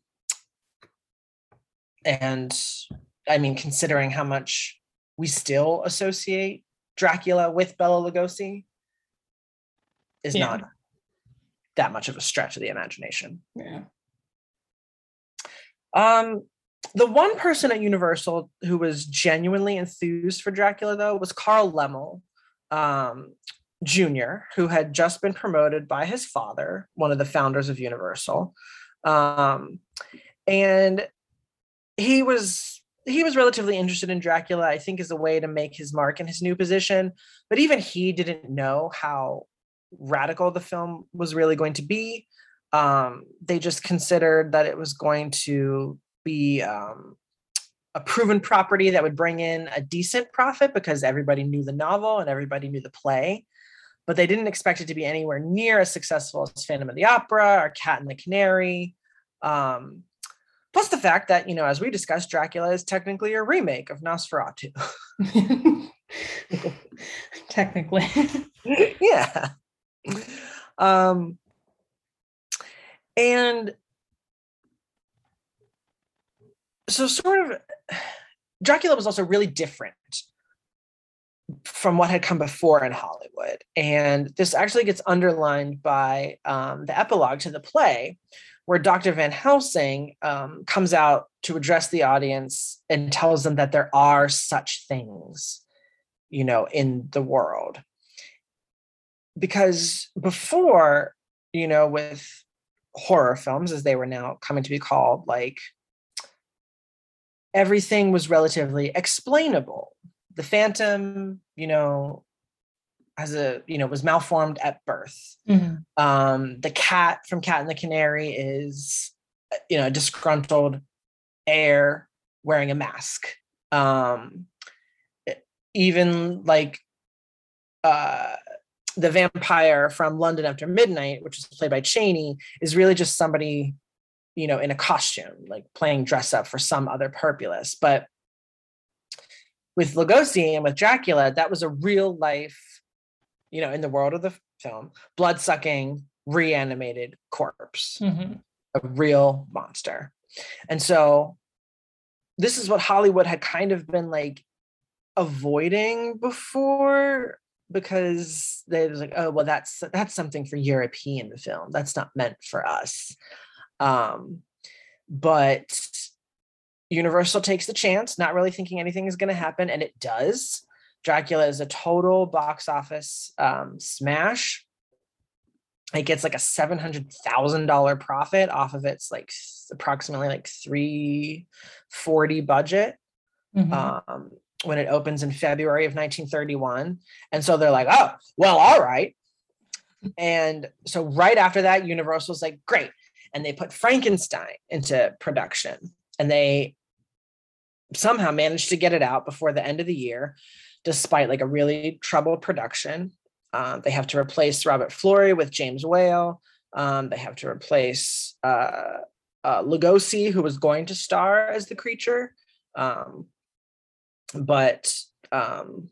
S1: and I mean, considering how much we still associate Dracula with Bela Lugosi, is yeah. not that much of a stretch of the imagination.
S2: Yeah.
S1: Um, the one person at Universal who was genuinely enthused for Dracula, though, was Carl Laemmle, um, Jr., who had just been promoted by his father, one of the founders of Universal. Um, and he was he was relatively interested in Dracula, I think, as a way to make his mark in his new position. But even he didn't know how radical the film was really going to be. Um, they just considered that it was going to be um, a proven property that would bring in a decent profit because everybody knew the novel and everybody knew the play. But they didn't expect it to be anywhere near as successful as Phantom of the Opera or Cat and the Canary. Um, plus the fact that, you know, as we discussed, Dracula is technically a remake of Nosferatu.
S2: technically.
S1: yeah. Um, and so, sort of, Dracula was also really different from what had come before in Hollywood. And this actually gets underlined by um, the epilogue to the play, where Dr. Van Helsing um, comes out to address the audience and tells them that there are such things, you know, in the world because before, you know, with horror films, as they were now coming to be called, like everything was relatively explainable. The Phantom, you know, as a you know was malformed at birth. Mm-hmm. Um, the cat from Cat and the Canary is, you know, a disgruntled heir wearing a mask. Um, even like uh the vampire from London After Midnight, which is played by Chaney, is really just somebody, you know, in a costume, like playing dress up for some other purpose. But with Lugosi and with Dracula, that was a real life, you know, in the world of the film, blood sucking, reanimated corpse, mm-hmm. a real monster. And so this is what Hollywood had kind of been like avoiding before because they was like, oh well, that's that's something for European film. That's not meant for us. Um, but Universal takes the chance, not really thinking anything is going to happen, and it does. Dracula is a total box office um, smash. It gets like a seven hundred thousand dollar profit off of its like approximately like three forty budget. Mm-hmm. Um, when it opens in February of 1931. And so they're like, oh, well, all right. And so right after that, Universal's like, great. And they put Frankenstein into production and they somehow managed to get it out before the end of the year, despite like a really troubled production. Um, they have to replace Robert Florey with James Whale. Um, they have to replace uh, uh, Lugosi, who was going to star as the creature. Um, but um,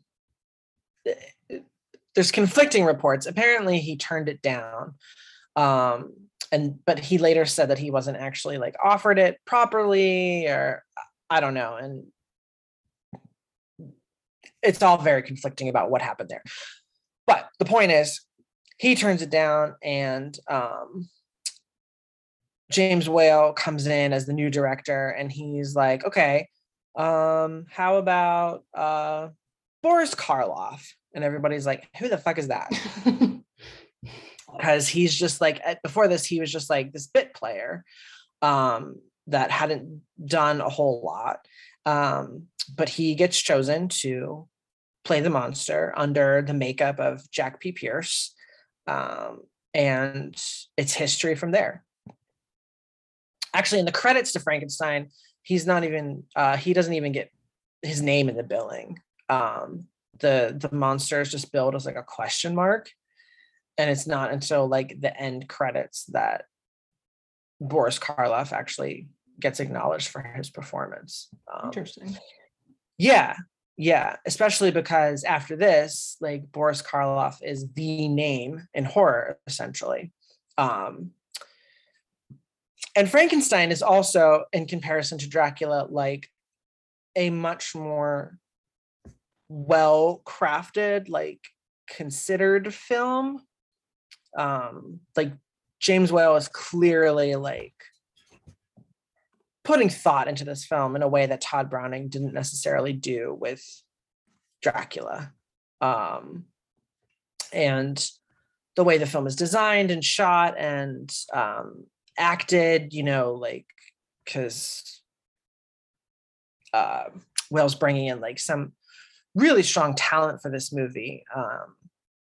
S1: there's conflicting reports. Apparently, he turned it down. Um, and but he later said that he wasn't actually like offered it properly, or I don't know. And it's all very conflicting about what happened there. But the point is, he turns it down, and um, James Whale comes in as the new director, and he's like, "Okay, um, how about uh, Boris Karloff?" And everybody's like, "Who the fuck is that?" Because he's just like before this, he was just like this bit player um, that hadn't done a whole lot. Um, but he gets chosen to play the monster under the makeup of Jack P. Pierce. Um, and it's history from there. Actually, in the credits to Frankenstein, he's not even uh, he doesn't even get his name in the billing. Um, the the monster is just billed as like a question mark, and it's not until like the end credits that Boris Karloff actually gets acknowledged for his performance.
S2: Um, Interesting.
S1: Yeah, yeah, especially because after this, like Boris Karloff is the name in horror, essentially. Um, and Frankenstein is also, in comparison to Dracula, like a much more well crafted, like considered film. Um, like James Whale is clearly like putting thought into this film in a way that Tod Browning didn't necessarily do with Dracula. Um, and the way the film is designed and shot and um, acted, you know, like, because uh, Whale's bringing in like some really strong talent for this movie um,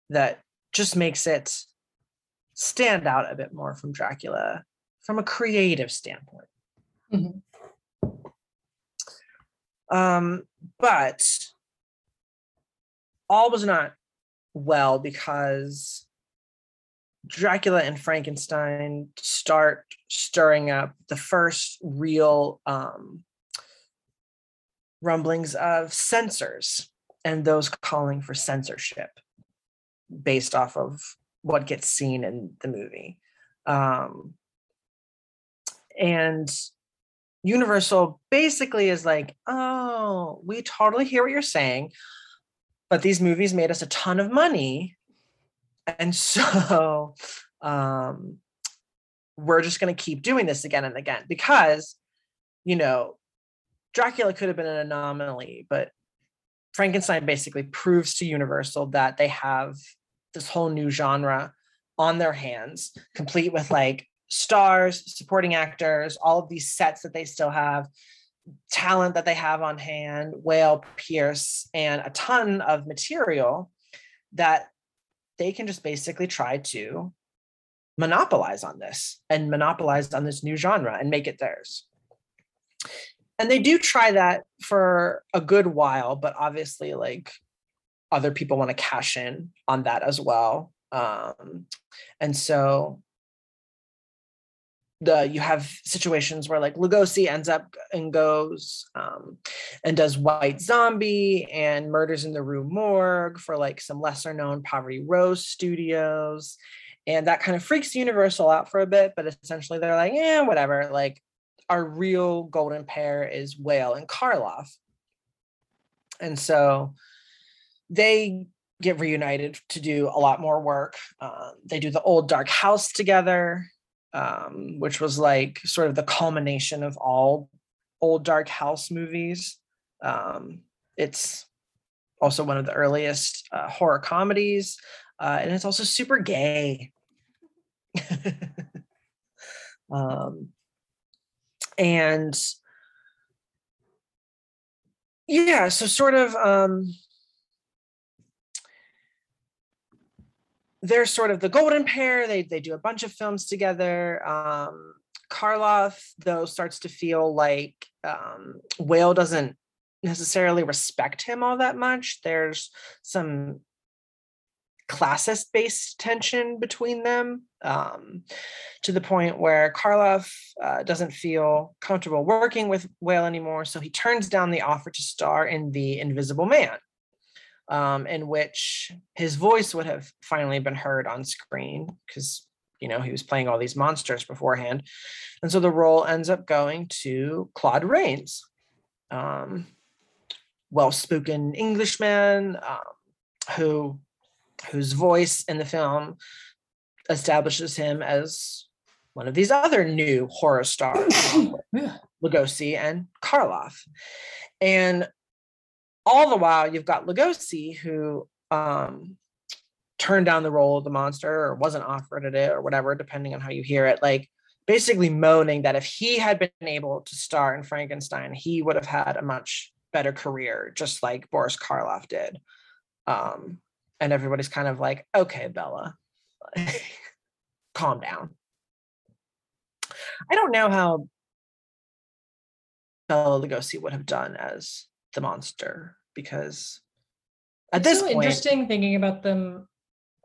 S1: that just makes it stand out a bit more from Dracula from a creative standpoint. Mm-hmm. Um, but all was not well because Dracula and Frankenstein start stirring up the first real um, rumblings of censors and those calling for censorship based off of what gets seen in the movie. Um, and Universal basically is like, oh, we totally hear what you're saying, but these movies made us a ton of money. And so um, we're just going to keep doing this again and again because, you know, Dracula could have been an anomaly, but Frankenstein basically proves to Universal that they have this whole new genre on their hands, complete with like stars, supporting actors, all of these sets that they still have, talent that they have on hand, Whale, Pierce, and a ton of material that they can just basically try to monopolize on this and monopolize on this new genre and make it theirs. And they do try that for a good while, but obviously, like other people want to cash in on that as well. Um, and so the you have situations where like Lugosi ends up and goes um, and does White Zombie and Murders in the Rue Morgue for like some lesser known Poverty Row studios. And that kind of freaks Universal out for a bit, but essentially they're like, yeah, whatever. Like our real golden pair is Whale and Karloff. And so they get reunited to do a lot more work. Um, they do the old dark house together um, which was like sort of the culmination of all old dark house movies. Um, it's also one of the earliest uh, horror comedies, uh, and it's also super gay. um, and yeah, so sort of they're sort of the golden pair. They they do a bunch of films together. Um, Karloff though starts to feel like um, Whale doesn't necessarily respect him all that much. There's some classist based tension between them um, to the point where Karloff uh, doesn't feel comfortable working with Whale anymore. So he turns down the offer to star in The Invisible Man um, in which his voice would have finally been heard on screen because you know, he was playing all these monsters beforehand. And so the role ends up going to Claude Rains, um, well-spoken Englishman um, who whose voice in the film establishes him as one of these other new horror stars. Lugosi and Karloff. And all the while, you've got Lugosi who um, turned down the role of the monster or wasn't offered it or whatever, depending on how you hear it. Like basically moaning that if he had been able to star in Frankenstein, he would have had a much better career, just like Boris Karloff did. Um, and everybody's kind of like, okay, Bela, calm down. I don't know how Bela Lugosi would have done as the monster because at
S2: It's
S1: this
S2: so
S1: point,
S2: interesting thinking about them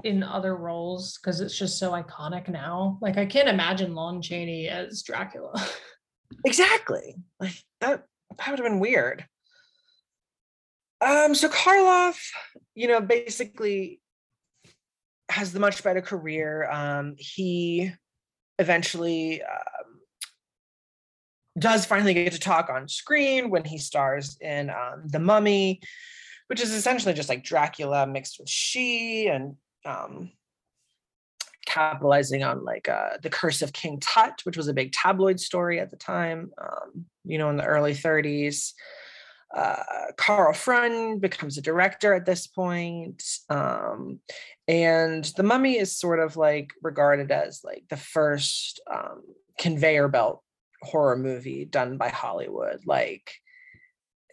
S2: in other roles because it's just so iconic now. Like I can't imagine Lon Chaney as Dracula.
S1: exactly like that that would have been weird. Um, so Karloff, you know, basically has the much better career. Um, he eventually um, does finally get to talk on screen when he stars in um, The Mummy, which is essentially just like Dracula mixed with she and um, capitalizing on like uh, the curse of King Tut, which was a big tabloid story at the time, um, you know, in the early 30s. Uh, Karl Freund becomes a director at this point, um, and The Mummy is sort of like regarded as like the first um, conveyor belt horror movie done by Hollywood. Like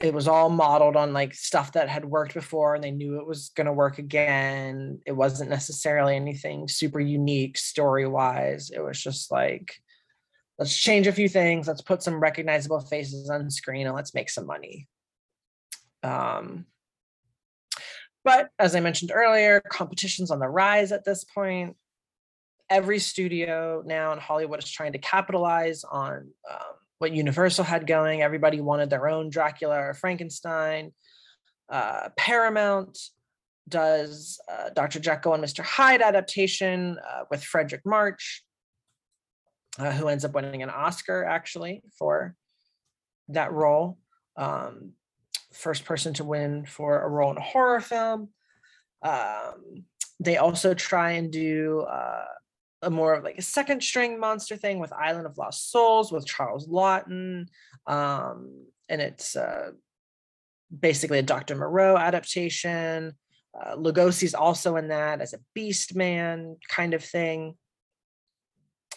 S1: it was all modeled on like stuff that had worked before and they knew it was going to work again. It wasn't necessarily anything super unique story wise. It was just like, let's change a few things, let's put some recognizable faces on screen and let's make some money. Um, but as I mentioned earlier, competition's on the rise at this point. Every studio now in Hollywood is trying to capitalize on um, what Universal had going. Everybody wanted their own Dracula or Frankenstein. Uh, Paramount does uh, Dr. Jekyll and Mr. Hyde adaptation uh, with Fredric March, uh, who ends up winning an Oscar actually for that role. Um, first person to win for a role in a horror film. Um, they also try and do uh, a more of like a second string monster thing with Island of Lost Souls with Charles Laughton. Um, and it's uh, basically a Dr. Moreau adaptation. Uh, Lugosi's also in that as a beast man kind of thing.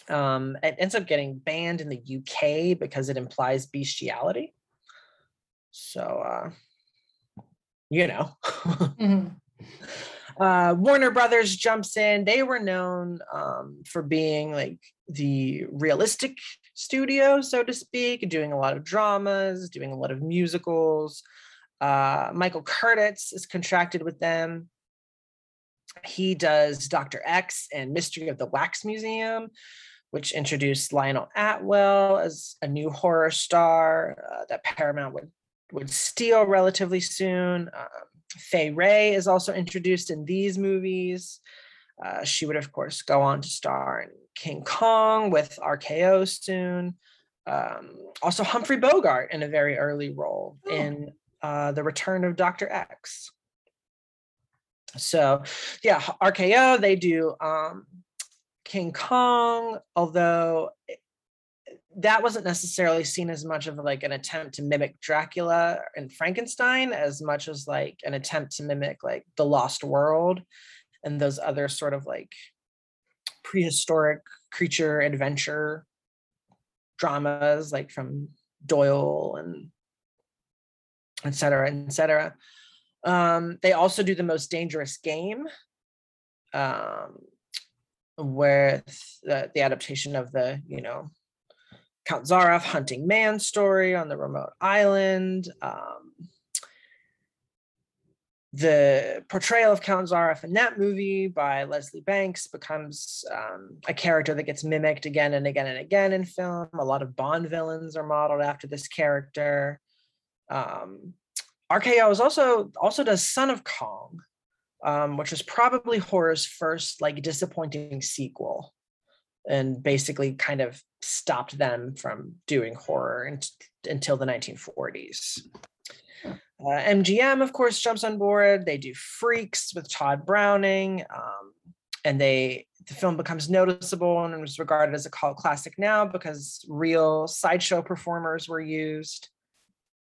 S1: Um, it ends up getting banned in the UK because it implies bestiality. So, uh, you know.
S2: Mhm.
S1: Uh, Warner Brothers jumps in. They were known um, for being like the realistic studio, so to speak, doing a lot of dramas, doing a lot of musicals. Uh, Michael Curtiz is contracted with them. He does Dr. X and Mystery of the Wax Museum, which introduced Lionel Atwill as a new horror star uh, that Paramount would would steal relatively soon. Um, Fay Wray is also introduced in these movies. Uh, she would, of course, go on to star in King Kong with RKO soon. Um, also, Humphrey Bogart in a very early role
S2: Oh.
S1: in uh, The Return of Dr. X. So, yeah, RKO, they do um, King Kong, although it- that wasn't necessarily seen as much of like an attempt to mimic Dracula and Frankenstein as much as like an attempt to mimic like the Lost World and those other sort of like prehistoric creature adventure dramas like from Doyle and et cetera, et cetera. Um, they also do the most dangerous game um, with the, the adaptation of the, you know, Count Zaroff hunting man story on the remote island. Um, the portrayal of Count Zaroff in that movie by Leslie Banks becomes um, a character that gets mimicked again and again and again in film. A lot of Bond villains are modeled after this character. Um, RKO is also also does Son of Kong, um, which is probably horror's first like disappointing sequel. And basically kind of stopped them from doing horror in, until the 1940s. Uh, MGM, of course, jumps on board. They do Freaks with Tod Browning, um, and they the film becomes noticeable and is regarded as a cult classic now because real sideshow performers were used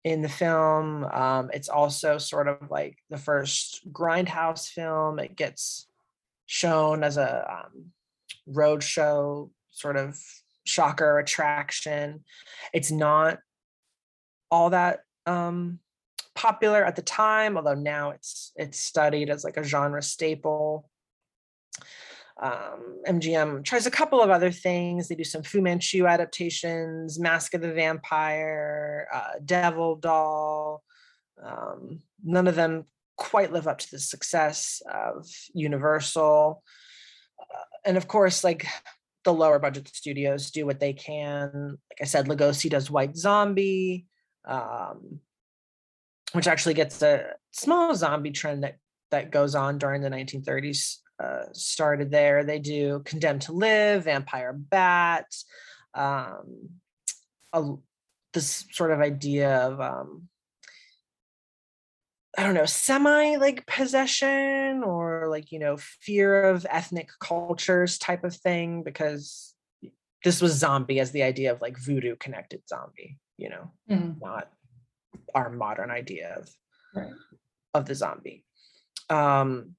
S1: in the film. Um, it's also sort of like the first grindhouse film. It gets shown as a um, road show sort of shocker attraction. It's not all that um, popular at the time, although now it's it's studied as like a genre staple. Um, MGM tries a couple of other things. They do some Fu Manchu adaptations, Mark of the Vampire, uh, Devil Doll. Um, none of them quite live up to the success of Universal. And of course, like the lower budget studios do what they can. Like I said, Lugosi does White Zombie, um, which actually gets a small zombie trend that that goes on during the 1930s uh, started there. They do Condemned to Live, Vampire Bat, um, a, this sort of idea of um, I don't know, semi like possession or like, you know, fear of ethnic cultures type of thing, because this was zombie as the idea of like voodoo connected zombie, you know, mm-hmm. not our modern idea of right. of the zombie. Um,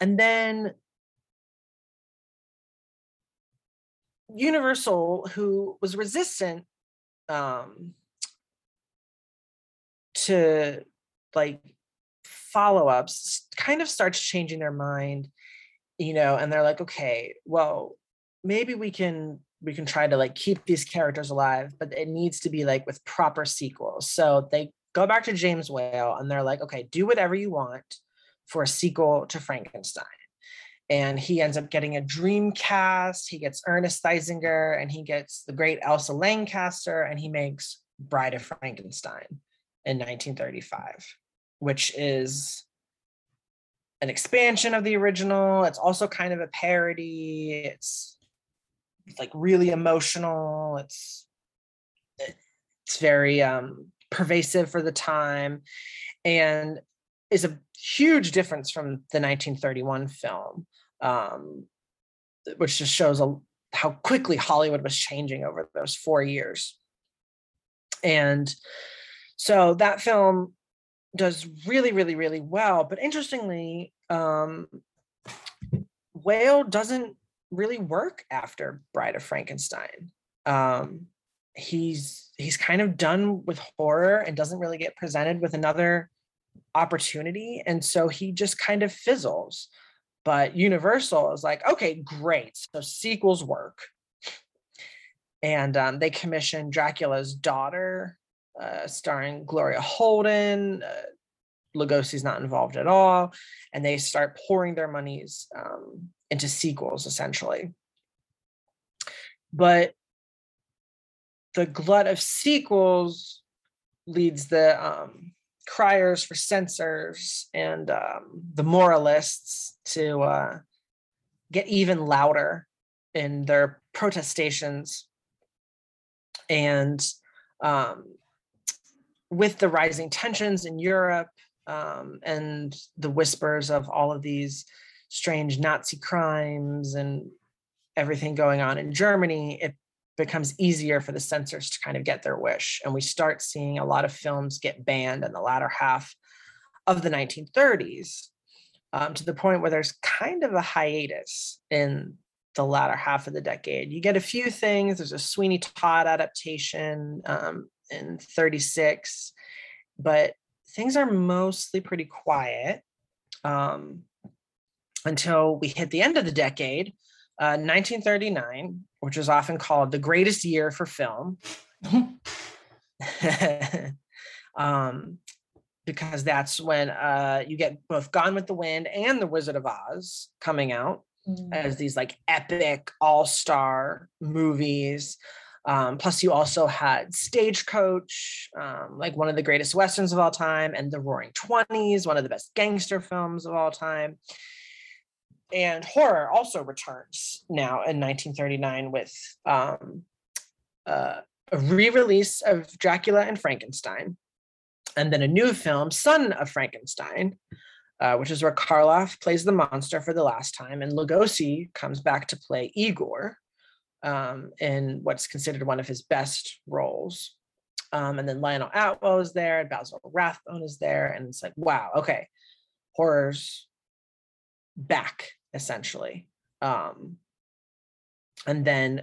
S1: and then Universal, who was resistant um, to like follow ups, kind of starts changing their mind, you know, and they're like, okay, well, maybe we can we can try to like keep these characters alive, but it needs to be like with proper sequels. So they go back to James Whale and they're like, okay, do whatever you want for a sequel to Frankenstein. And he ends up getting a dream cast. He gets Ernest Thesiger and he gets the great Elsa Lanchester and he makes Bride of Frankenstein in 1935, which is an expansion of the original. It's also kind of a parody. It's, it's like really emotional. It's it's very um, pervasive for the time, and is a huge difference from the 1931 film, um, which just shows a, how quickly Hollywood was changing over those four years. And so that film does really, really, really well. But interestingly, um, Whale doesn't really work after Bride of Frankenstein. Um, he's he's kind of done with horror and doesn't really get presented with another opportunity. And so he just kind of fizzles. But Universal is like, okay, great. So sequels work. And um, they commissioned Dracula's Daughter, uh, starring Gloria Holden. Uh, Lugosi's not involved at all. And they start pouring their monies um, into sequels, essentially. But the glut of sequels leads the um, criers for censors and um, the moralists to uh, get even louder in their protestations. And um, with the rising tensions in Europe um, and the whispers of all of these strange Nazi crimes and everything going on in Germany, it becomes easier for the censors to kind of get their wish. And we start seeing a lot of films get banned in the latter half of the 1930s um, to the point where there's kind of a hiatus in the latter half of the decade. You get a few things. There's a Sweeney Todd adaptation um, in 36, but things are mostly pretty quiet um, until we hit the end of the decade 1939, uh, which is often called the greatest year for film, um, because that's when uh, you get both Gone with the Wind and The Wizard of Oz coming out mm. as these like epic all star movies. Um, plus, you also had Stagecoach, um, like one of the greatest westerns of all time, and The Roaring Twenties, one of the best gangster films of all time. And horror also returns now in 1939 with um, uh, a re-release of Dracula and Frankenstein, and then a new film, Son of Frankenstein, uh, which is where Karloff plays the monster for the last time, and Lugosi comes back to play Igor um, in what's considered one of his best roles. Um, and then Lionel Atwill is there, and Basil Rathbone is there, and it's like, wow, okay, horror's back essentially. Um, and then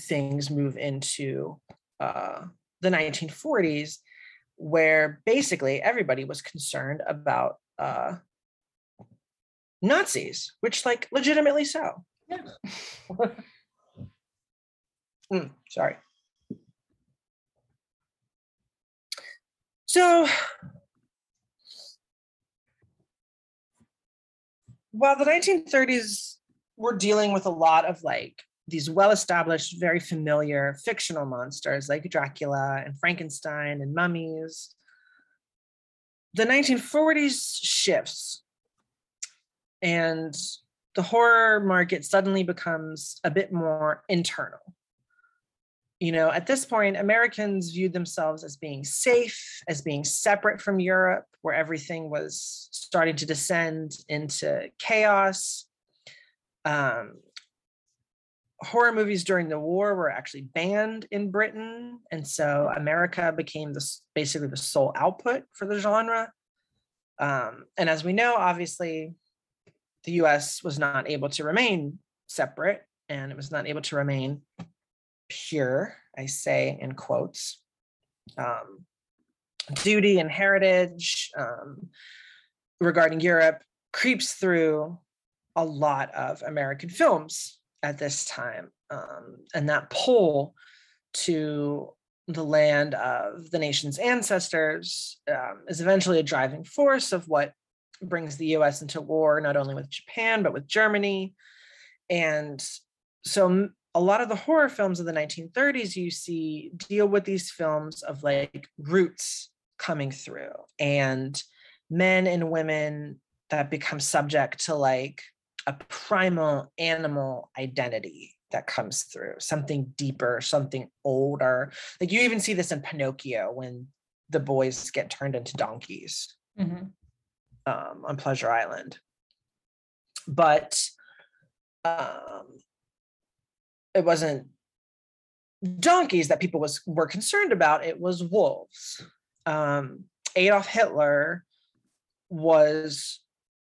S1: things move into uh, the 1940s, where basically everybody was concerned about uh, Nazis, which, like, legitimately so.
S2: Yeah.
S1: Mm, sorry. So, while the 1930s were dealing with a lot of like these well-established, very familiar fictional monsters like Dracula and Frankenstein and mummies. The 1940s shifts and the horror market suddenly becomes a bit more internal. You know, at this point, Americans viewed themselves as being safe, as being separate from Europe, where everything was starting to descend into chaos. Um, horror movies during the war were actually banned in Britain, and so America became this basically the sole output for the genre. Um, and as we know, obviously, the U.S. was not able to remain separate, and it was not able to remain pure. I say in quotes. Um, duty and heritage um, regarding Europe creeps through a lot of American films at this time. Um, and that pull to the land of the nation's ancestors um, is eventually a driving force of what brings the US into war, not only with Japan, but with Germany. And so a lot of the horror films of the 1930s you see deal with these films of like roots coming through and men and women that become subject to like a primal animal identity that comes through something deeper something older like you even see this in pinocchio when the boys get turned into donkeys
S2: Mhm.
S1: um, on pleasure island but um, it wasn't donkeys that people was were concerned about it was wolves um, adolf hitler was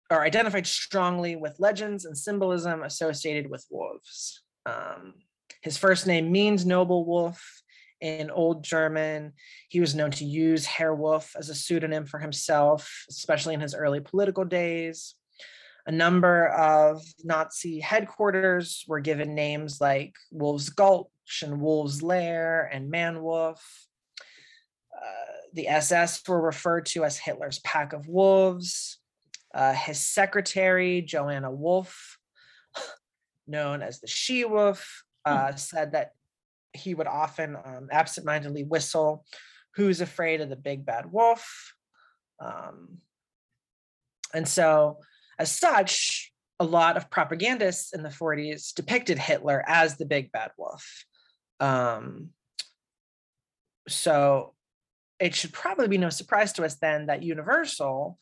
S1: or identified strongly with legends and symbolism associated with wolves. Um, his first name means noble wolf in Old German. He was known to use Herr Wolf as a pseudonym for himself, especially in his early political days. A number of Nazi headquarters were given names like Wolf's Gulch and Wolf's Lair and Man Wolf. Uh, the SS were referred to as Hitler's pack of wolves. Uh, his secretary, Johanna Wolf, known as the She Wolf, uh, said that he would often um, absentmindedly whistle, Who's afraid of the big bad wolf? Um, and so, as such, a lot of propagandists in the 40s depicted Hitler as the big bad wolf. Um, so, it should probably be no surprise to us then that Universal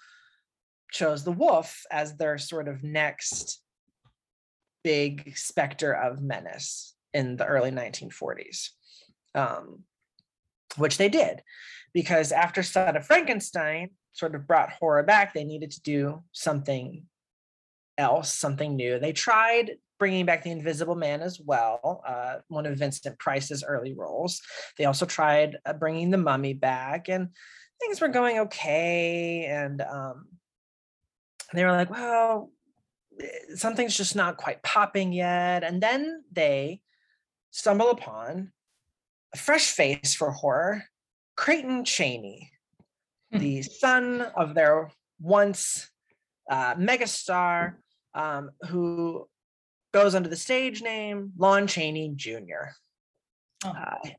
S1: chose the wolf as their sort of next big specter of menace in the early 1940s, um, which they did, because after Son of Frankenstein sort of brought horror back, they needed to do something else, something new. They tried bringing back the Invisible Man as well, uh, one of Vincent Price's early roles. They also tried uh, bringing the Mummy back, and things were going okay. And um, they were like, well, eh, something's just not quite popping yet. And then they stumble upon a fresh face for horror, Creighton
S2: Chaney.
S1: The son of their once uh, megastar, um, who goes under the stage name Lon Chaney Jr.
S2: Oh.
S1: Uh,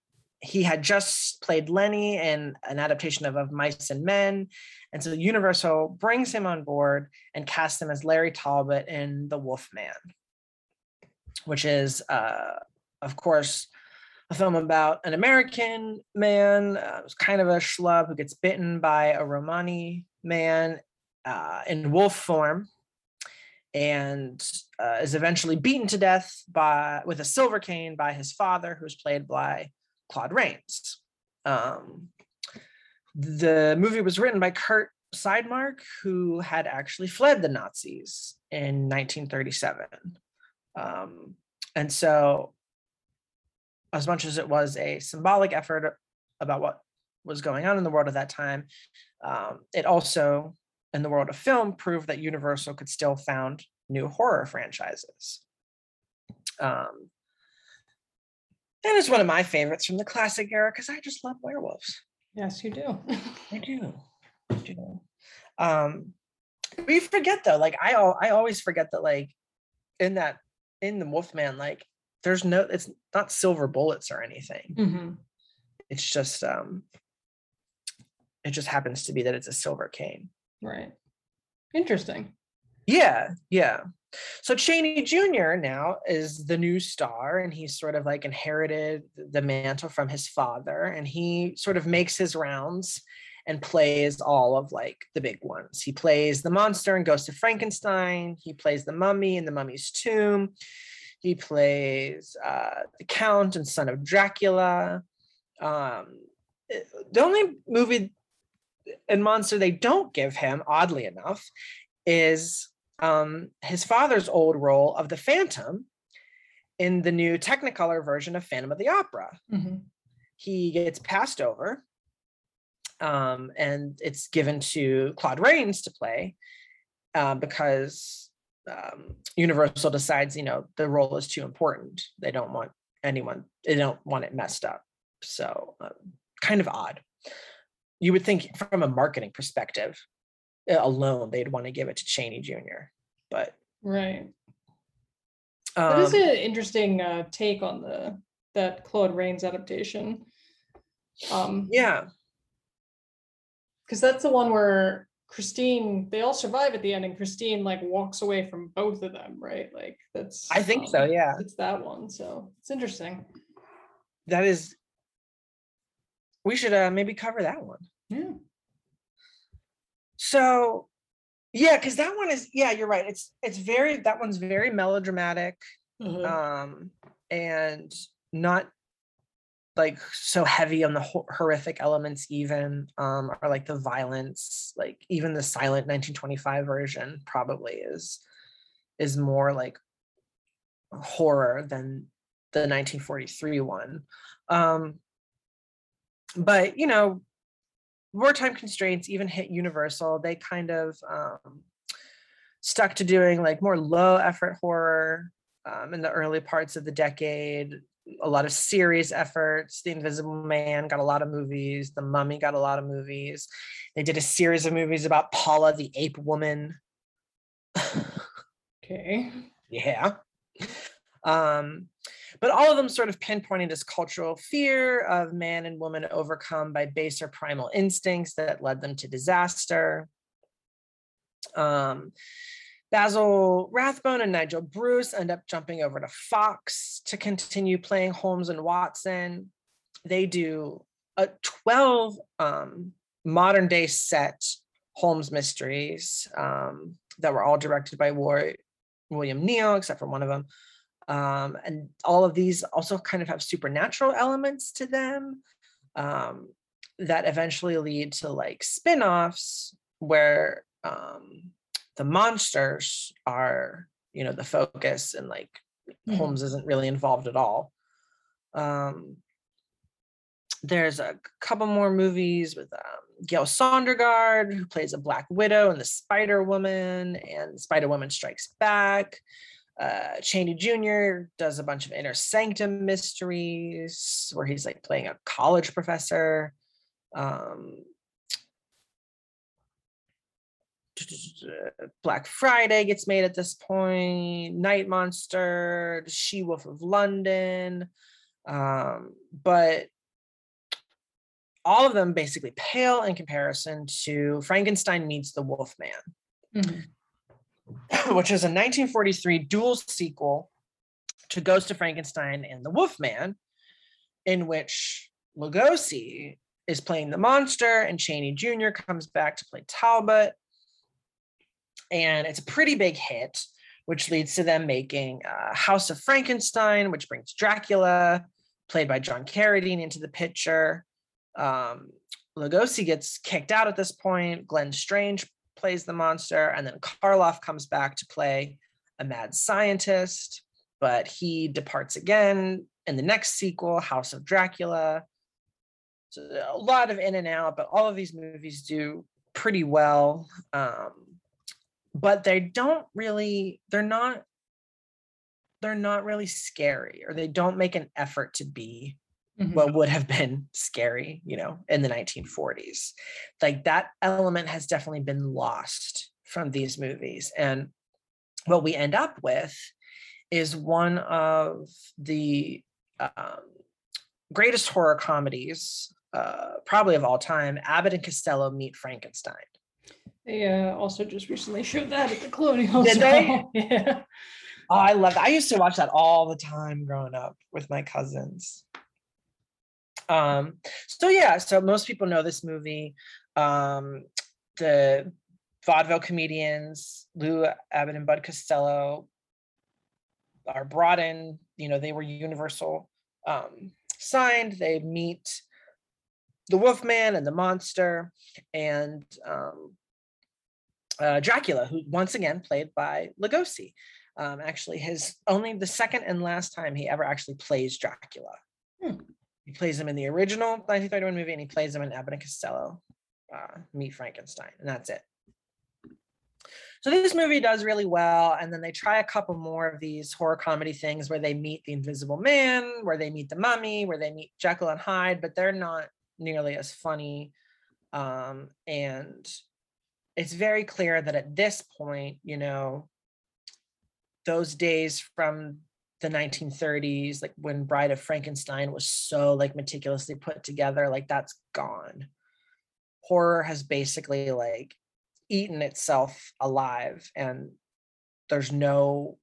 S1: he had just played Lenny in an adaptation of, of Mice and Men. And so Universal brings him on board and casts him as Larry Talbot in The Wolf Man, which is, uh, of course, a film about an American man, uh, kind of a schlub who gets bitten by a Romani man uh, in wolf form and uh, is eventually beaten to death by with a silver cane by his father, who's played by Claude Rains. Um, the movie was written by Kurt Siodmak, who had actually fled the Nazis in 1937. Um, and so, as much as it was a symbolic effort about what was going on in the world at that time, um, it also, in the world of film, proved that Universal could still found new horror franchises. Um, and it's one of my favorites from the classic era because I just love werewolves.
S2: Yes, you do.
S1: I do. I do. Um, we forget though, like I I always forget that like in that in the Wolfman, like there's no it's not silver bullets or anything.
S2: Mm-hmm.
S1: It's just um it just happens to be that it's a silver cane.
S2: Right. Interesting.
S1: Yeah, yeah. So chaney Jr. now is the new star, and he's sort of like inherited the mantle from his father, and he sort of makes his rounds and plays all of like the big ones. He plays the monster and Ghost of Frankenstein. He plays the mummy in the mummy's tomb. He plays uh, the Count and Son of Dracula. Um, the only movie and monster they don't give him, oddly enough, is um, his father's old role of the Phantom in the new Technicolor version of Phantom of the Opera.
S2: Mm-hmm.
S1: He gets passed over, um, and it's given to Claude Rains to play uh, because um, Universal decides, you know, the role is too important. They don't want anyone, they don't want it messed up. So, um, kind of odd. You would think from a marketing perspective, alone they'd want to give it to Chaney Jr. But
S2: right,
S1: um,
S2: that is an interesting uh, take on the that Claude Rains adaptation. Um,
S1: yeah,
S2: because that's the one where Christine they all survive at the end, and Christine like walks away from both of them, right? Like that's
S1: I think um, so. Yeah,
S2: it's that one. So it's interesting.
S1: That is. We should uh, maybe cover that one.
S2: Yeah.
S1: So, yeah, because that one is yeah, you're right. It's it's very that one's very melodramatic,
S2: Mhm.
S1: um, and not like so heavy on the ho- horrific elements even um or like the violence like even the silent 1925 version probably is is more like horror than the 1943 one. Um but you know wartime constraints even hit universal they kind of um stuck to doing like more low effort horror um, in the early parts of the decade a lot of serious efforts. The Invisible Man got a lot of movies. The Mummy got a lot of movies. They did a series of movies about Paula the Ape Woman.
S2: Okay.
S1: yeah. Um, but all of them sort of pinpointing this cultural fear of man and woman overcome by baser primal instincts that led them to disaster. Um, Basil Rathbone and Nigel Bruce end up jumping over to Fox to continue playing Holmes and Watson. They do a 12 um, modern day set Holmes mysteries um, that were all directed by War- William Neill, except for one of them. Um, and all of these also kind of have supernatural elements to them um, that eventually lead to like spin offs where um, the monsters are you know the focus and like
S2: Mhm.
S1: holmes isn't really involved at all. Um there's a couple more movies with um, gale sondergaard who plays a black widow and the spider woman and spider woman strikes back. Uh chaney jr does a bunch of inner sanctum mysteries where he's like playing a college professor. Um Black Friday gets made at this point, Night Monster, She Wolf of London. Um, but all of them basically pale in comparison to Frankenstein meets the Wolfman, mm-hmm. which is a 1943 dual sequel to Ghost of Frankenstein and the Wolfman, in which Lugosi is playing the monster and Chaney Jr. comes back to play Talbot. And it's a pretty big hit, which leads to them making uh, House of Frankenstein, which brings Dracula, played by John Carradine, into the picture. Um, Lugosi gets kicked out at this point. Glenn Strange plays the monster, and then Karloff comes back to play a mad scientist, but he departs again in the next sequel, House of Dracula. So a lot of in and out, but all of these movies do pretty well. Um, but they don't really, they're not, they're not really scary, or they don't make an effort to be mm-hmm. what would have been scary, you know, in the 1940s. Like that element has definitely been lost from these movies. And what we end up with is one of the um, greatest horror comedies, uh, probably of all time Abbott and Costello Meet Frankenstein.
S2: They uh, also just recently showed that at the Colonial. Did they?
S1: yeah. Oh, I love that. I used to watch that all the time growing up with my cousins. Um, so yeah, so most people know this movie. Um, the vaudeville comedians Lou Abbott and Bud Costello are brought in. You know, they were Universal um, signed. They meet the Wolfman and the monster, and um, uh, Dracula, who once again played by Lugosi. Um, actually, his only the second and last time he ever actually plays Dracula. Hmm. He plays him in the original 1931 movie, and he plays him in Abbott and Costello, uh, Meet Frankenstein, and that's it. So this movie does really well, and then they try a couple more of these horror comedy things where they meet the Invisible Man, where they meet the Mummy, where they meet Jekyll and Hyde, but they're not nearly as funny. Um, and it's very clear that at this point, you know, those days from the 1930s like when bride of frankenstein was so like meticulously put together like that's gone. Horror has basically like eaten itself alive and there's no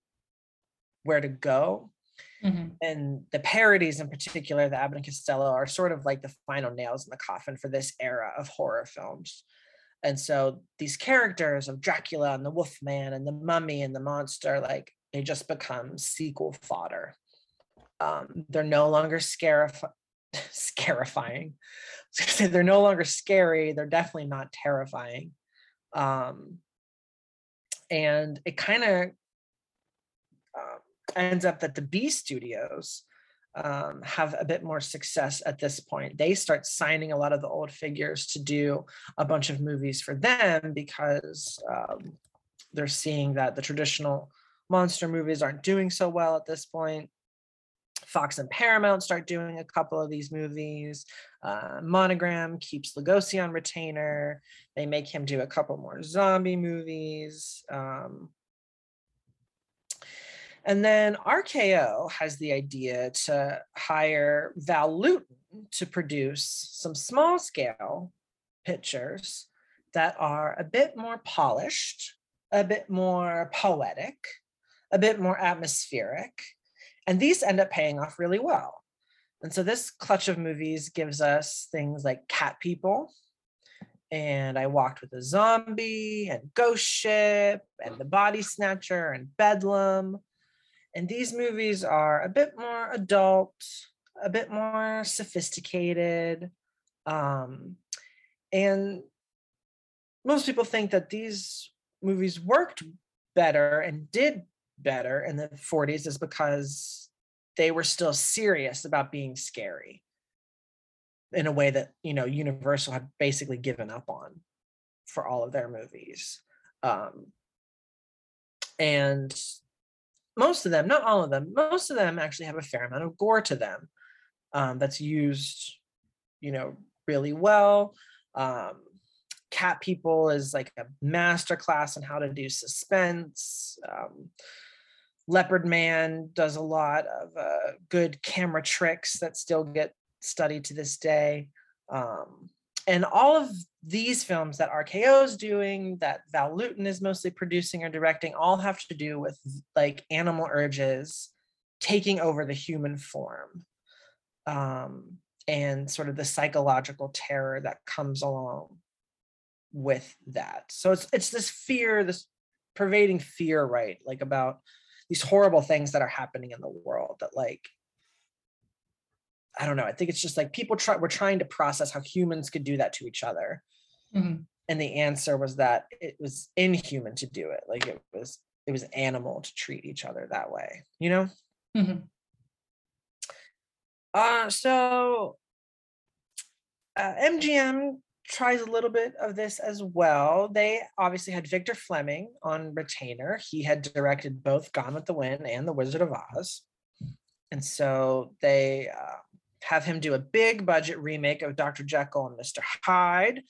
S1: where to go. Mm-hmm. and the parodies in particular the abbott and costello are sort of like the final nails in the coffin for this era of horror films and so these characters of dracula and the wolfman and the mummy and the monster like they just become sequel fodder. Um, they're no longer scarif- scarifying. they're no longer scary. They're definitely not terrifying. Um, and it kind of uh, ends up that the B studios um, have a bit more success at this point. They start signing a lot of the old figures to do a bunch of movies for them because um, they're seeing that the traditional monster movies aren't doing so well at this point. Fox and Paramount start doing a couple of these movies. Uh, Monogram keeps Lugosi on retainer. They make him do a couple more zombie movies. Um, and then RKO has the idea to hire Val Lewton to produce some small scale pictures that are a bit more polished, a bit more poetic, a bit more atmospheric. And these end up paying off really well. And so this clutch of movies gives us things like Cat People, and I Walked with a Zombie, and Ghost Ship, and The Body Snatcher, and Bedlam. And these movies are a bit more adult, a bit more sophisticated. Um, and most people think that these movies worked better and did better in the 40s is because they were still serious about being scary in a way that you know universal had basically given up on for all of their movies um, and most of them not all of them most of them actually have a fair amount of gore to them um, that's used you know really well um, cat people is like a master class on how to do suspense um, Leopard Man does a lot of uh, good camera tricks that still get studied to this day. Um, and all of these films that RKO is doing, that Val Lewton is mostly producing or directing, all have to do with like animal urges taking over the human form um, and sort of the psychological terror that comes along with that. So it's it's this fear, this pervading fear, right? Like about these horrible things that are happening in the world that like I don't know. I think it's just like people try we're trying to process how humans could do that to each other. Mm-hmm. And the answer was that it was inhuman to do it. Like it was it was animal to treat each other that way, you know? Mm-hmm. Uh so uh, MGM tries a little bit of this as well. They obviously had Victor Fleming on retainer. He had directed both Gone with the Wind and The Wizard of Oz. And so they uh, have him do a big budget remake of Dr. Jekyll and Mr. Hyde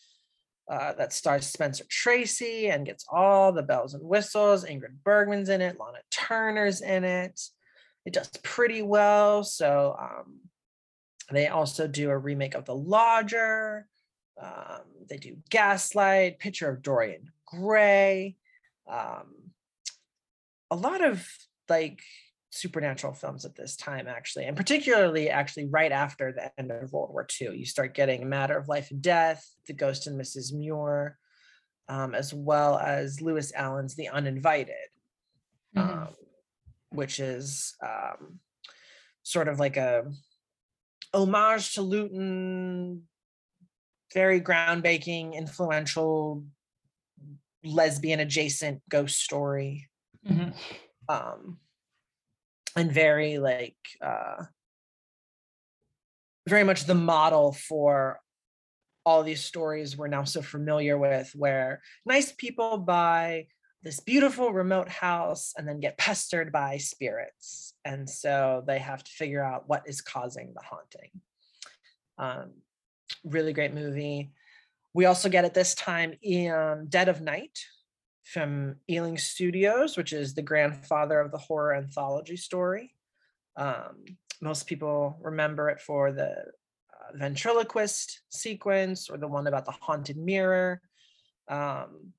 S1: uh, that stars Spencer Tracy and gets all the bells and whistles. Ingrid Bergman's in it, Lana Turner's in it. It does pretty well. So um, they also do a remake of The Lodger. Um, they do Gaslight, Picture of Dorian Gray. Um, a lot of like supernatural films at this time, actually, and particularly actually right after the end of World War II. You start getting A Matter of Life and Death, The Ghost and Mrs. Muir, um, as well as Lewis Allen's The Uninvited, mm-hmm. um, which is um, sort of like a homage to Lewton, very groundbreaking, influential, lesbian adjacent ghost story. Mm-hmm. Um, and very like uh, very much the model for all these stories we're now so familiar with where nice people buy this beautiful remote house and then get pestered by spirits and so they have to figure out what is causing the haunting. Um, really great movie. We also get at this time in dead of night from Ealing Studios, which is the grandfather of the horror anthology story. Um, most people remember it for the uh, ventriloquist sequence or the one about the haunted mirror. Um,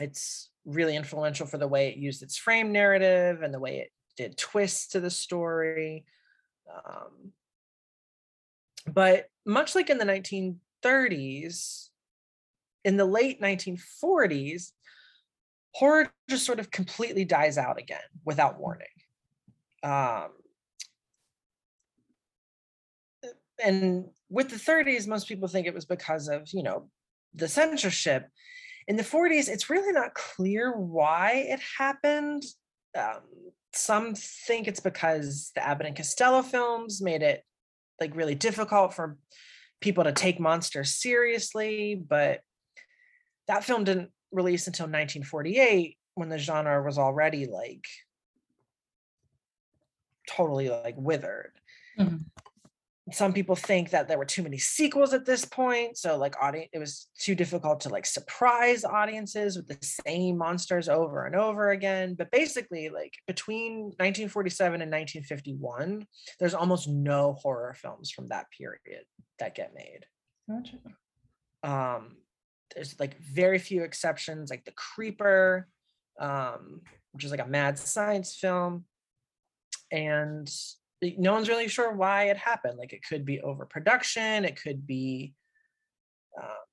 S1: it's really influential for the way it used its frame narrative and the way it did twists to the story. Um, but much like in the 1930s, in the late 1940s, horror just sort of completely dies out again without warning. Um, and with the 30s, most people think it was because of, you know, the censorship. In the 40s, it's really not clear why it happened. Um, some think it's because the Abbott and Costello films made it like really difficult for people to take monsters seriously, but that film didn't released until 1948 when the genre was already like totally like withered. Mm-hmm. Some people think that there were too many sequels at this point, so like audience it was too difficult to like surprise audiences with the same monsters over and over again. But basically, like between 1947 and 1951, there's almost no horror films from that period that get made. Gotcha. Um, there's like very few exceptions, like The Creeper, um, which is like a mad science film. And no one's really sure why it happened. Like it could be overproduction, it could be uh,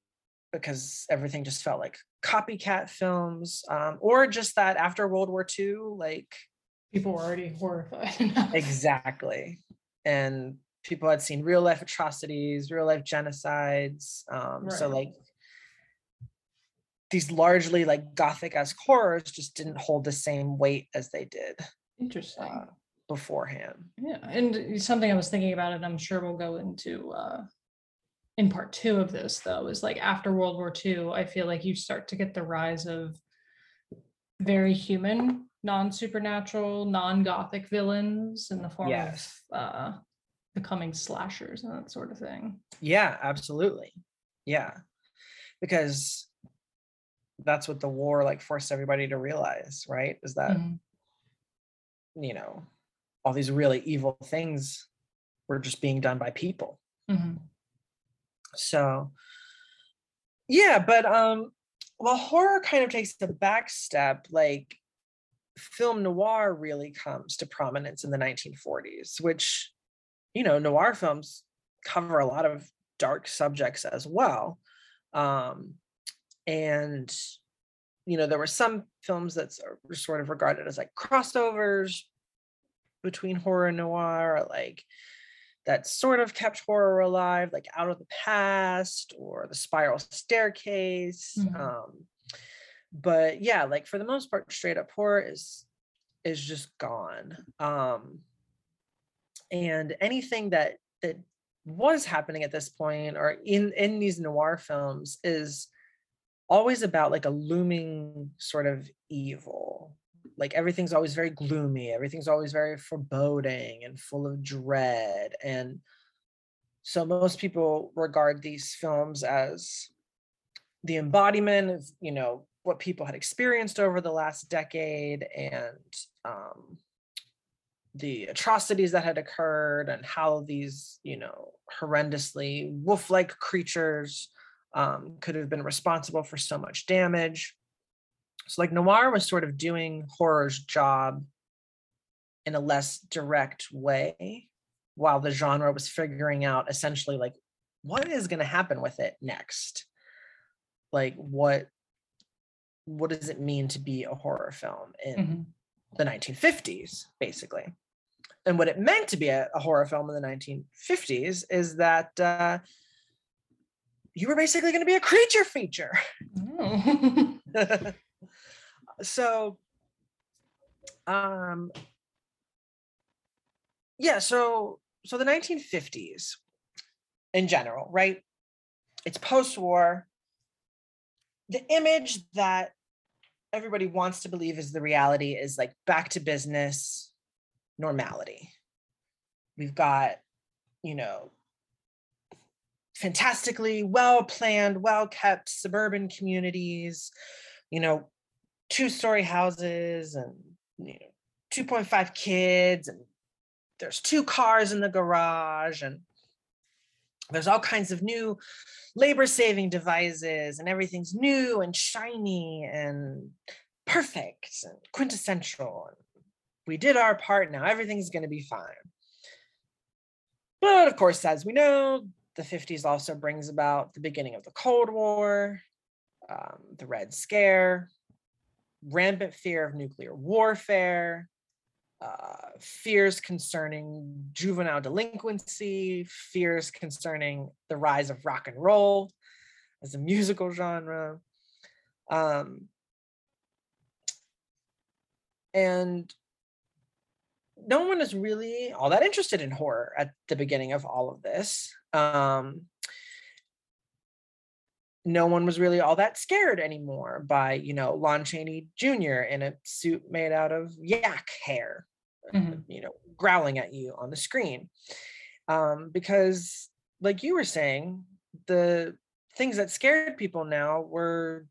S1: because everything just felt like copycat films, um, or just that after World War II, like
S2: people were already horrified.
S1: exactly. And people had seen real life atrocities, real life genocides. Um, right. So like these largely like gothic esque horrors just didn't hold the same weight as they did.
S2: Interesting. Uh,
S1: beforehand.
S2: Yeah, and something I was thinking about, and I'm sure we'll go into uh, in part two of this though, is like after World War II, I feel like you start to get the rise of very human, non-supernatural, non-gothic villains in the form yes. of uh, becoming slashers and that sort of thing.
S1: Yeah, absolutely. Yeah, because that's what the war like forced everybody to realize, right? Is that mm-hmm. you know all these really evil things were just being done by people. Mm-hmm. So yeah, but um well horror kind of takes the back step like film noir really comes to prominence in the 1940s, which you know, noir films cover a lot of dark subjects as well. Um and you know, there were some films that were sort of regarded as like crossovers between horror and noir, like that sort of kept horror alive, like Out of the Past or The Spiral Staircase. Mm-hmm. Um, but yeah, like for the most part, straight up horror is is just gone. Um, and anything that that was happening at this point or in in these noir films is always about like a looming sort of evil. Like everything's always very gloomy everything's always very foreboding and full of dread and so most people regard these films as the embodiment of you know what people had experienced over the last decade and um, the atrocities that had occurred and how these you know horrendously wolf-like creatures um, could have been responsible for so much damage. So, like, noir was sort of doing horror's job in a less direct way, while the genre was figuring out essentially, like, what is going to happen with it next? Like, what what does it mean to be a horror film in mm-hmm. the 1950s, basically? And what it meant to be a, a horror film in the 1950s is that uh, you were basically going to be a creature feature. Oh. so, um, yeah, so so the 1950s in general, right? It's post-war. The image that everybody wants to believe is the reality is like back to business normality. We've got, you know, fantastically well planned, well kept suburban communities, you know, two story houses and you know, 2.5 kids, and there's two cars in the garage, and there's all kinds of new labor saving devices, and everything's new and shiny and perfect and quintessential. We did our part, now everything's going to be fine. But of course, as we know, the 50s also brings about the beginning of the Cold War, um, the Red Scare, rampant fear of nuclear warfare, uh, fears concerning juvenile delinquency, fears concerning the rise of rock and roll as a musical genre. Um, and no one is really all that interested in horror at the beginning of all of this. Um, no one was really all that scared anymore by, you know, Lon Chaney Jr. in a suit made out of yak hair, mm-hmm. you know, growling at you on the screen. Um, because, like you were saying, the things that scared people now were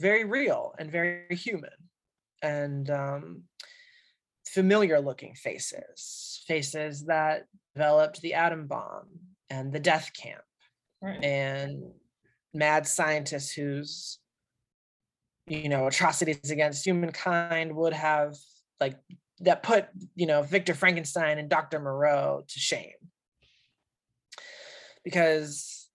S1: very real and very human. And um, familiar looking faces, faces that developed the atom bomb and the death camp, right. and mad scientists whose you know atrocities against humankind would have like that put you know Victor Frankenstein and Dr. Moreau to shame because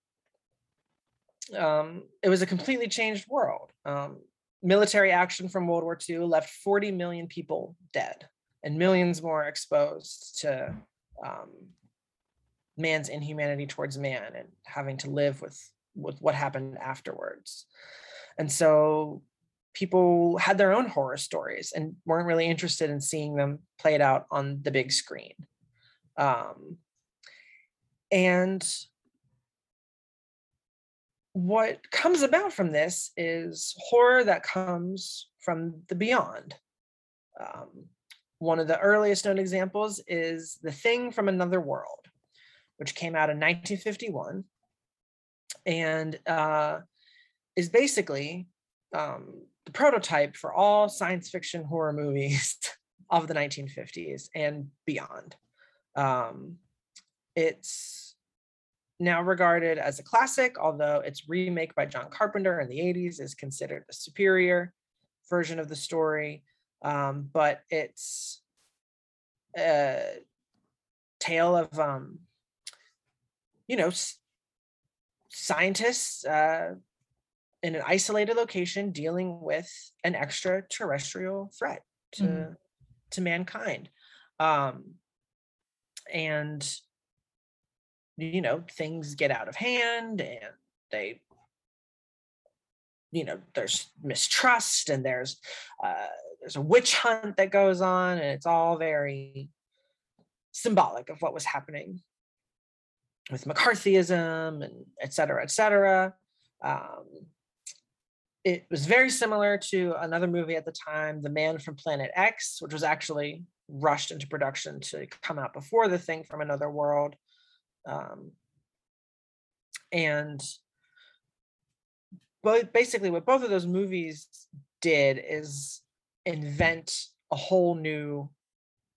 S1: um, it was a completely changed world. Um, military action from World War II left 40 million people dead and millions more exposed to um, man's inhumanity towards man and having to live with with what happened afterwards. And so people had their own horror stories and weren't really interested in seeing them played out on the big screen. Um, and what comes about from this is horror that comes from the beyond. Um, one of the earliest known examples is The Thing from Another World, which came out in 1951 and uh, is basically um, the prototype for all science fiction horror movies of the 1950s and beyond. Um, it's now regarded as a classic, although its remake by John Carpenter in the 80s is considered a superior version of the story. Um, but it's a tale of, um, you know, s- scientists uh, in an isolated location dealing with an extraterrestrial threat to
S2: Mhm.
S1: to mankind um and you know things get out of hand and they you know there's mistrust and there's uh there's a witch hunt that goes on and it's all very symbolic of what was happening with mccarthyism and et cetera et cetera um it was very similar to another movie at the time, The Man from Planet X, which was actually rushed into production to come out before The Thing from Another World. Um, and but basically, what both of those movies did is invent a whole new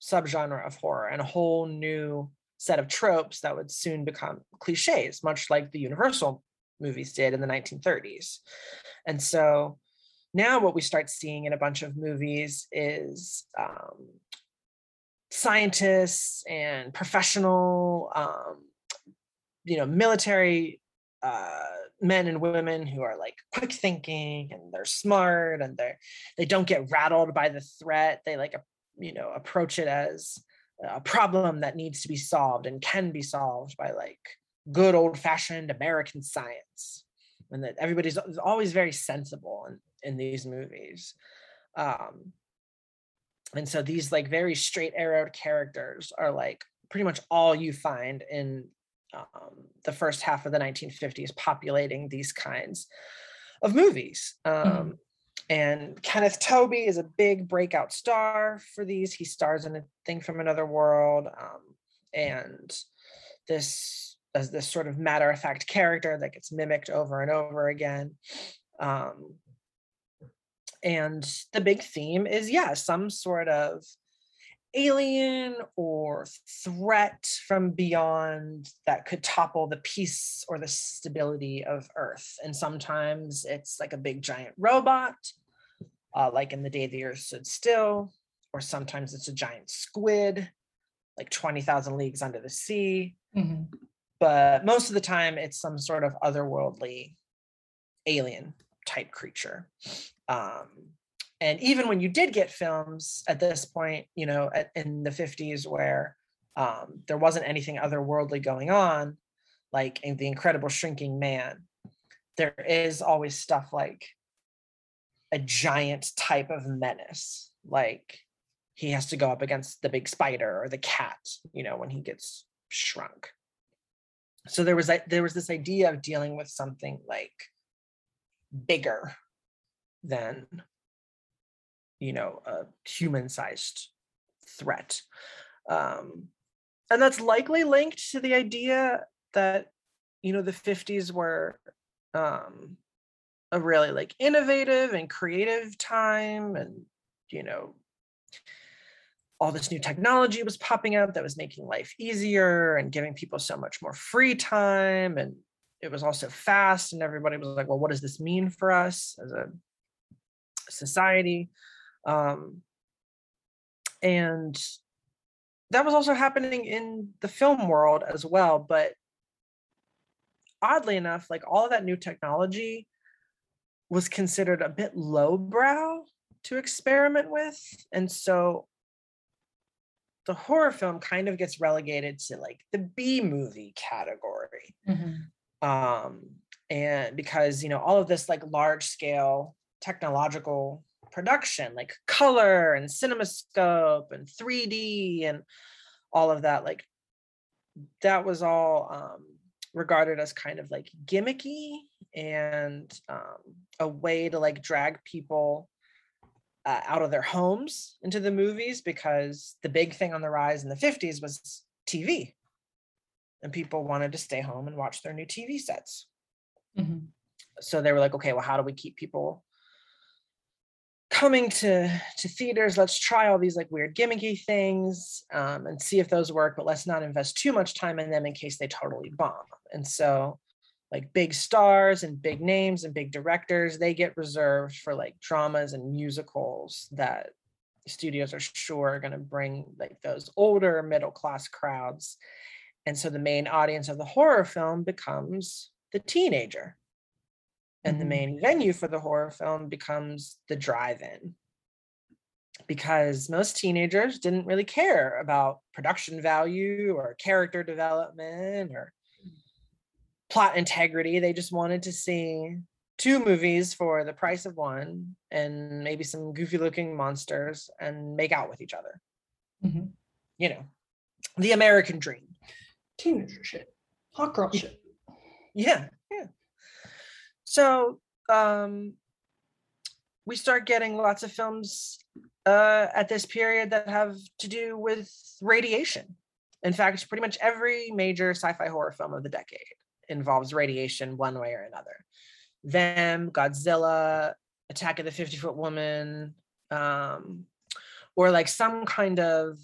S1: subgenre of horror and a whole new set of tropes that would soon become cliches, much like the Universal movies did in the 1930s. And so now what we start seeing in a bunch of movies is um, scientists and professional, um, you know, military uh, men and women who are like quick thinking and they're smart and they're they don't get rattled by the threat. They like you know approach it as a problem that needs to be solved and can be solved by like good old fashioned American science, and that everybody's always very sensible in, in these movies. Um, and so these like very straight arrowed characters are like pretty much all you find in um, the first half of the 1950s populating these kinds of movies. Um, mm. And Kenneth Tobey is a big breakout star for these. He stars in a thing from another world. Um, and this as this sort of matter of fact character that gets mimicked over and over again. Um, and the big theme is, yeah, some sort of alien or threat from beyond that could topple the peace or the stability of Earth. And sometimes it's like a big giant robot, uh, like in The Day the Earth Stood Still, or sometimes it's a giant squid, like 20,000 Leagues Under the Sea. Mm-hmm but most of the time it's some sort of otherworldly alien type creature um, and even when you did get films at this point you know at, in the 50s where um, there wasn't anything otherworldly going on like in the incredible shrinking man there is always stuff like a giant type of menace like he has to go up against the big spider or the cat you know when he gets shrunk. So there was there was this idea of dealing with something like bigger than you know a human sized threat. Um, and that's likely linked to the idea that you know the 50s were um, a really like innovative and creative time and you know all this new technology was popping up that was making life easier and giving people so much more free time and it was also fast and everybody was like well what does this mean for us as a society um, and that was also happening in the film world as well but oddly enough like all of that new technology was considered a bit lowbrow to experiment with and so the horror film kind of gets relegated to like the B movie category. Mm-hmm. Um, and because, you know, all of this like large scale technological production, like color and cinemascope and 3D and all of that, like that was all um, regarded as kind of like gimmicky and um, a way to like drag people uh, out of their homes into the movies because the big thing on the rise in the 50s was TV. And people wanted to stay home and watch their new TV sets. Mm-hmm. So they were like, okay, well, how do we keep people coming to to theaters let's try all these like weird gimmicky things um, and see if those work but let's not invest too much time in them in case they totally bomb. And so like big stars and big names and big directors they get reserved for like dramas and musicals that studios are sure are going to bring like those older middle class crowds. And so the main audience of the horror film becomes the teenager and the
S2: Mhm.
S1: main venue for the horror film becomes the drive-in because most teenagers didn't really care about production value or character development or plot integrity they just wanted to see two movies for the price of one and maybe some goofy looking monsters and make out with each other
S2: Mhm.
S1: you know the american dream
S2: Teenager shit. Hot girl shit.
S1: Yeah. So um we start getting lots of films uh at this period that have to do with radiation. In fact, pretty much every major sci-fi horror film of the decade involves radiation one way or another. Them, Godzilla, Attack of the 50 Foot Woman, um, or like some kind of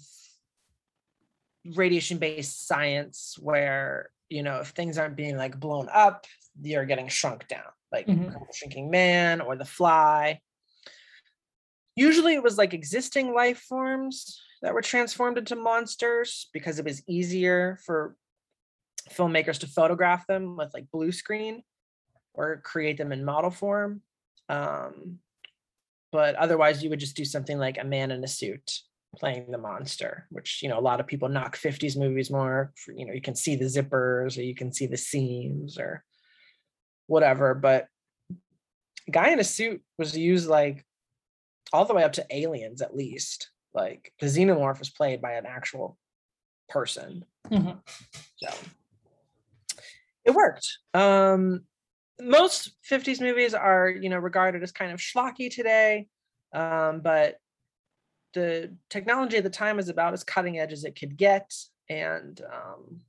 S1: radiation based science where you know if things aren't being like blown up you're getting shrunk down like
S2: Mhm.
S1: Incredible shrinking man or the fly usually it was like existing life forms that were transformed into monsters because it was easier for filmmakers to photograph them with like blue screen or create them in model form um, but otherwise you would just do something like a man in a suit playing the monster which you know a lot of people knock 50s movies more for, you know you can see the zippers or you can see the seams or whatever but guy in a suit was used like all the way up to aliens at least like the xenomorph was played by an actual person
S2: Mhm.
S1: so it worked um most 50s movies are you know regarded as kind of schlocky today um but the technology at the time was about as cutting edge as it could get and um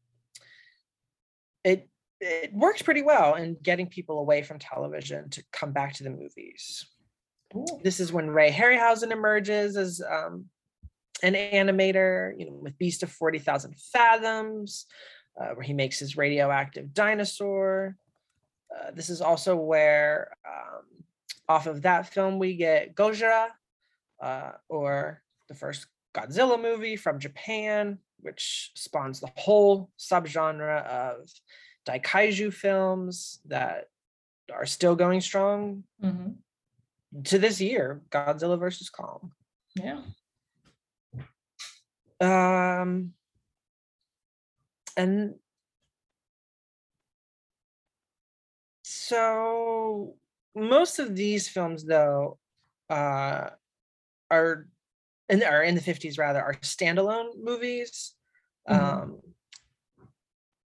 S1: it it worked pretty well in getting people away from television to come back to the movies
S2: Cool.
S1: this is when Ray Harryhausen emerges as um, an animator, you know, with Beast of 40,000 Fathoms, uh, where he makes his radioactive dinosaur. Uh, this is also where, um, off of that film, we get Gojira, uh, or the first Godzilla movie from Japan, which spawns the whole subgenre of daikaiju films that are still going strong
S2: Mhm.
S1: to this year godzilla versus kong
S2: Yeah.
S1: um and so most of these films though uh are in are in the 50s rather are standalone movies
S2: Mhm.
S1: um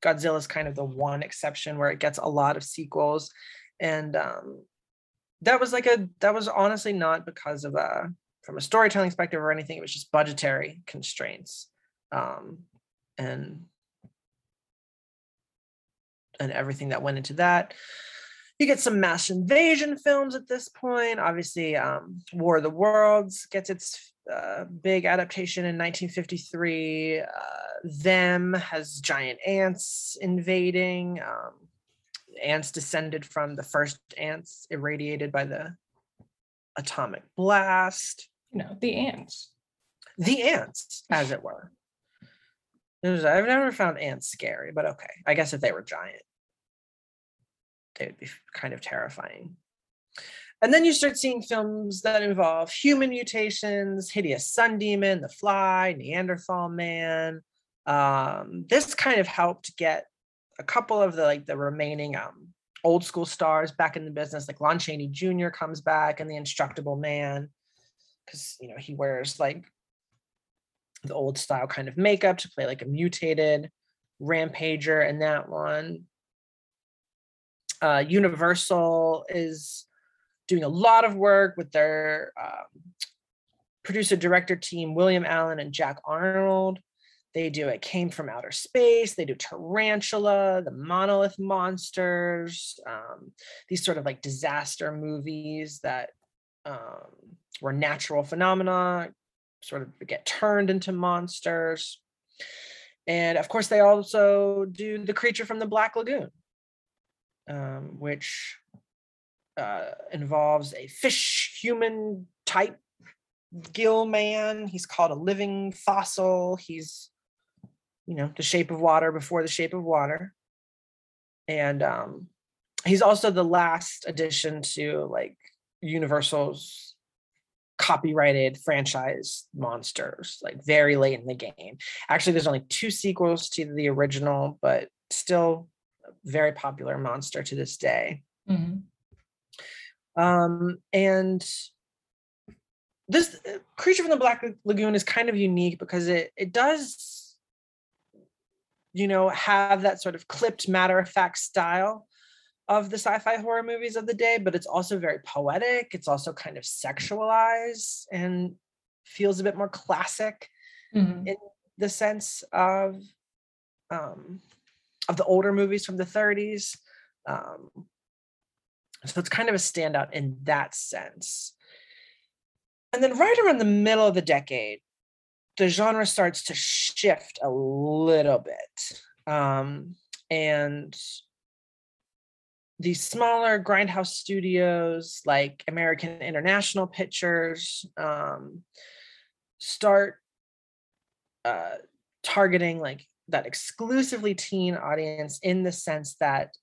S1: godzilla's kind of the one exception where it gets a lot of sequels. And um that was like a that was honestly not because of a from a storytelling perspective or anything it was just budgetary constraints. Um and and everything that went into that. You get some mass invasion films at this point. Obviously um war of the worlds gets its uh, big adaptation in 1953 uh, them has giant ants invading um ants descended from the first ants irradiated by the atomic blast.
S2: You know, the ants.
S1: the ants as it were. I've never found ants scary but okay. I guess if they were giant they would be kind of terrifying and then you start seeing films that involve human mutations hideous sun demon the fly neanderthal man. Um, this kind of helped get a couple of the like the remaining um old school stars back in the business like lon chaney jr comes back and the indestructible man because you know he wears like the old style kind of makeup to play like a mutated rampager in that one. Uh universal is doing a lot of work with their um, producer director team william alland and jack arnold they do it came from outer space they do tarantula the monolith monsters um, these sort of like disaster movies that um, where natural phenomena sort of get turned into monsters. And of course, they also do the creature from the Black Lagoon, um, which uh, involves a fish human type gill man. He's called a living fossil. He's, you know, the shape of water before the shape of water. And um, he's also the last addition to like Universal's copyrighted franchise monsters, like very late in the game. Actually, there's only two sequels to the original, but still very popular monster to this day. Mm-hmm. Um, and this uh, creature from the Black Lagoon is kind of unique because it it does, you know, have that sort of clipped matter of fact style of the sci-fi horror movies of the day, but it's also very poetic. It's also kind of sexualized and feels a bit more classic mm-hmm. in the sense of um, of the older movies from the 30s. Um, so it's kind of a standout in that sense. And then right around the middle of the decade, the genre starts to shift a little bit. Um, and these smaller grindhouse studios like American International Pictures um, start uh, targeting like that exclusively teen audience in the sense that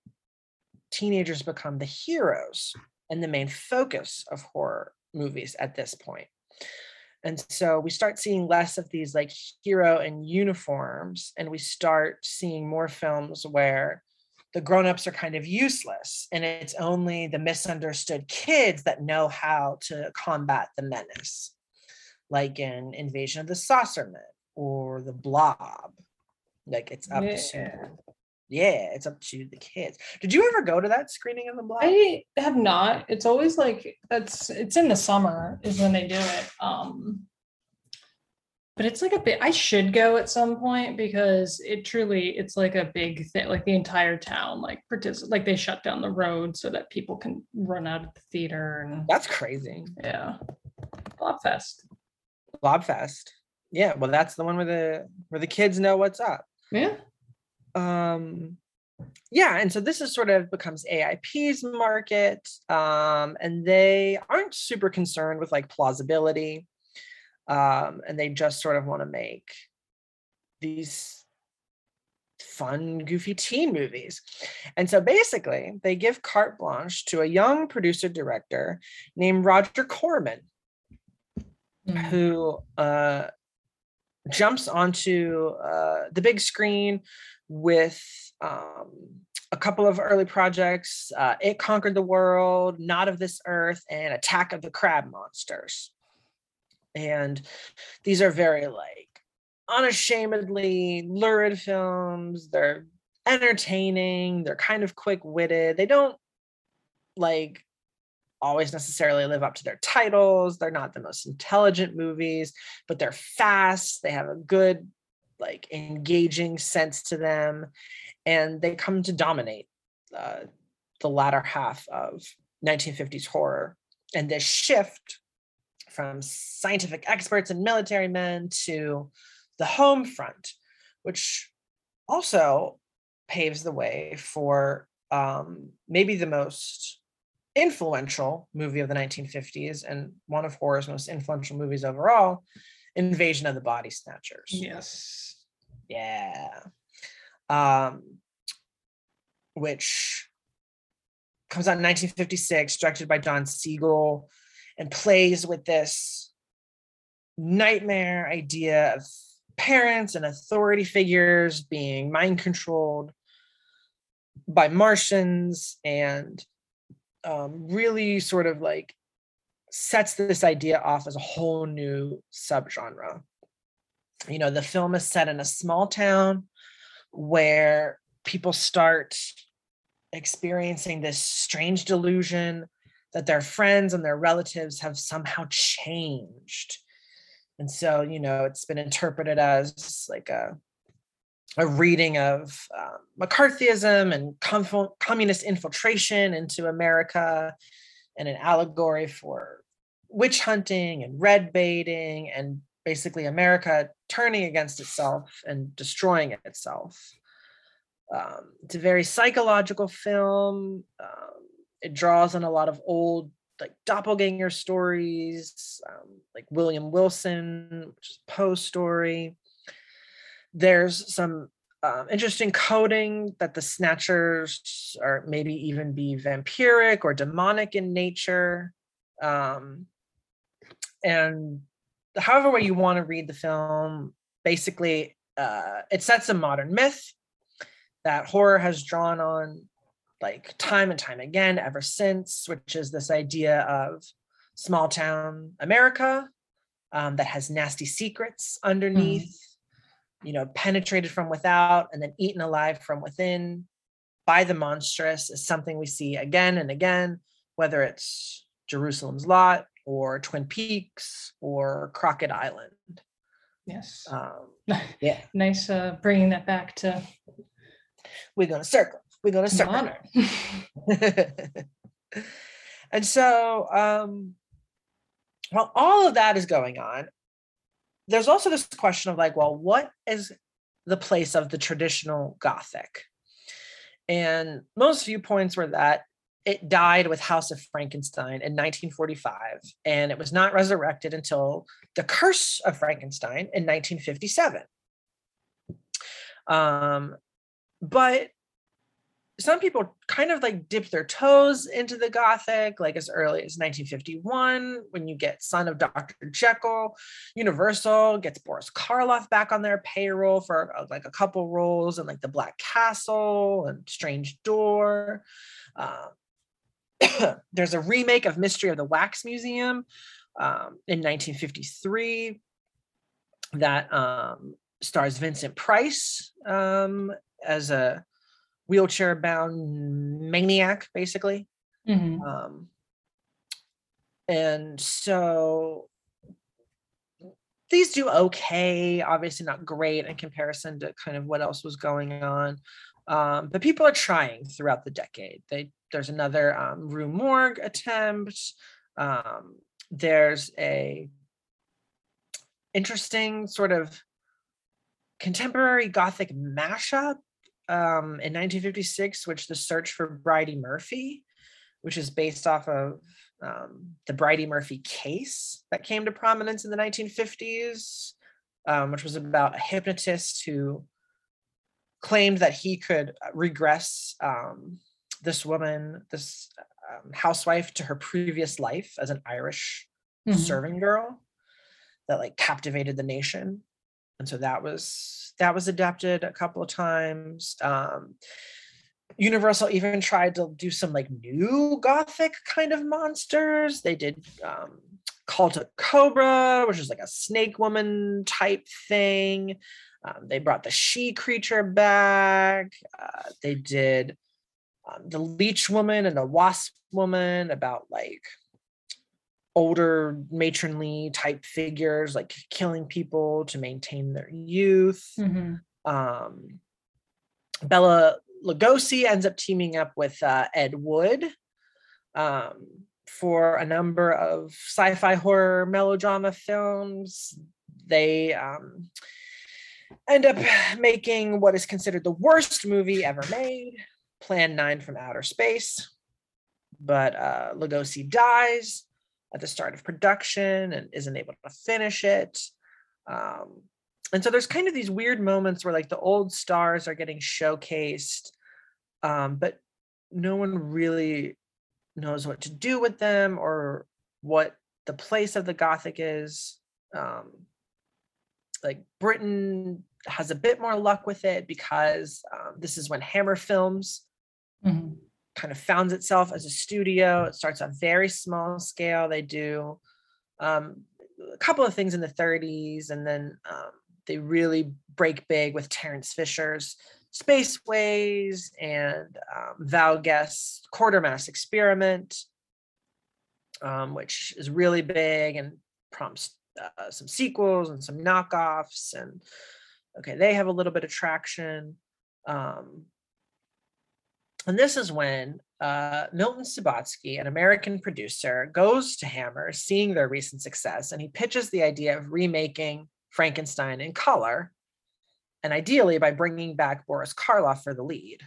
S1: teenagers become the heroes and the main focus of horror movies at this point. And so we start seeing less of these like hero in uniforms, and we start seeing more films where the grown-ups are kind of useless and it's only the misunderstood kids that know how to combat the menace like in invasion of the saucermen or the blob like it's up yeah. to yeah, it's up to the kids. Did you ever go to that screening of the blob?
S2: I have not. It's always like that's it's in the summer is when they do it. Um but it's like a bit i should go at some point because it truly it's like a big thing like the entire town like partic- like they shut down the road so that people can run out of the theater and
S1: that's crazy
S2: yeah blobfest
S1: blobfest yeah well that's the one where the where the kids know what's up
S2: yeah
S1: um yeah and so this is sort of becomes aip's market um and they aren't super concerned with like plausibility um and they just sort of want to make these fun goofy teen movies and so basically they give carte blanche to a young producer director named roger corman mm-hmm. who uh jumps onto uh, the big screen with um, a couple of early projects uh, It Conquered the World, Not of This Earth, and Attack of the Crab Monsters. And these are very like unashamedly lurid films. They're entertaining, they're kind of quick witted. They don't like always necessarily live up to their titles. They're not the most intelligent movies, but they're fast. They have a good like engaging sense to them and they come to dominate uh, the latter half of 1950s horror and this shift from scientific experts and military men to the home front which also paves the way for um, maybe the most influential movie of the 1950s and one of horror's most influential movies overall invasion of the body snatchers
S2: yes
S1: yeah. Um, which comes out in 1956, directed by Don Siegel, and plays with this nightmare idea of parents and authority figures being mind controlled by Martians and um, really sort of like sets this idea off as a whole new subgenre. You know the film is set in a small town where people start experiencing this strange delusion that their friends and their relatives have somehow changed. And so you know it's been interpreted as like a a reading of um, McCarthyism and com- communist infiltration into America, and an allegory for witch hunting and red baiting and basically America turning against itself and destroying itself. Um, it's a very psychological film. Um, it draws on a lot of old like doppelganger stories, um, like William Wilson, which is Poe's story. There's some um, interesting coding that the snatchers are maybe even be vampiric or demonic in nature. Um, and however way you want to read the film, basically uh, it sets a modern myth that horror has drawn on like time and time again ever since, which is this idea of small town America um, that has nasty secrets underneath, mm. You know, penetrated from without and then eaten alive from within by the monstrous is something we see again and again, whether it's Jerusalem's Lot or Twin Peaks or Crockett Island.
S2: Yes.
S1: Um, yeah.
S2: nice uh, bringing that back to.
S1: We're going to circle. We're going to circle. and so, um, while all of that is going on, there's also this question of like, well, what is the place of the traditional Gothic? And most viewpoints were that it died with House of Frankenstein in 1945, and it was not resurrected until The Curse of Frankenstein in 1957. Um, but some people kind of like dip their toes into the Gothic, like as early as 1951, when you get Son of Dr. Jekyll. Universal gets Boris Karloff back on their payroll for uh, like a couple roles in like The Black Castle and Strange Door. Um, there's a remake of Mystery of the Wax Museum um, in 1953 that um, stars Vincent Price um, as a wheelchair bound maniac, basically. Mm-hmm. Um, and so these do okay, obviously not great in comparison to kind of what else was going on. Um, but people are trying throughout the decade. They there's another um, Rue Morgue attempt. Um, there's a interesting sort of contemporary Gothic mashup um, in 1956, which the search for Bridey Murphy, which is based off of um, the Bridey Murphy case that came to prominence in the 1950s, um, which was about a hypnotist who claimed that he could regress um, this woman, this um, housewife, to her previous life as an Irish mm-hmm. serving girl that like captivated the nation. And so that was that was adapted a couple of times. Um, Universal even tried to do some like new gothic kind of monsters. They did um, Cult of Cobra, which is like a snake woman type thing. Um, they brought the she creature back. Uh, they did um, the leech woman and the wasp woman about like older matronly type figures like killing people to maintain their youth mm-hmm. um, bela lugosi ends up teaming up with uh, ed wood um, for a number of sci-fi horror melodrama films they um, end up making what is considered the worst movie ever made Plan 9 from Outer Space. But uh, Lugosi dies at the start of production and isn't able to finish it. Um, and so there's kind of these weird moments where like the old stars are getting showcased, um, but no one really knows what to do with them or what the place of the Gothic is. Um, like Britain has a bit more luck with it because um, this is when Hammer Films mm-hmm. Kind of founds itself as a studio. It starts on very small scale. They do um, a couple of things in the 30s, and then um, they really break big with Terence Fisher's Spaceways and um, Val Guest's Quatermass Experiment, um, which is really big and prompts uh, some sequels and some knockoffs. And okay, they have a little bit of traction. Um, and this is when uh, Milton Subotsky, an American producer, goes to Hammer, seeing their recent success, and he pitches the idea of remaking Frankenstein in color, and ideally by bringing back Boris Karloff for the lead.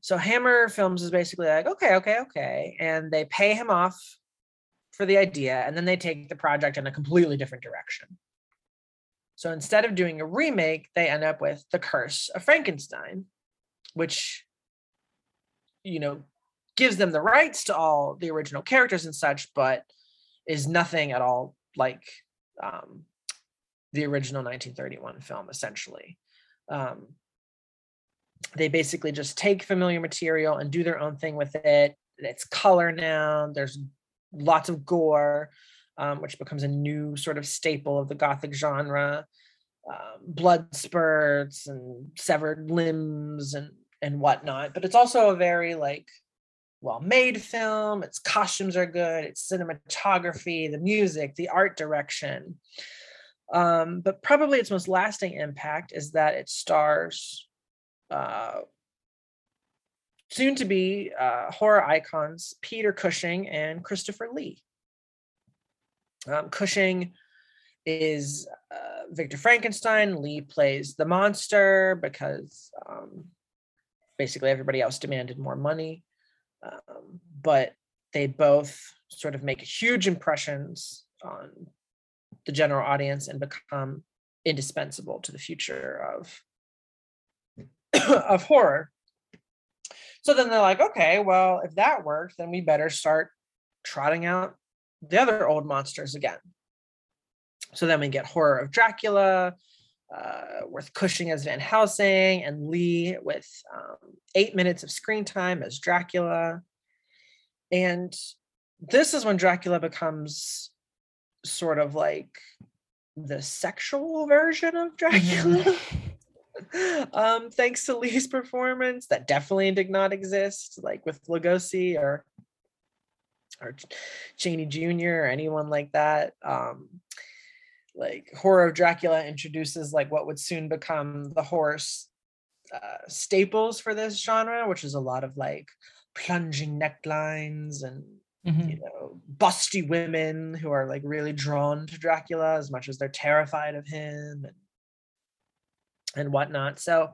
S1: So Hammer Films is basically like, okay, okay, okay, and they pay him off for the idea, and then they take the project in a completely different direction. So instead of doing a remake, they end up with The Curse of Frankenstein, which you know gives them the rights to all the original characters and such but is nothing at all like um, the original 1931 film essentially. Um, they basically just take familiar material and do their own thing with it. It's color now there's lots of gore um, which becomes a new sort of staple of the gothic genre. Um, blood spurts and severed limbs and and whatnot. But it's also a very like well made film. Its costumes are good. Its cinematography, the music, the art direction. Um, but probably its most lasting impact is that it stars uh, soon to be uh, horror icons Peter Cushing and Christopher Lee. Um, Cushing is uh, Victor Frankenstein. Lee plays the monster because um, basically everybody else demanded more money. Um, but they both sort of make huge impressions on the general audience and become indispensable to the future of of horror. So then they're like, okay, well, if that works, then we better start trotting out the other old monsters again. So then we get horror of Dracula, uh, with Cushing as Van Helsing and Lee with um, eight minutes of screen time as Dracula. And this is when Dracula becomes sort of like the sexual version of Dracula. Mm-hmm. um, thanks to Lee's performance, that definitely did not exist, like with Lugosi or or Chaney Jr. or anyone like that. Um, like horror of dracula introduces like what would soon become the horror uh, staples for this genre which is a lot of like plunging necklines and mm-hmm. you know busty women who are like really drawn to dracula as much as they're terrified of him and and whatnot so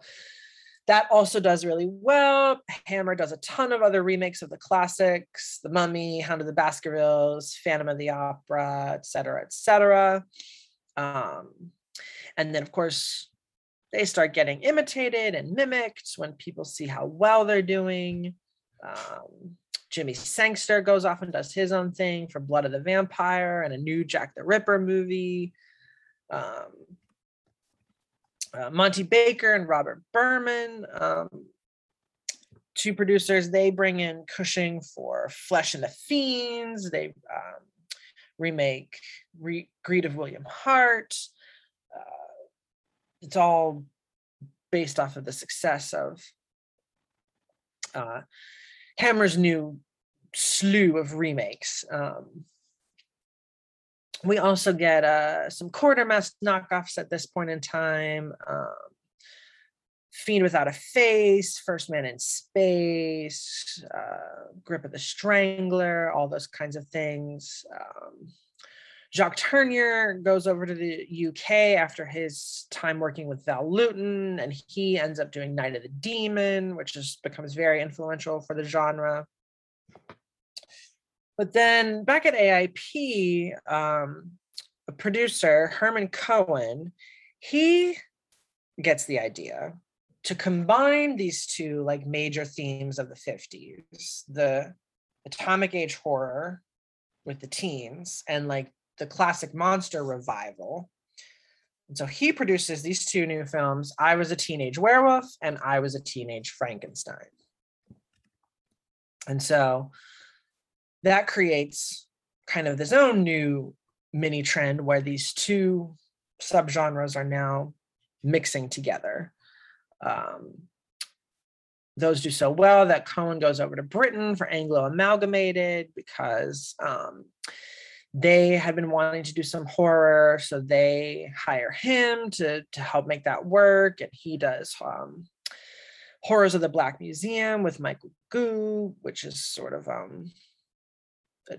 S1: that also does really well. Hammer does a ton of other remakes of the classics, The Mummy, Hound of the Baskervilles, Phantom of the Opera, etc., cetera, et cetera. Um, and then, of course, they start getting imitated and mimicked when people see how well they're doing. Um, Jimmy Sangster goes off and does his own thing for Blood of the Vampire and a new Jack the Ripper movie. Um, uh, Monty Baker and Robert Berman, um, two producers, they bring in Cushing for Flesh and the Fiends. They um, remake Re- Greed of William Hart. Uh, it's all based off of the success of uh, Hammer's new slew of remakes. Um, we also get uh, some Quatermass knockoffs at this point in time. Um, Fiend Without a Face, First Man in Space, uh, Grip of the Strangler, all those kinds of things. Um, Jacques Tourneur goes over to the UK after his time working with Val Lewton, and he ends up doing Night of the Demon, which just becomes very influential for the genre. But then back at AIP, um, a producer, Herman Cohen, he gets the idea to combine these two like major themes of the 50s the atomic age horror with the teens and like the classic monster revival. And so he produces these two new films. I was a teenage werewolf and i was a teenage frankenstein. And so that creates kind of this own new mini trend where these two subgenres are now mixing together um, those do so well that Cohen goes over to Britain for Anglo Amalgamated because um, they had been wanting to do some horror, so they hire him to to help make that work, and he does um, Horrors of the Black Museum with Michael Gough, which is sort of um a,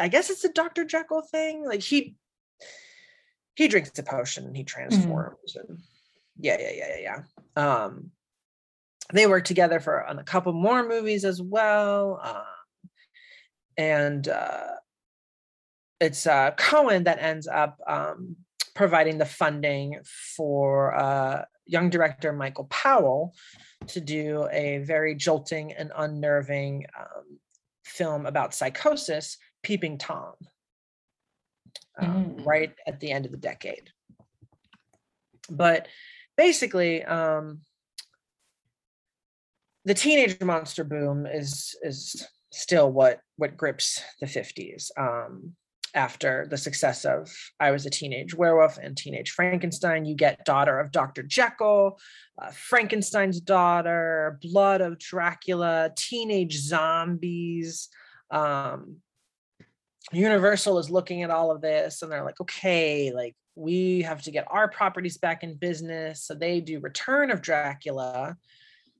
S1: I guess it's a Dr. Jekyll thing. Like he he drinks the potion and he transforms mm-hmm. and yeah, yeah, yeah, yeah, yeah. Um they work together for on a couple more movies as well. Um, and uh it's uh Cohen that ends up um providing the funding for uh young director Michael Powell to do a very jolting and unnerving um, film about psychosis, Peeping Tom, um, mm. right at the end of the decade. But basically, um, the teenage monster boom is is still what what grips the 50s. Um, after the success of I Was a Teenage Werewolf and Teenage Frankenstein. You get Daughter of Dr. Jekyll, uh, Frankenstein's Daughter, Blood of Dracula, Teenage Zombies. Um, Universal is looking at all of this and they're like, okay, like we have to get our properties back in business. So they do Return of Dracula,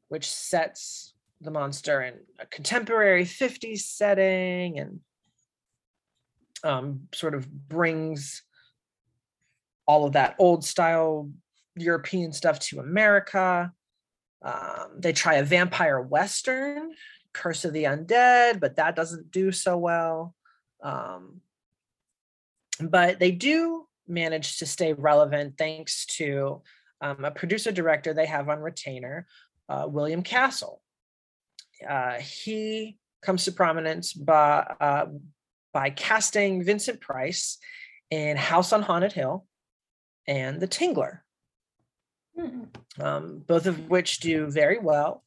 S1: which sets the monster in a contemporary 50s setting and um, sort of brings all of that old style European stuff to America. Um, they try a vampire western, Curse of the Undead, but that doesn't do so well. Um, but they do manage to stay relevant thanks to um, a producer director they have on retainer, uh, William Castle. Uh, he comes to prominence by, uh, by casting Vincent Price in House on Haunted Hill and The Tingler, mm-hmm. um, both of which do very well.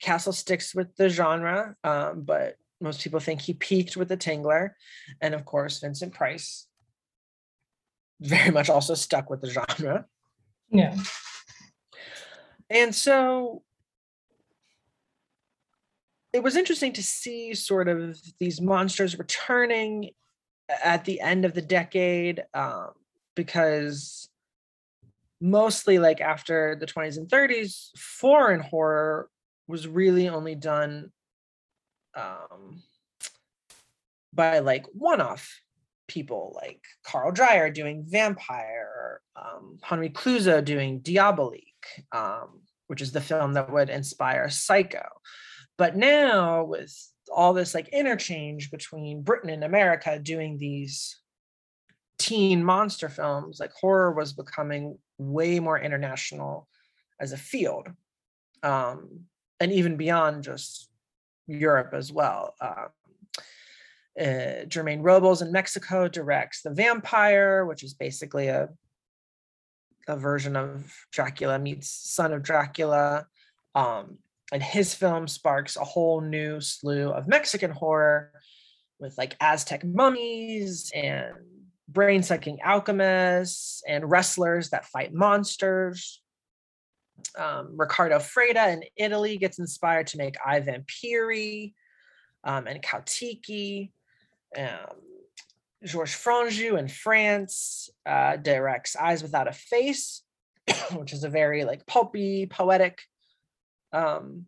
S1: Castle sticks with the genre, um, but most people think he peaked with The Tingler. And of course, Vincent Price very much also stuck with the genre.
S2: Yeah.
S1: And so it was interesting to see sort of these monsters returning at the end of the decade um, because mostly like after the 20s and 30s foreign horror was really only done um, by like one-off people like Carl Dreyer doing Vampyr, um, Henri Clouzot doing Diabolique, um, which is the film that would inspire Psycho. But now with all this like interchange between Britain and America doing these teen monster films, like horror was becoming way more international as a field. Um, and even beyond just Europe as well. Um, uh, Germán Robles in Mexico directs The Vampire, which is basically a a version of Dracula meets Son of Dracula. Um, and his film sparks a whole new slew of Mexican horror with like Aztec mummies and brain sucking alchemists and wrestlers that fight monsters. Um, Riccardo Freda in Italy gets inspired to make I Vampiri um, and Caltiki. Um, Georges Franju in France uh, directs Eyes Without a Face, which is a very like pulpy, poetic um,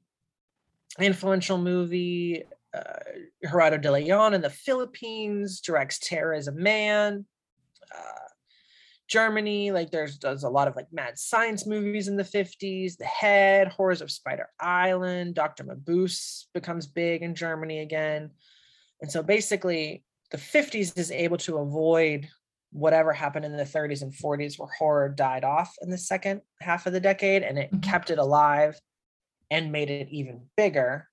S1: influential movie. Uh, Gerardo de Leon in the Philippines directs Terror Is a Man. Uh, Germany, like there's does a lot of like mad science movies in the 50s. The Head, Horrors of Spider Island, Dr. Mabuse becomes big in Germany again. And so basically, the 50s is able to avoid whatever happened in the 30s and 40s where horror died off in the second half of the decade and it mm-hmm. kept it alive and made it even bigger,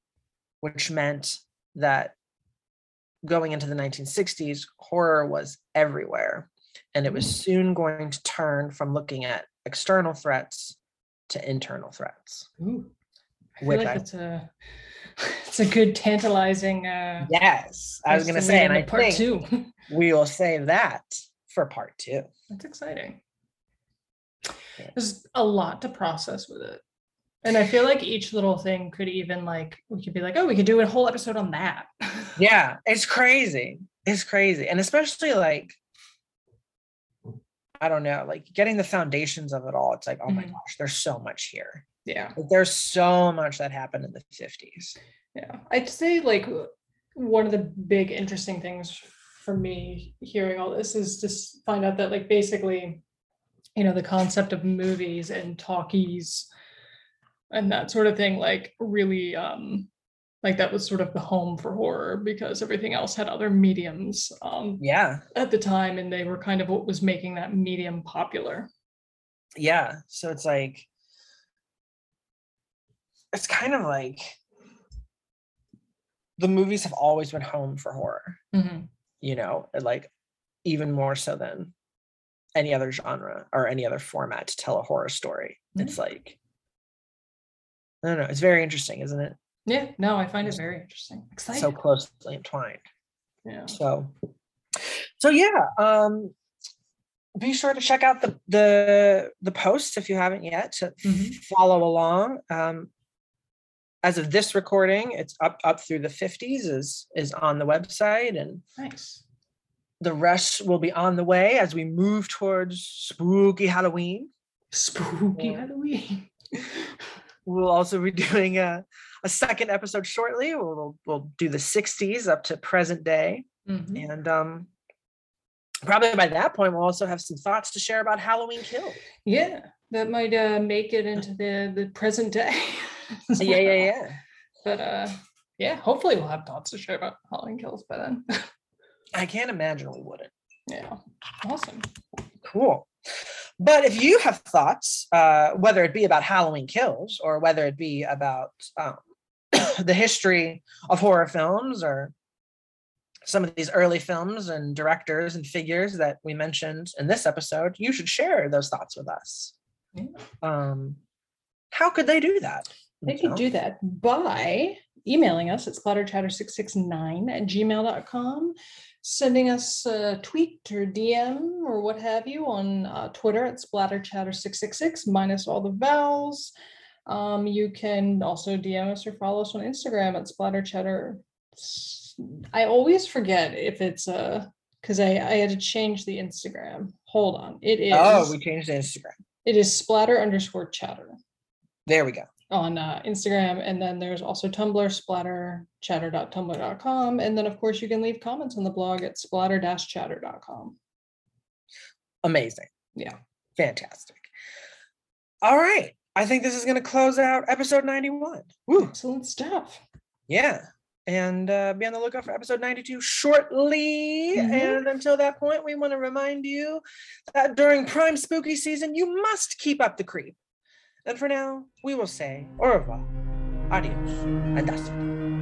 S1: which meant that going into the 1960s, horror was everywhere. And it was mm. soon going to turn from looking at external threats to internal threats.
S2: Ooh, I feel like I, a it's a good tantalizing uh
S1: yes i was gonna say and i part think two we will save that for part two
S2: that's exciting there's a lot to process with it and I feel like each little thing could even like we could be like, oh, we could do a whole episode on that.
S1: yeah, it's crazy. It's crazy. And especially like I don't know, like getting the foundations of it all. It's like, oh my mm-hmm. gosh, there's so much here.
S2: Yeah.
S1: Like, there's so much that happened in the 50s.
S2: Yeah. I'd say like one of the big interesting things for me hearing all this is just find out that like basically, you know, the concept of movies and talkies and that sort of thing, like really um like that was sort of the home for horror because everything else had other mediums um
S1: Yeah.
S2: at the time and they were kind of what was making that medium popular.
S1: Yeah. So it's like, it's kind of like the movies have always been home for horror,
S2: Mhm.
S1: you know, like even more so than any other genre or any other format to tell a horror story. It's like, I don't know. It's very interesting, isn't it?
S2: Yeah, no, I find it very interesting. Exciting.
S1: So closely entwined.
S2: yeah.
S1: So, so yeah. Um, be sure to check out the the the posts if you haven't yet to
S2: Mhm.
S1: follow along. Um, as of this recording, it's up up through the fifties is is on the website, and
S2: Nice.
S1: the rest will be on the way as we move towards spooky Halloween.
S2: Spooky
S1: Yeah.
S2: Halloween.
S1: We'll also be doing a a second episode shortly. We'll we'll, we'll do the sixties up to present day.
S2: Mhm.
S1: And um, probably by that point, we'll also have some thoughts to share about Halloween Kills.
S2: Yeah, that might uh, make it into the the present day.
S1: Yeah, yeah, yeah.
S2: But uh, yeah, hopefully we'll have thoughts to share about Halloween Kills by then.
S1: I can't imagine we wouldn't.
S2: yeah, awesome.
S1: Cool. But if you have thoughts, uh, whether it be about Halloween Kills or whether it be about um, the history of horror films or some of these early films and directors and figures that we mentioned in this episode, you should share those thoughts with us.
S2: Yeah.
S1: Um, how could they do that?
S2: They could do that by emailing us at splatterchatter669 at gmail.com, sending us a tweet or DM or what have you on uh, Twitter at splatterchatter666 minus all the vowels. Um, you can also DM us or follow us on Instagram at splatterchatter. I always forget if it's a because I, I had to change the Instagram. Hold on. It is
S1: Oh, we changed the Instagram.
S2: it is splatter underscore chatter
S1: There we go.
S2: On uh, Instagram. And then there's also Tumblr, splatterchatter.tumblr.com. And then, of course, you can leave comments on the blog at splatter chatter.com.
S1: Amazing.
S2: Yeah.
S1: Fantastic. All right. I think this is going to close out episode 91. Woo.
S2: Excellent stuff.
S1: Yeah. And uh, be on the lookout for episode 92 shortly.
S2: Mhm.
S1: And until that point, we want to remind you that during prime spooky season, you must keep up the creep. And for now, we will say au revoir, adios, and hasta.